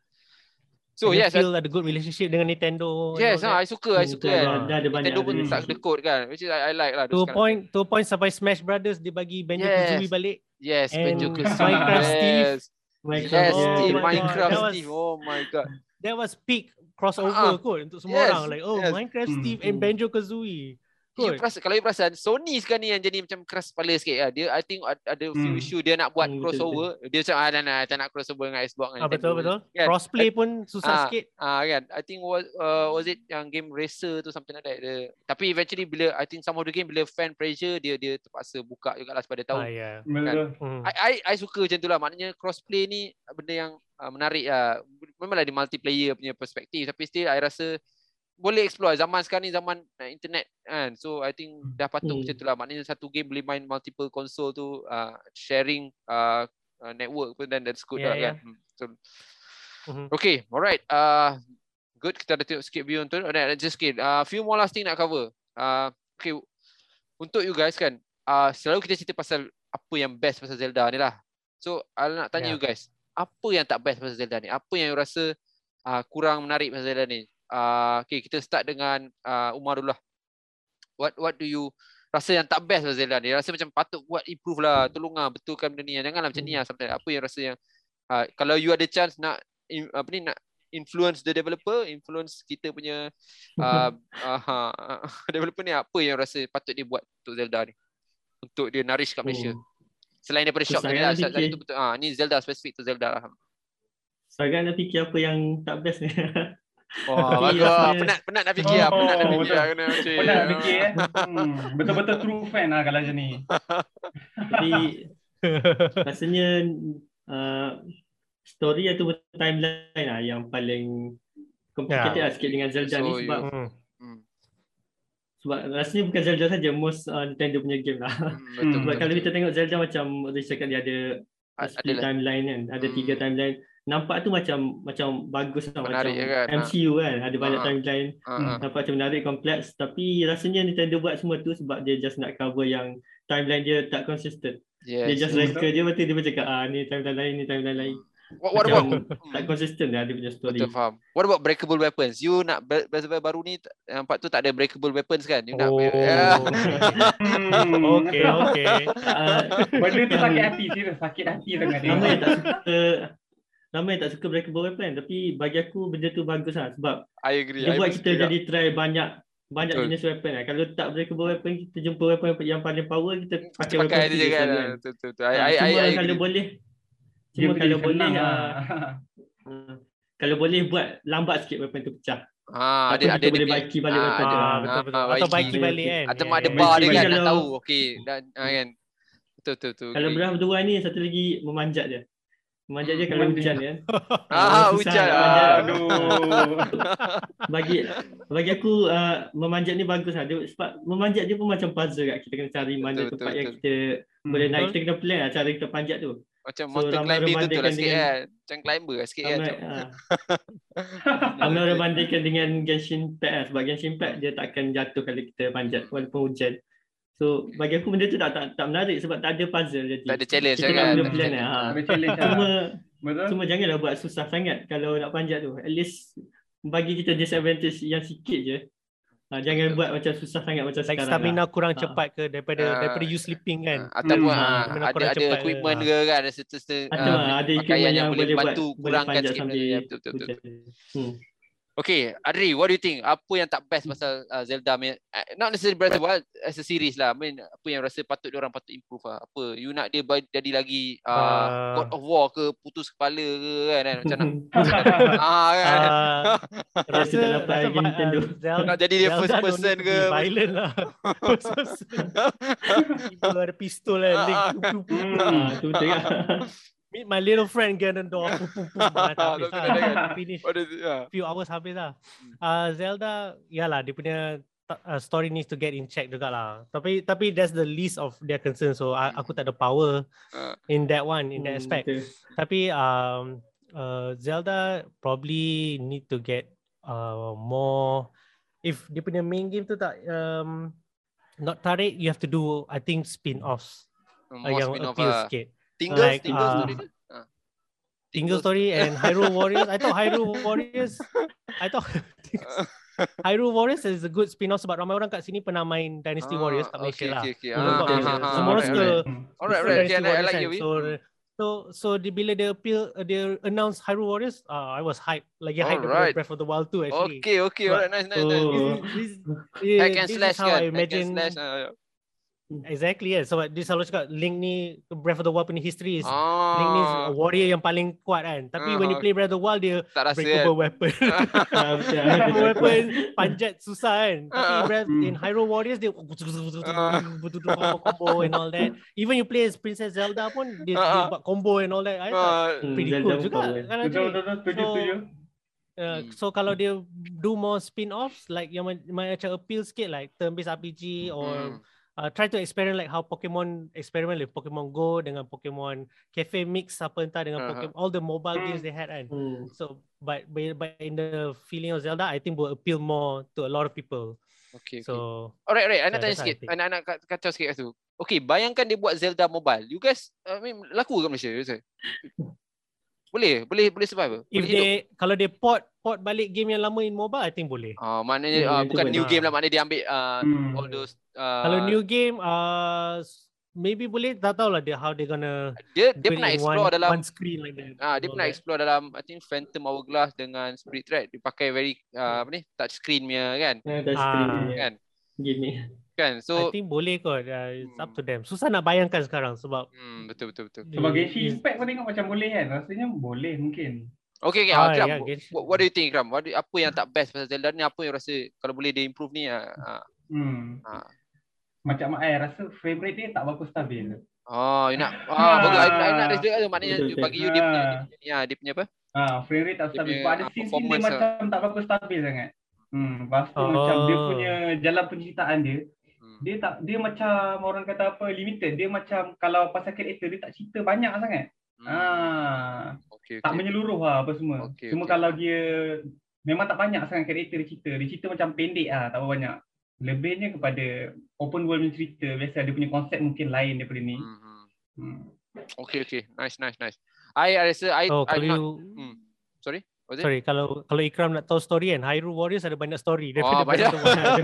[SPEAKER 1] So
[SPEAKER 4] And
[SPEAKER 1] yes, I,
[SPEAKER 4] Phil ada good relationship dengan Nintendo.
[SPEAKER 1] yes,
[SPEAKER 4] all
[SPEAKER 1] ah, I suka, I
[SPEAKER 3] Hmm,
[SPEAKER 1] suka kan.
[SPEAKER 3] ada
[SPEAKER 1] Nintendo pun
[SPEAKER 3] ada
[SPEAKER 1] tak
[SPEAKER 3] ni.
[SPEAKER 1] kedekut kan. Which is I, I like lah. Of
[SPEAKER 4] point, a point sampai Smash Brothers dia bagi Banjo
[SPEAKER 1] Yes.
[SPEAKER 4] Kazooie balik.
[SPEAKER 1] Yes,
[SPEAKER 4] And
[SPEAKER 1] Banjo Kazooie.
[SPEAKER 4] Minecraft Steve.
[SPEAKER 1] Yes,
[SPEAKER 3] Minecraft,
[SPEAKER 1] yes,
[SPEAKER 4] Oh
[SPEAKER 1] Steve,
[SPEAKER 4] God,
[SPEAKER 1] Minecraft
[SPEAKER 4] was-
[SPEAKER 1] Steve. Oh my god.
[SPEAKER 4] That was peak crossover
[SPEAKER 1] Ah,
[SPEAKER 4] kot untuk semua
[SPEAKER 1] yes,
[SPEAKER 4] orang. Like, oh,
[SPEAKER 1] yes.
[SPEAKER 4] Minecraft
[SPEAKER 2] Hmm,
[SPEAKER 4] Steve and
[SPEAKER 3] hmm.
[SPEAKER 4] Banjo Kazooie.
[SPEAKER 1] You
[SPEAKER 4] Good.
[SPEAKER 1] perasan, kalau you perasan, Sony sekarang ni yang jadi macam keras kepala sikit lah. Dia, I think ad- ada few
[SPEAKER 2] Hmm.
[SPEAKER 1] issue dia nak buat
[SPEAKER 3] Hmm, betul,
[SPEAKER 1] crossover. Dia macam, ah, nah, nah, tak nak crossover dengan Xbox. dengan
[SPEAKER 4] Ah, betul
[SPEAKER 1] Nintendo."
[SPEAKER 4] betul.
[SPEAKER 1] Kan?
[SPEAKER 4] Crossplay pun susah
[SPEAKER 1] Ah,
[SPEAKER 4] sikit.
[SPEAKER 1] Ah kan, I think was uh, was it yang game racer tu something like that. Dia, tapi eventually bila I think some of the game bila fan pressure dia dia terpaksa buka juga lah sebab dia tahu.
[SPEAKER 4] Ah, yeah.
[SPEAKER 2] Betul.
[SPEAKER 4] Hmm.
[SPEAKER 1] I, I I suka macam tu lah. Maknanya crossplay ni benda yang uh, menarik lah. Memanglah di multiplayer punya perspektif tapi still I rasa boleh explore. Zaman sekarang ni zaman uh, internet kan. So I think dah patut
[SPEAKER 3] Hmm.
[SPEAKER 1] macam tu lah. Maknanya satu game boleh main multiple console tu uh, sharing uh, uh, network pun dan that's good
[SPEAKER 4] Yeah,
[SPEAKER 1] lah
[SPEAKER 4] yeah.
[SPEAKER 1] kan. Hmm. So,
[SPEAKER 4] Mhm.
[SPEAKER 1] Okay, alright. Uh, good, kita dah tengok sikit view tu. Alright, just sikit. Uh, few more last thing nak cover. Uh, okay, untuk you guys kan, uh, selalu kita cerita pasal apa yang best pasal Zelda ni lah. So, I nak tanya
[SPEAKER 4] Yeah.
[SPEAKER 1] you guys, apa yang tak best pasal Zelda ni? Apa yang you rasa uh, kurang menarik pasal Zelda ni? Uh, okay, kita start dengan uh, Umar dulu lah. What what do you rasa yang tak best pasal Zelda ni? Rasa macam patut buat improve lah, tolong lah, betulkan benda ni. Janganlah macam ni lah. Something. Apa yang rasa yang, uh, kalau you ada chance nak in, apa ni nak influence the developer, influence kita punya *laughs* uh, uh, *laughs* developer ni apa yang rasa patut dia buat untuk Zelda ni? Untuk dia nourish kat Malaysia.
[SPEAKER 3] Oh.
[SPEAKER 1] Selain daripada shop tadi
[SPEAKER 3] Kesangan
[SPEAKER 1] lah. Tadi tu betul. Ah, ni Zelda spesifik tu Zelda lah.
[SPEAKER 3] Sangat nak fikir apa yang tak best ni. *laughs*
[SPEAKER 1] Wah, bagus.
[SPEAKER 3] rasanya-
[SPEAKER 1] Penat penat nak fikir lah. Penat nak
[SPEAKER 2] Oh,
[SPEAKER 1] fikir lah. Kena macam.
[SPEAKER 2] Pernah nak fikir eh. Hmm. Betul-betul true fan lah kalau macam ni.
[SPEAKER 3] Tapi rasanya uh, story atau timeline lah yang paling complicated
[SPEAKER 4] Ya.
[SPEAKER 3] lah sikit dengan Zelda ni
[SPEAKER 1] So,
[SPEAKER 3] sebab
[SPEAKER 4] Hmm.
[SPEAKER 1] Hmm,
[SPEAKER 3] sebab rasanya bukan Zelda saja most uh, Nintendo punya game lah.
[SPEAKER 1] hmm, *laughs* betul.
[SPEAKER 3] Sebab
[SPEAKER 1] betul,
[SPEAKER 3] kalau
[SPEAKER 1] betul.
[SPEAKER 3] kita tengok Zelda macam Riz cakap dia ada
[SPEAKER 1] A-
[SPEAKER 3] split
[SPEAKER 1] adalah.
[SPEAKER 3] timeline kan, ada tiga
[SPEAKER 1] Hmm.
[SPEAKER 3] timeline. Nampak tu macam macam bagus lah, macam
[SPEAKER 1] Menarik kan, ha.
[SPEAKER 3] MCU kan, ada banyak
[SPEAKER 1] Ha.
[SPEAKER 3] timeline.
[SPEAKER 1] Ah, ah.
[SPEAKER 3] Nampak macam menarik, kompleks. Tapi rasanya Nintendo buat semua tu sebab dia just nak cover yang timeline dia tak consistent. Dia
[SPEAKER 1] Yes.
[SPEAKER 3] just
[SPEAKER 2] betul.
[SPEAKER 3] reka je betul dia macam cakap ah ni timeline lain, ni timeline lain.
[SPEAKER 1] What, what about
[SPEAKER 3] Macam *laughs* tak consistent lah dia punya story.
[SPEAKER 1] Betul faham. What about breakable weapons? You nak Wild baru ni nampak tu tak ada breakable weapons kan? You nak
[SPEAKER 4] Oh.
[SPEAKER 1] Yeah. *laughs*
[SPEAKER 2] Hmm.
[SPEAKER 4] Okay, okay.
[SPEAKER 3] Ah, *laughs*
[SPEAKER 2] Benda tu sakit hati. Serius sakit hati sangat dia.
[SPEAKER 3] ramai yang tak suka ramai yang tak suka breakable weapon tapi bagi aku benda tu bagus lah sebab
[SPEAKER 1] I agree. I
[SPEAKER 3] dia buat
[SPEAKER 1] pun
[SPEAKER 3] kita jadi try banyak banyak
[SPEAKER 1] Betul.
[SPEAKER 3] jenis weapon lah. Kalau tak breakable weapon kita jumpa weapon yang paling power kita
[SPEAKER 1] tak.
[SPEAKER 3] pakai
[SPEAKER 1] Pakai
[SPEAKER 3] weapon
[SPEAKER 1] tu je
[SPEAKER 3] tu je
[SPEAKER 1] kan.
[SPEAKER 3] kan.
[SPEAKER 1] Betul betul. betul. I I I, I
[SPEAKER 3] kalau
[SPEAKER 1] agree.
[SPEAKER 3] boleh
[SPEAKER 2] Dia
[SPEAKER 3] cuma
[SPEAKER 2] boleh
[SPEAKER 3] kalau boleh ah,
[SPEAKER 2] lah.
[SPEAKER 3] ah, kalau boleh buat lambat sikit weapon tu pecah.
[SPEAKER 1] Ah,
[SPEAKER 3] Atau
[SPEAKER 1] ada ada
[SPEAKER 3] boleh
[SPEAKER 1] dia
[SPEAKER 3] baiki balik
[SPEAKER 1] Ah,
[SPEAKER 3] weapon tu.
[SPEAKER 4] Ah, betul betul.
[SPEAKER 1] Ah,
[SPEAKER 4] Atau
[SPEAKER 1] baiki.
[SPEAKER 4] balik kan.
[SPEAKER 1] Atau
[SPEAKER 4] Yeah,
[SPEAKER 1] ada bar dia kan nak tahu. Okey dan ah, kan. Betul betul betul.
[SPEAKER 3] Kalau the Wild ni satu lagi memanjat je. Memanjat je
[SPEAKER 1] Hmm.
[SPEAKER 3] kalau hujan ya.
[SPEAKER 1] Ah, hujan.
[SPEAKER 2] Aduh.
[SPEAKER 3] Bagi bagi aku uh, memanjat ni bagus lah. Dia, sebab memanjat dia pun macam puzzle kat. Kita kena cari mana
[SPEAKER 1] Betul,
[SPEAKER 3] tempat
[SPEAKER 1] betul,
[SPEAKER 3] yang
[SPEAKER 1] betul.
[SPEAKER 3] kita boleh naik. Kita kena plan lah cara kita panjat tu.
[SPEAKER 1] Macam
[SPEAKER 3] So,
[SPEAKER 1] mountain
[SPEAKER 3] ramai
[SPEAKER 1] climbing tu tu lah sikit
[SPEAKER 3] dengan-
[SPEAKER 1] kan. Macam climber lah sikit kan.
[SPEAKER 3] Ramai, ha. *laughs* Ramai orang bandingkan dengan Genshin Impact lah. Sebab Genshin Impact dia takkan jatuh kalau kita panjat walaupun hujan. So bagi aku benda tu tak tak, tak menarik sebab tak ada puzzle jadi.
[SPEAKER 1] Tak ada challenge
[SPEAKER 3] Kita
[SPEAKER 1] lah kan. ada
[SPEAKER 3] plan
[SPEAKER 1] challenge.
[SPEAKER 3] lah. Ha.
[SPEAKER 2] Ada challenge lah.
[SPEAKER 3] Cuma
[SPEAKER 2] Betul?
[SPEAKER 3] cuma janganlah buat susah sangat kalau nak panjat tu. At least bagi kita disadvantage yang sikit je. Ha, jangan buat macam susah sangat macam
[SPEAKER 4] Like
[SPEAKER 3] sekarang
[SPEAKER 4] stamina
[SPEAKER 3] lah.
[SPEAKER 4] kurang
[SPEAKER 3] Ah.
[SPEAKER 4] cepat ke daripada
[SPEAKER 1] Ah.
[SPEAKER 4] daripada you sleeping kan.
[SPEAKER 1] Ataupun
[SPEAKER 2] Hmm.
[SPEAKER 1] ah, ada
[SPEAKER 4] kurang
[SPEAKER 1] ada
[SPEAKER 4] cepat ke.
[SPEAKER 1] equipment
[SPEAKER 4] Ah.
[SPEAKER 1] ke kan. Ada certain
[SPEAKER 3] Atau
[SPEAKER 1] ah,
[SPEAKER 3] ada equipment
[SPEAKER 1] yang
[SPEAKER 3] yang
[SPEAKER 1] boleh bantu
[SPEAKER 3] boleh
[SPEAKER 1] kurangkan sikit benda. Ya, Betul betul betul.
[SPEAKER 3] Hmm.
[SPEAKER 1] Okay, Adri, what do you think? Apa yang tak best pasal uh, Zelda? uh, not necessarily Breath of the Wild as a series lah. I mean, apa yang rasa patut dia orang patut improve lah. Apa? You nak dia jadi lagi uh,
[SPEAKER 4] Ah.
[SPEAKER 1] God of War ke, putus kepala ke kan? kan? Macam nak, *laughs* ah, kan?
[SPEAKER 4] Ah, *laughs* rasa
[SPEAKER 3] kita dapat
[SPEAKER 4] rasa
[SPEAKER 3] lagi Nintendo.
[SPEAKER 4] uh, *laughs* Zelda,
[SPEAKER 1] nak jadi dia
[SPEAKER 4] Zelda
[SPEAKER 1] first person ke?
[SPEAKER 4] Violent lah. First person. Ada pistol kan. Link.
[SPEAKER 1] Ah,
[SPEAKER 4] Pup, pup, pup.
[SPEAKER 3] Ah, tu betul kan?
[SPEAKER 4] Meet my little friend Ganondorf. *laughs* Habis lah. Finish.
[SPEAKER 1] Is it? Ah.
[SPEAKER 4] Few hours habis lah.
[SPEAKER 1] Hmm.
[SPEAKER 4] Uh, Zelda, yalah dia punya uh, story needs to get in check juga lah. Tapi tapi that's the least of their concern. So uh, aku tak ada power
[SPEAKER 1] Ah.
[SPEAKER 4] in that one, in that
[SPEAKER 3] Hmm,
[SPEAKER 4] aspect.
[SPEAKER 3] betul.
[SPEAKER 4] Tapi um, uh, Zelda probably need to get uh, more. If dia punya main game tu tak um, not tarik, you have to do I think spin-offs uh, yang
[SPEAKER 1] spin-off
[SPEAKER 4] appeal
[SPEAKER 1] lah.
[SPEAKER 4] sikit.
[SPEAKER 1] Tinggal,
[SPEAKER 4] Like,
[SPEAKER 1] tinggal
[SPEAKER 4] ah,
[SPEAKER 1] story ke? Ah.
[SPEAKER 4] Tingle Story and Hyrule Warriors. I thought *laughs* Hyrule Warriors. I thought *laughs* Hyrule Warriors is a good spin-off sebab ramai orang kat sini pernah main Dynasty
[SPEAKER 1] Ah,
[SPEAKER 4] Warriors kat Malaysia
[SPEAKER 1] okay,
[SPEAKER 4] lah.
[SPEAKER 1] okay, okay. Ah,
[SPEAKER 3] okay.
[SPEAKER 4] Semua orang suka
[SPEAKER 1] alright. Alright, Okay, I,
[SPEAKER 4] Warriors
[SPEAKER 1] like you.
[SPEAKER 4] So so so di bila dia appeal uh, dia announce Hyrule Warriors, uh, I was hyped. Lagi hyped
[SPEAKER 1] Alright.
[SPEAKER 4] daripada Breath of the Wild 2 actually.
[SPEAKER 1] Okay, okay. Alright, nice, nice, nice.
[SPEAKER 4] This, this, this
[SPEAKER 1] slash
[SPEAKER 4] is how
[SPEAKER 1] kan?
[SPEAKER 4] I
[SPEAKER 1] Hack and
[SPEAKER 4] imagine
[SPEAKER 1] slash. ah,
[SPEAKER 4] Exactly yeah. So dia selalu cakap Link ni Breath of the Wild punya history is Link ni
[SPEAKER 1] Ah,
[SPEAKER 4] warrior yang paling kuat kan. Tapi when you
[SPEAKER 1] Ah,
[SPEAKER 4] play Breath of the Wild dia
[SPEAKER 1] tak rasa kan?
[SPEAKER 4] breakable weapon. *laughs*
[SPEAKER 3] Ah,
[SPEAKER 4] breakable weapon panjat susah kan. Tapi
[SPEAKER 1] Ah.
[SPEAKER 4] Breath
[SPEAKER 2] Hmm.
[SPEAKER 4] in Hyrule Warriors dia
[SPEAKER 1] Ah.
[SPEAKER 4] combo and all that. Even you play as Princess Zelda pun dia, dia
[SPEAKER 1] Ah.
[SPEAKER 4] buat combo and all that. I thought
[SPEAKER 1] Ah,
[SPEAKER 3] Hmm,
[SPEAKER 4] pretty
[SPEAKER 3] Zelda
[SPEAKER 4] cool
[SPEAKER 3] pun
[SPEAKER 4] juga. Kan So,
[SPEAKER 2] setuju.
[SPEAKER 4] Uh,
[SPEAKER 1] Hmm.
[SPEAKER 4] so kalau dia do more spin-offs like yang ma- macam appeal sikit like turn-based RPG or
[SPEAKER 1] Hmm.
[SPEAKER 4] Uh, try to experiment like how Pokemon experiment with Pokemon Go dengan Pokemon Cafe Mix apa entah dengan
[SPEAKER 1] Uh-huh.
[SPEAKER 4] Pokemon all the mobile games they had kan.
[SPEAKER 3] Hmm.
[SPEAKER 4] So but, but but in the feeling of Zelda I think will appeal more to a lot of people.
[SPEAKER 1] Okay, okay.
[SPEAKER 4] So
[SPEAKER 1] Alright, alright. I nak
[SPEAKER 4] Yeah,
[SPEAKER 1] tanya sikit.
[SPEAKER 4] think.
[SPEAKER 1] I nak, nak kat- kacau sikit kat tu. Okay, bayangkan dia buat Zelda mobile. You guys, I mean, laku ke Malaysia? rasa? Boleh, boleh, boleh survive.
[SPEAKER 4] if
[SPEAKER 1] Boleh hidup.
[SPEAKER 4] they kalau dia port port balik game yang lama in mobile I think boleh.
[SPEAKER 1] Ah, maknanya
[SPEAKER 3] Hmm,
[SPEAKER 1] ah,
[SPEAKER 3] itu
[SPEAKER 1] bukan new
[SPEAKER 4] benar.
[SPEAKER 1] game lah, maknanya dia ambil ah,
[SPEAKER 2] Hmm.
[SPEAKER 1] all those ah,
[SPEAKER 4] Kalau new game uh maybe boleh tak tahulah dia how they gonna
[SPEAKER 1] dia dia pernah explore
[SPEAKER 4] one,
[SPEAKER 1] dalam
[SPEAKER 4] one screen like that.
[SPEAKER 1] ah dia
[SPEAKER 4] all
[SPEAKER 1] pernah
[SPEAKER 4] that.
[SPEAKER 1] explore dalam I think Phantom Hourglass dengan Spirit Thread dia pakai very ah, apa ni touch screen punya kan
[SPEAKER 3] Ah, dah
[SPEAKER 4] Ah.
[SPEAKER 3] screen ni.
[SPEAKER 1] kan
[SPEAKER 3] Game ni.
[SPEAKER 1] kan
[SPEAKER 4] I
[SPEAKER 1] so
[SPEAKER 4] think boleh kot. Uh, it's up
[SPEAKER 1] Hmm.
[SPEAKER 4] to them. Susah nak bayangkan sekarang sebab
[SPEAKER 1] hmm, betul betul betul
[SPEAKER 2] Sebab
[SPEAKER 4] dia-
[SPEAKER 2] Genshin Impact kau tengok macam boleh kan? Rasanya boleh mungkin.
[SPEAKER 1] Okay, okay.
[SPEAKER 4] Ah,
[SPEAKER 1] Ah, Kram,
[SPEAKER 4] ya,
[SPEAKER 1] what, what do you think, Kram? What do, apa yang tak best pasal Zelda ni? Apa yang rasa kalau boleh dia improve ni? Ah, ah.
[SPEAKER 2] Hmm.
[SPEAKER 1] Ah.
[SPEAKER 2] Macam I rasa frame rate dia tak bagus stabil.
[SPEAKER 1] Oh, you nak *laughs* ah, bagus. I, I nak
[SPEAKER 2] Ah.
[SPEAKER 1] rasa tu maknanya
[SPEAKER 3] Betul,
[SPEAKER 1] bagi you dia punya,
[SPEAKER 2] Ah.
[SPEAKER 1] dia punya, ni, ah, dia punya apa?
[SPEAKER 2] Ah, frame rate tak stabil.
[SPEAKER 1] punya,
[SPEAKER 2] Sebab ada
[SPEAKER 1] ah,
[SPEAKER 2] scene-scene dia
[SPEAKER 1] performance
[SPEAKER 2] macam tak bagus stabil sangat. Hmm, lepas tu
[SPEAKER 4] Oh.
[SPEAKER 2] macam dia punya jalan penceritaan dia,
[SPEAKER 1] Hmm.
[SPEAKER 2] dia tak dia macam orang kata apa limited. Dia macam kalau pasal karakter dia tak cerita banyak sangat.
[SPEAKER 1] Hmm.
[SPEAKER 2] Ah,
[SPEAKER 1] Okay,
[SPEAKER 2] tak
[SPEAKER 1] okay.
[SPEAKER 2] menyeluruh lah apa semua.
[SPEAKER 1] Okey,
[SPEAKER 2] Cuma
[SPEAKER 1] okey.
[SPEAKER 2] kalau dia memang tak banyak sangat karakter dia cerita. Dia cerita macam pendek ah, tak banyak. Lebihnya kepada open world punya cerita. Biasa dia punya konsep mungkin lain daripada ni.
[SPEAKER 1] Hmm, hmm.
[SPEAKER 2] Hmm.
[SPEAKER 1] Okay, okay. Nice, nice, nice. I, I rasa I,
[SPEAKER 4] Oh,
[SPEAKER 1] I
[SPEAKER 4] kalau
[SPEAKER 1] not,
[SPEAKER 4] you
[SPEAKER 1] hmm. Sorry? Was it?
[SPEAKER 4] Sorry, kalau kalau Ikram nak tahu story kan, Hyrule Warriors ada banyak story
[SPEAKER 1] Oh,
[SPEAKER 4] daripada
[SPEAKER 1] banyak.
[SPEAKER 4] Wild.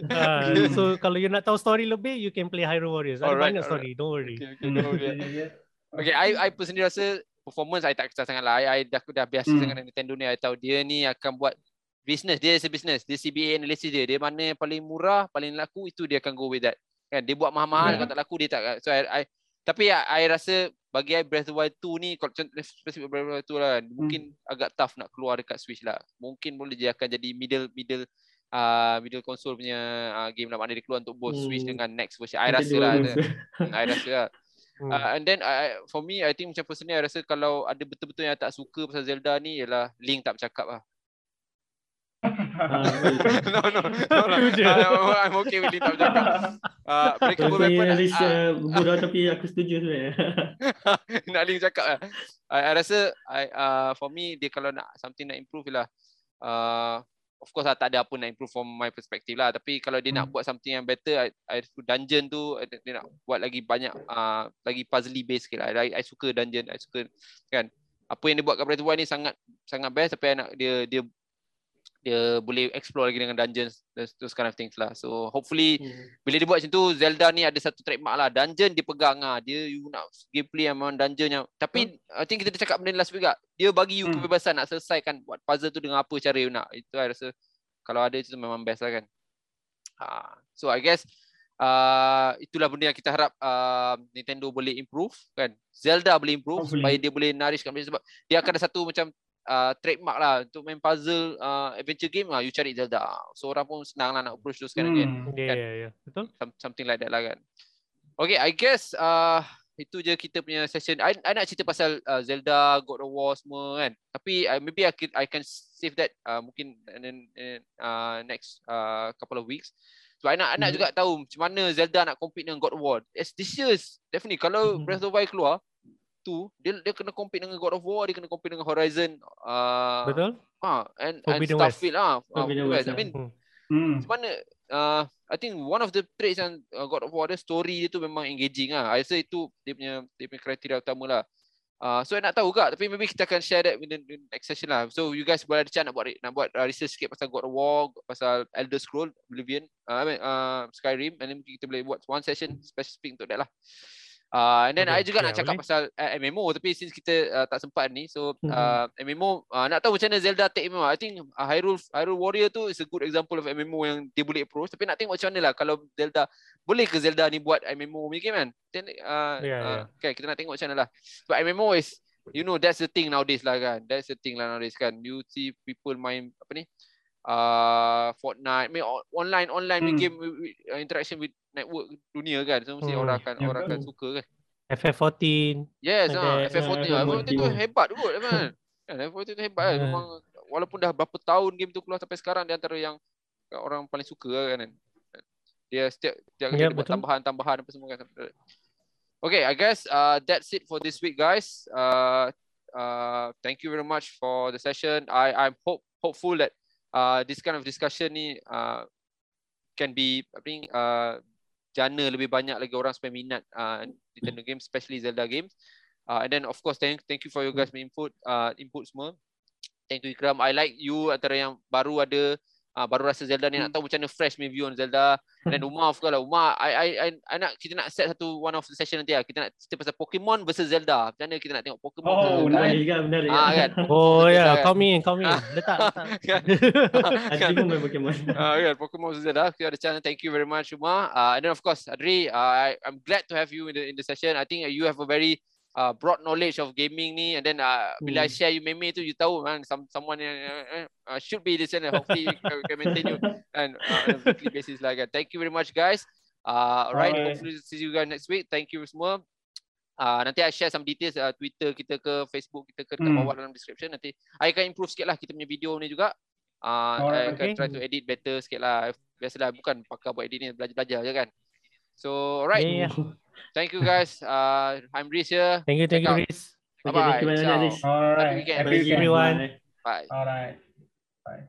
[SPEAKER 4] *laughs*
[SPEAKER 3] Ah,
[SPEAKER 4] so kalau you nak tahu story lebih, you can play Hyrule Warriors. Ada
[SPEAKER 1] Alright,
[SPEAKER 4] banyak story, don't worry.
[SPEAKER 1] Okay, okay, don't worry. *laughs* Okay, I I personally rasa performance I tak kisah sangat lah. I, I dah, dah biasa
[SPEAKER 2] Hmm.
[SPEAKER 1] dengan Nintendo ni. I tahu dia ni akan buat business. Dia is a business. Dia CBA analysis dia. Dia mana yang paling murah, paling laku, itu dia akan go with that. Kan? Dia buat mahal-mahal,
[SPEAKER 2] Yeah.
[SPEAKER 1] kalau tak laku, dia tak. So, I, I tapi I, I rasa bagi I Breath of the Wild 2 ni, kalau contoh spesifik Breath of the Wild 2 lah, mungkin agak tough nak keluar dekat Switch lah. Mungkin boleh dia akan jadi middle middle uh, middle console punya uh, game lah. Mana dia keluar untuk both Switch
[SPEAKER 3] Hmm.
[SPEAKER 1] dengan next version. I rasa lah. Hmm, I rasa lah. *laughs*
[SPEAKER 4] Hmm.
[SPEAKER 1] Uh, and then I, for me, I think macam personally, I rasa kalau ada betul-betul yang tak suka pasal Zelda ni ialah Link tak bercakap lah.
[SPEAKER 3] Ah, *laughs*
[SPEAKER 1] no, no, no, no. Uh, I'm okay with Link tak bercakap. Uh, mereka
[SPEAKER 3] saya
[SPEAKER 1] nak,
[SPEAKER 3] Riz
[SPEAKER 1] uh,
[SPEAKER 3] uh, bodoh tapi aku setuju sebenarnya. *laughs*
[SPEAKER 1] nak Link cakap lah. I, I rasa I, uh, for me, dia kalau nak something nak improve lah. Uh, of course lah, tak ada apa nak improve from my perspective lah. Tapi kalau dia nak
[SPEAKER 2] Hmm.
[SPEAKER 1] buat something yang better, I, I dungeon tu, I- dia nak buat lagi banyak, uh, lagi puzzly based sikit lah. I, I suka dungeon, I suka kan. Apa yang dia buat kat Breath of the Wild ni sangat sangat best tapi I nak dia dia dia boleh explore lagi dengan dungeons those, those kind of things lah. So hopefully
[SPEAKER 3] Hmm.
[SPEAKER 1] bila dia buat macam tu Zelda ni ada satu trademark lah dungeon dia pegang ah dia you nak gameplay yang memang dungeon yang tapi I think kita dah cakap benda ni last week tak dia bagi you
[SPEAKER 2] Hmm.
[SPEAKER 1] kebebasan nak selesaikan buat puzzle tu dengan apa cara you nak itu I rasa kalau ada itu memang best lah kan ha. so I guess uh, itulah benda yang kita harap uh, Nintendo boleh improve kan Zelda boleh improve
[SPEAKER 2] Hopefully.
[SPEAKER 1] supaya dia boleh nourishkan sebab dia akan ada satu macam uh, trademark lah untuk main puzzle uh, adventure game lah you cari Zelda so orang pun senang lah nak approach those kind of game
[SPEAKER 2] Hmm.
[SPEAKER 4] Ya,
[SPEAKER 1] kan?
[SPEAKER 4] ya, ya. Betul?
[SPEAKER 1] some- something like that lah kan. Okay, I guess uh, itu je kita punya session. I, I nak cerita pasal uh, Zelda, God of War semua kan. Tapi uh, maybe I can, I can save that uh, mungkin and then in, uh, next uh, couple of weeks. So I nak I nak juga tahu macam mana Zelda nak compete dengan God of War. Yes, this year is definitely kalau
[SPEAKER 3] Mhm.
[SPEAKER 1] Breath of the Wild keluar tu dia dia kena compete dengan God of War, dia kena compete dengan Horizon uh,
[SPEAKER 4] Betul?
[SPEAKER 1] ah and, and
[SPEAKER 4] Forbidden West.
[SPEAKER 1] Starfield ah. ah,
[SPEAKER 3] Forbidden
[SPEAKER 1] West. I mean
[SPEAKER 4] Hmm.
[SPEAKER 2] Hmm.
[SPEAKER 1] macam mana uh, I think one of the traits yang uh, God of War dia story dia tu memang engaging lah. I rasa itu dia punya dia punya kriteria utama lah. Uh, so I nak tahu kak tapi maybe kita akan share that in the, in the next session lah. So you guys boleh ada chance nak buat nak buat uh, research sikit pasal God of War, pasal Elder Scroll, Oblivion, uh, I mean, uh, Skyrim and then mungkin kita boleh buat one session specific untuk that lah. Uh, and then
[SPEAKER 4] Okay,
[SPEAKER 1] I juga
[SPEAKER 4] yeah,
[SPEAKER 1] nak cakap
[SPEAKER 4] boleh.
[SPEAKER 1] pasal uh, MMO tapi since kita uh, tak sempat ni so uh, MMO uh, nak tahu macam mana Zelda take MMO I think uh, Hyrule Hyrule Warrior tu is a good example of MMO yang dia boleh approach. Tapi nak tengok macam mana lah kalau Zelda boleh ke Zelda ni buat MMO punya game kan then uh,
[SPEAKER 4] Yeah,
[SPEAKER 1] uh,
[SPEAKER 4] yeah.
[SPEAKER 1] okay kita nak tengok macam mana lah. But MMO is you know that's the thing nowadays lah kan. That's the thing lah nowadays kan. You see people main apa ni uh, Fortnite main online online
[SPEAKER 2] Hmm.
[SPEAKER 1] game with, with, uh, interaction with network dunia kan so mesti
[SPEAKER 4] Hmm.
[SPEAKER 1] orang akan
[SPEAKER 2] Ya,
[SPEAKER 1] orang akan suka kan
[SPEAKER 4] FF14.
[SPEAKER 1] Yes,
[SPEAKER 4] then,
[SPEAKER 1] FF14
[SPEAKER 3] uh,
[SPEAKER 1] ah, FF14 tu
[SPEAKER 3] FF14.
[SPEAKER 1] hebat kot *laughs* kan. Kan FF14 tu hebat kan.
[SPEAKER 4] Hmm.
[SPEAKER 1] Memang walaupun dah berapa tahun game tu keluar sampai sekarang dia antara yang orang paling suka lah kan. Dia setiap setiap kali
[SPEAKER 4] Ya,
[SPEAKER 1] dia buat
[SPEAKER 4] betul.
[SPEAKER 1] tambahan-tambahan apa semua kan. Okay, I guess uh, that's it for this week guys. Uh, uh, thank you very much for the session. I I'm hope hopeful that uh, this kind of discussion ni uh, can be I think uh, jana lebih banyak lagi orang supaya minat uh, Nintendo games, especially Zelda games. Uh, and then of course thank thank you for your guys input uh, input semua. Thank you Ikram. I like you antara yang baru ada uh, baru rasa Zelda ni nak tahu macam mana fresh punya view on Zelda. And then Umar of course lah. Umar I, I I I nak kita nak set satu one of the session nanti lah. Kita nak cerita pasal Pokemon versus Zelda. Macam mana kita nak tengok Pokemon
[SPEAKER 2] Oh,
[SPEAKER 1] versus Zelda.
[SPEAKER 2] nice.
[SPEAKER 3] Menarik juga, menarik.
[SPEAKER 1] Ah kan. *laughs*
[SPEAKER 4] Oh ya,
[SPEAKER 1] kan?
[SPEAKER 4] come in, come in.
[SPEAKER 1] Ah.
[SPEAKER 4] Letak, letak. *laughs*
[SPEAKER 1] Kan? *laughs*
[SPEAKER 3] Main Pokemon.
[SPEAKER 1] uh, yeah, Pokemon Zelda. Kita ada channel. Thank you very much, Umar. Uh, and then of course, Adri, uh, I, I'm glad to have you in the in the session. I think you have a very uh, broad knowledge of gaming ni. And then uh, bila I
[SPEAKER 3] Hmm.
[SPEAKER 1] share you meme tu, you tahu man, some, someone yang uh, uh, should be channel. Hopefully, we can, maintain you *laughs* and uh, on a weekly basis lah kan. Thank you very much, guys. Uh, alright,
[SPEAKER 2] Alright.
[SPEAKER 1] hopefully see you guys next week. Thank you semua. Uh, nanti I share some details uh, Twitter kita ke Facebook kita ke dekat
[SPEAKER 2] Hmm.
[SPEAKER 1] bawah dalam description nanti I akan improve sikit lah kita punya video ni juga uh, I
[SPEAKER 2] Alright,
[SPEAKER 1] akan
[SPEAKER 4] okay.
[SPEAKER 1] try to edit better sikit lah biasalah bukan pakar buat edit ni belajar-belajar je kan so alright
[SPEAKER 4] yeah.
[SPEAKER 1] Thank you guys. Uh, I'm Reese here.
[SPEAKER 4] Thank you, thank you, Reese.
[SPEAKER 3] Bye
[SPEAKER 1] bye.
[SPEAKER 3] Thank you,
[SPEAKER 1] Reese.
[SPEAKER 3] All
[SPEAKER 2] right.
[SPEAKER 1] Happy weekend.
[SPEAKER 2] Happy weekend,
[SPEAKER 4] everyone.
[SPEAKER 3] Bye.
[SPEAKER 1] All
[SPEAKER 2] right. Bye.